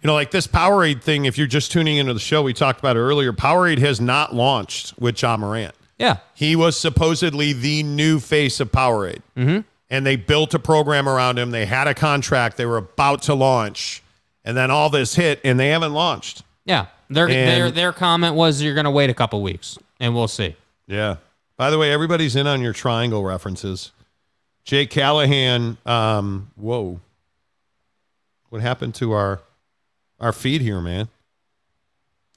you know like this Powerade thing. If you're just tuning into the show, we talked about it earlier. Powerade has not launched with Ja Morant. yeah, He was supposedly the new face of Powerade, mm-hmm. and they built a program around him. They had a contract. They were about to launch, and then all this hit, and they haven't launched. yeah. Their And- their their comment was, "You're going to wait a couple weeks, and we'll see." Yeah. By the way, everybody's in on your triangle references. Jake Callahan. Um, whoa. What happened to our our feed here, man?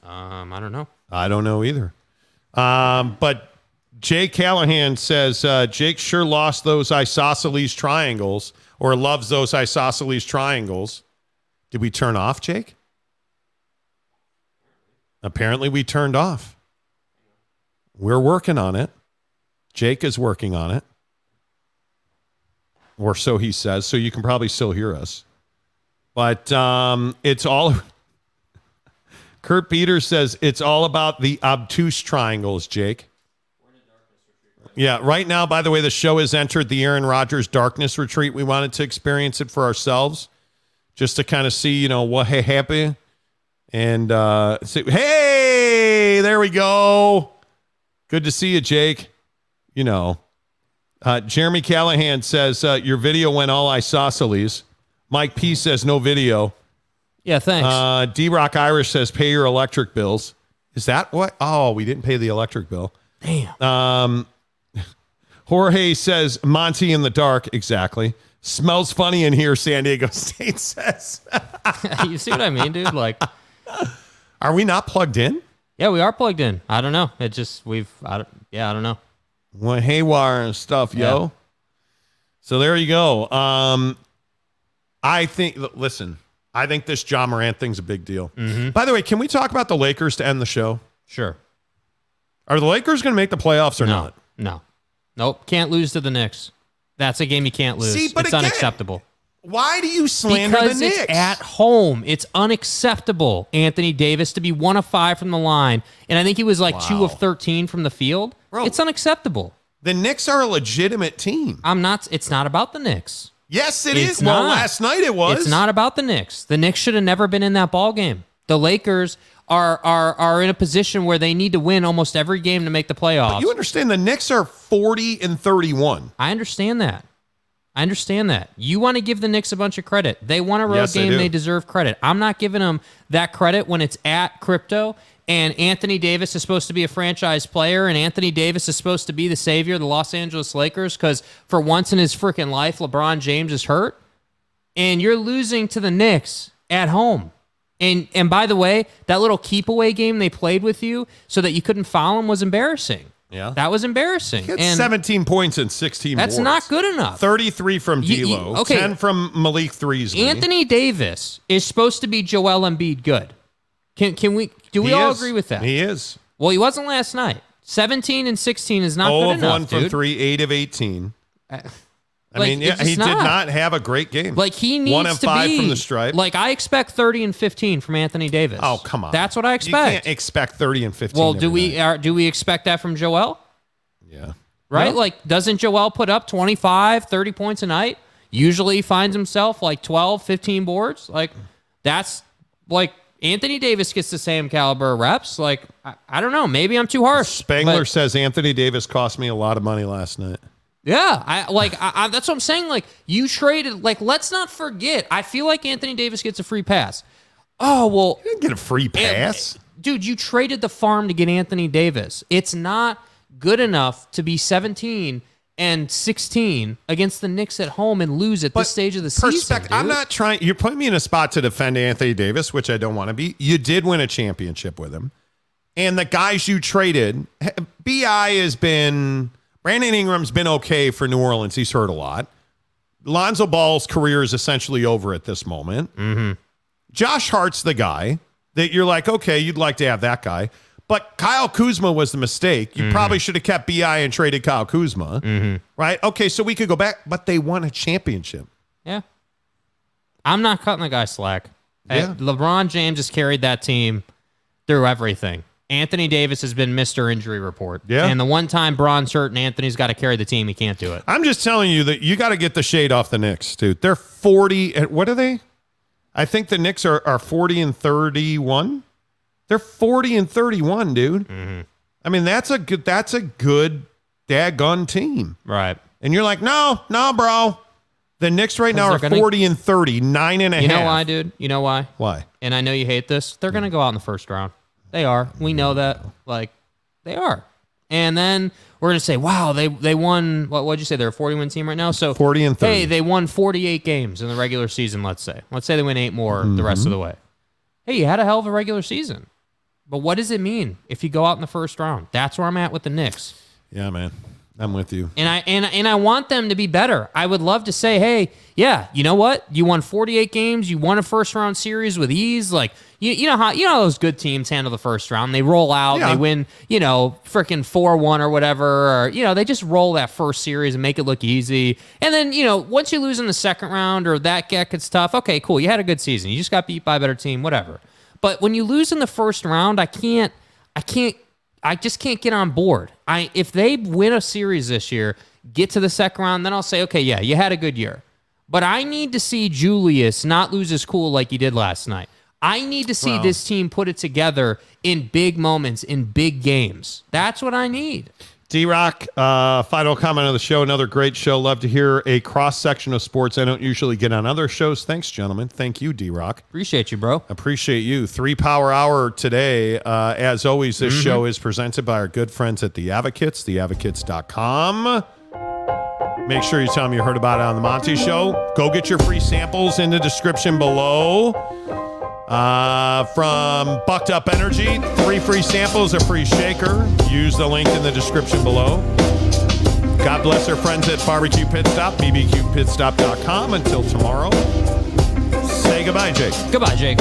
Um, I don't know. I don't know either. Um, but Jake Callahan says uh, Jake sure lost those isosceles triangles or loves those isosceles triangles. Did we turn off, Jake? Apparently, we turned off. We're working on it. Jake is working on it. Or so he says. So you can probably still hear us. But um, it's all. Kurt Peters says it's all about the obtuse triangles, Jake. Yeah, right now, by the way, the show has entered the Aaron Rodgers darkness retreat. We wanted to experience it for ourselves just to kind of see, you know, what ha- happened. And uh, see, hey, there we go. Good to see you, Jake. You know, uh, Jeremy Callahan says uh, your video went all isosceles. Mike P says no video. Yeah, thanks. Uh, D Rock Irish says pay your electric bills. Is that what? Oh, we didn't pay the electric bill. Damn. Um, Jorge says Monty in the dark. Exactly. Smells funny in here. San Diego State says. you see what I mean, dude? Like, are we not plugged in? Yeah, we are plugged in. I don't know. It just we've. I don't, yeah, I don't know. Went haywire and stuff, yo. So there you go. Um, I think. Listen, I think this Ja Morant thing's a big deal. Mm-hmm. By the way, can we talk about the Lakers to end the show? Sure. Are the Lakers going to make the playoffs or No. not? No. Nope. Can't lose to the Knicks. That's a game you can't lose. See, but it's again, unacceptable. Why do you slander because the it's Knicks? at home. It's unacceptable, Anthony Davis, to be one of five from the line. And I think he was like two of 13 from the field. It's unacceptable. the Knicks are a legitimate team. I'm not, it's not about the Knicks. Yes, it It's is. Well, last night it was. It's not about the Knicks. The Knicks should have never been in that ball game. The Lakers are are are in a position where they need to win almost every game to make the playoffs. But you understand the Knicks are 40 and 31. I understand that. I understand that. You want to give the Knicks a bunch of credit. They won a road Yes, game. do. They deserve credit. I'm not giving them that credit when it's at crypto and Anthony Davis is supposed to be a franchise player and Anthony Davis is supposed to be the savior of the Los Angeles Lakers because for once in his freaking life, LeBron James is hurt and you're losing to the Knicks at home. And and by the way, that little keep away game they played with you so that you couldn't foul him was embarrassing. Yeah. That was embarrassing. He had And 17 points and 16 that's boards. not good enough. 33 from You- you- D'Lo, okay. 10 from Malik Beasley. Anthony Davis is supposed to be Joel Embiid good. Can can we do we He all is. agree with that? He is. Well, he wasn't last night. 17 and 16 is not 0 good oh, of enough, 1 from dude. 3, 8 of 18. Uh, I like, mean, it's yeah, he just did not. have a great game. Like he needs One of to five be from the stripe. Like I expect 30 and 15 from Anthony Davis. oh, come on. That's what I You expect. can't expect 30 and 15. well, do every we night. are, do we expect that from Joel? Yeah. Right? Like doesn't Joel put up 25, 30 points a night? Usually he finds himself like 12, 15 boards. Like that's like Anthony Davis gets the same caliber of reps. Like I, I don't know, maybe I'm too harsh. Spangler but- says Anthony Davis cost me a lot of money last night. Yeah, I like I, I, that's what I'm saying. Like you traded. Like let's not forget. I feel like Anthony Davis gets a free pass. Oh well, He didn't get a free pass. dude, you traded the farm to get Anthony Davis. It's not good enough to be 17 and 16 against the Knicks at home and lose at this stage of the season. Perspective. I'm not trying. You're putting me in a spot to defend Anthony Davis, which I don't want to be. You did win a championship with him, and the guys you traded, Bi has been. Brandon Ingram's been okay for New Orleans. He's hurt a lot. Lonzo Ball's career is essentially over at this moment. Mm-hmm. Josh Hart's the guy that you're like, okay, you'd like to have that guy. But Kyle Kuzma was the mistake. You probably should have kept Bi and traded Kyle Kuzma, right? Okay, so we could go back, but they won a championship. Yeah. I'm not cutting the guy slack. Yeah. Uh, LeBron James has carried that team through everything. Anthony Davis has been Mr. Injury Report. Yeah. And the one time Bron's hurt and Anthony's got to carry the team, he can't do it. I'm just telling you that you got to get the shade off the Knicks, dude. They're 40. What are they? I think the Knicks are, are 40 and 31. They're 40 and 31, dude. I mean, that's a good that's a good daggone team. Right. And you're like, no, no, bro. The Knicks right now are gonna- 40 and 30, nine and a half. You know why, dude? You know why? Why? And I know you hate this. They're going to go out in the first round. They are. We know that. Like, they are. And then we're going to say, wow, they they won. What would you say? They're a 40 win team right now. So 40 and 30. Hey, they won 48 games in the regular season. Let's say. Let's say they win eight more the rest Mm-hmm. of the way. Hey, you had a hell of a regular season. But what does it mean if you go out in the first round? That's where I'm at with the Knicks. Yeah, man. I'm with you. And I and and I want them to be better. I would love to say, hey, yeah, you know what? You won 48 games. You won a first round series with ease. Like you, you know how you know how those good teams handle the first round. They roll out. Yeah. They win. You know, freaking four one or whatever. Or you know, they just roll that first series and make it look easy. And then you know, once you lose in the second round or that get gets tough. Okay, cool. You had a good season. You just got beat by a better team. Whatever. But when you lose in the first round, I can't. I can't. I just can't get on board. I if they win a series this year, get to the second round, then I'll say, okay, yeah, you had a good year. But I need to see Julius not lose his cool like he did last night. I need to see Well- this team put it together in big moments, in big games. That's what I need. D Rock, uh, final comment of the show. Another great show. Love to hear a cross section of sports I don't usually get on other shows. Thanks, gentlemen. Thank you, D Rock. Appreciate you, bro. Appreciate you. Three Power Hour today. Uh, as always, this Mhm. show is presented by our good friends at The Advocates, theadvocates.com. Make sure you tell them you heard about it on The Monty Show. Go get your free samples in the description below. Uh, from Bucked Up Energy, three free samples, a free shaker. Use the link in the description below. God bless our friends at Barbecue Pit Stop, bbqpitstop.com. Until tomorrow, say goodbye, Jake. Goodbye, Jake.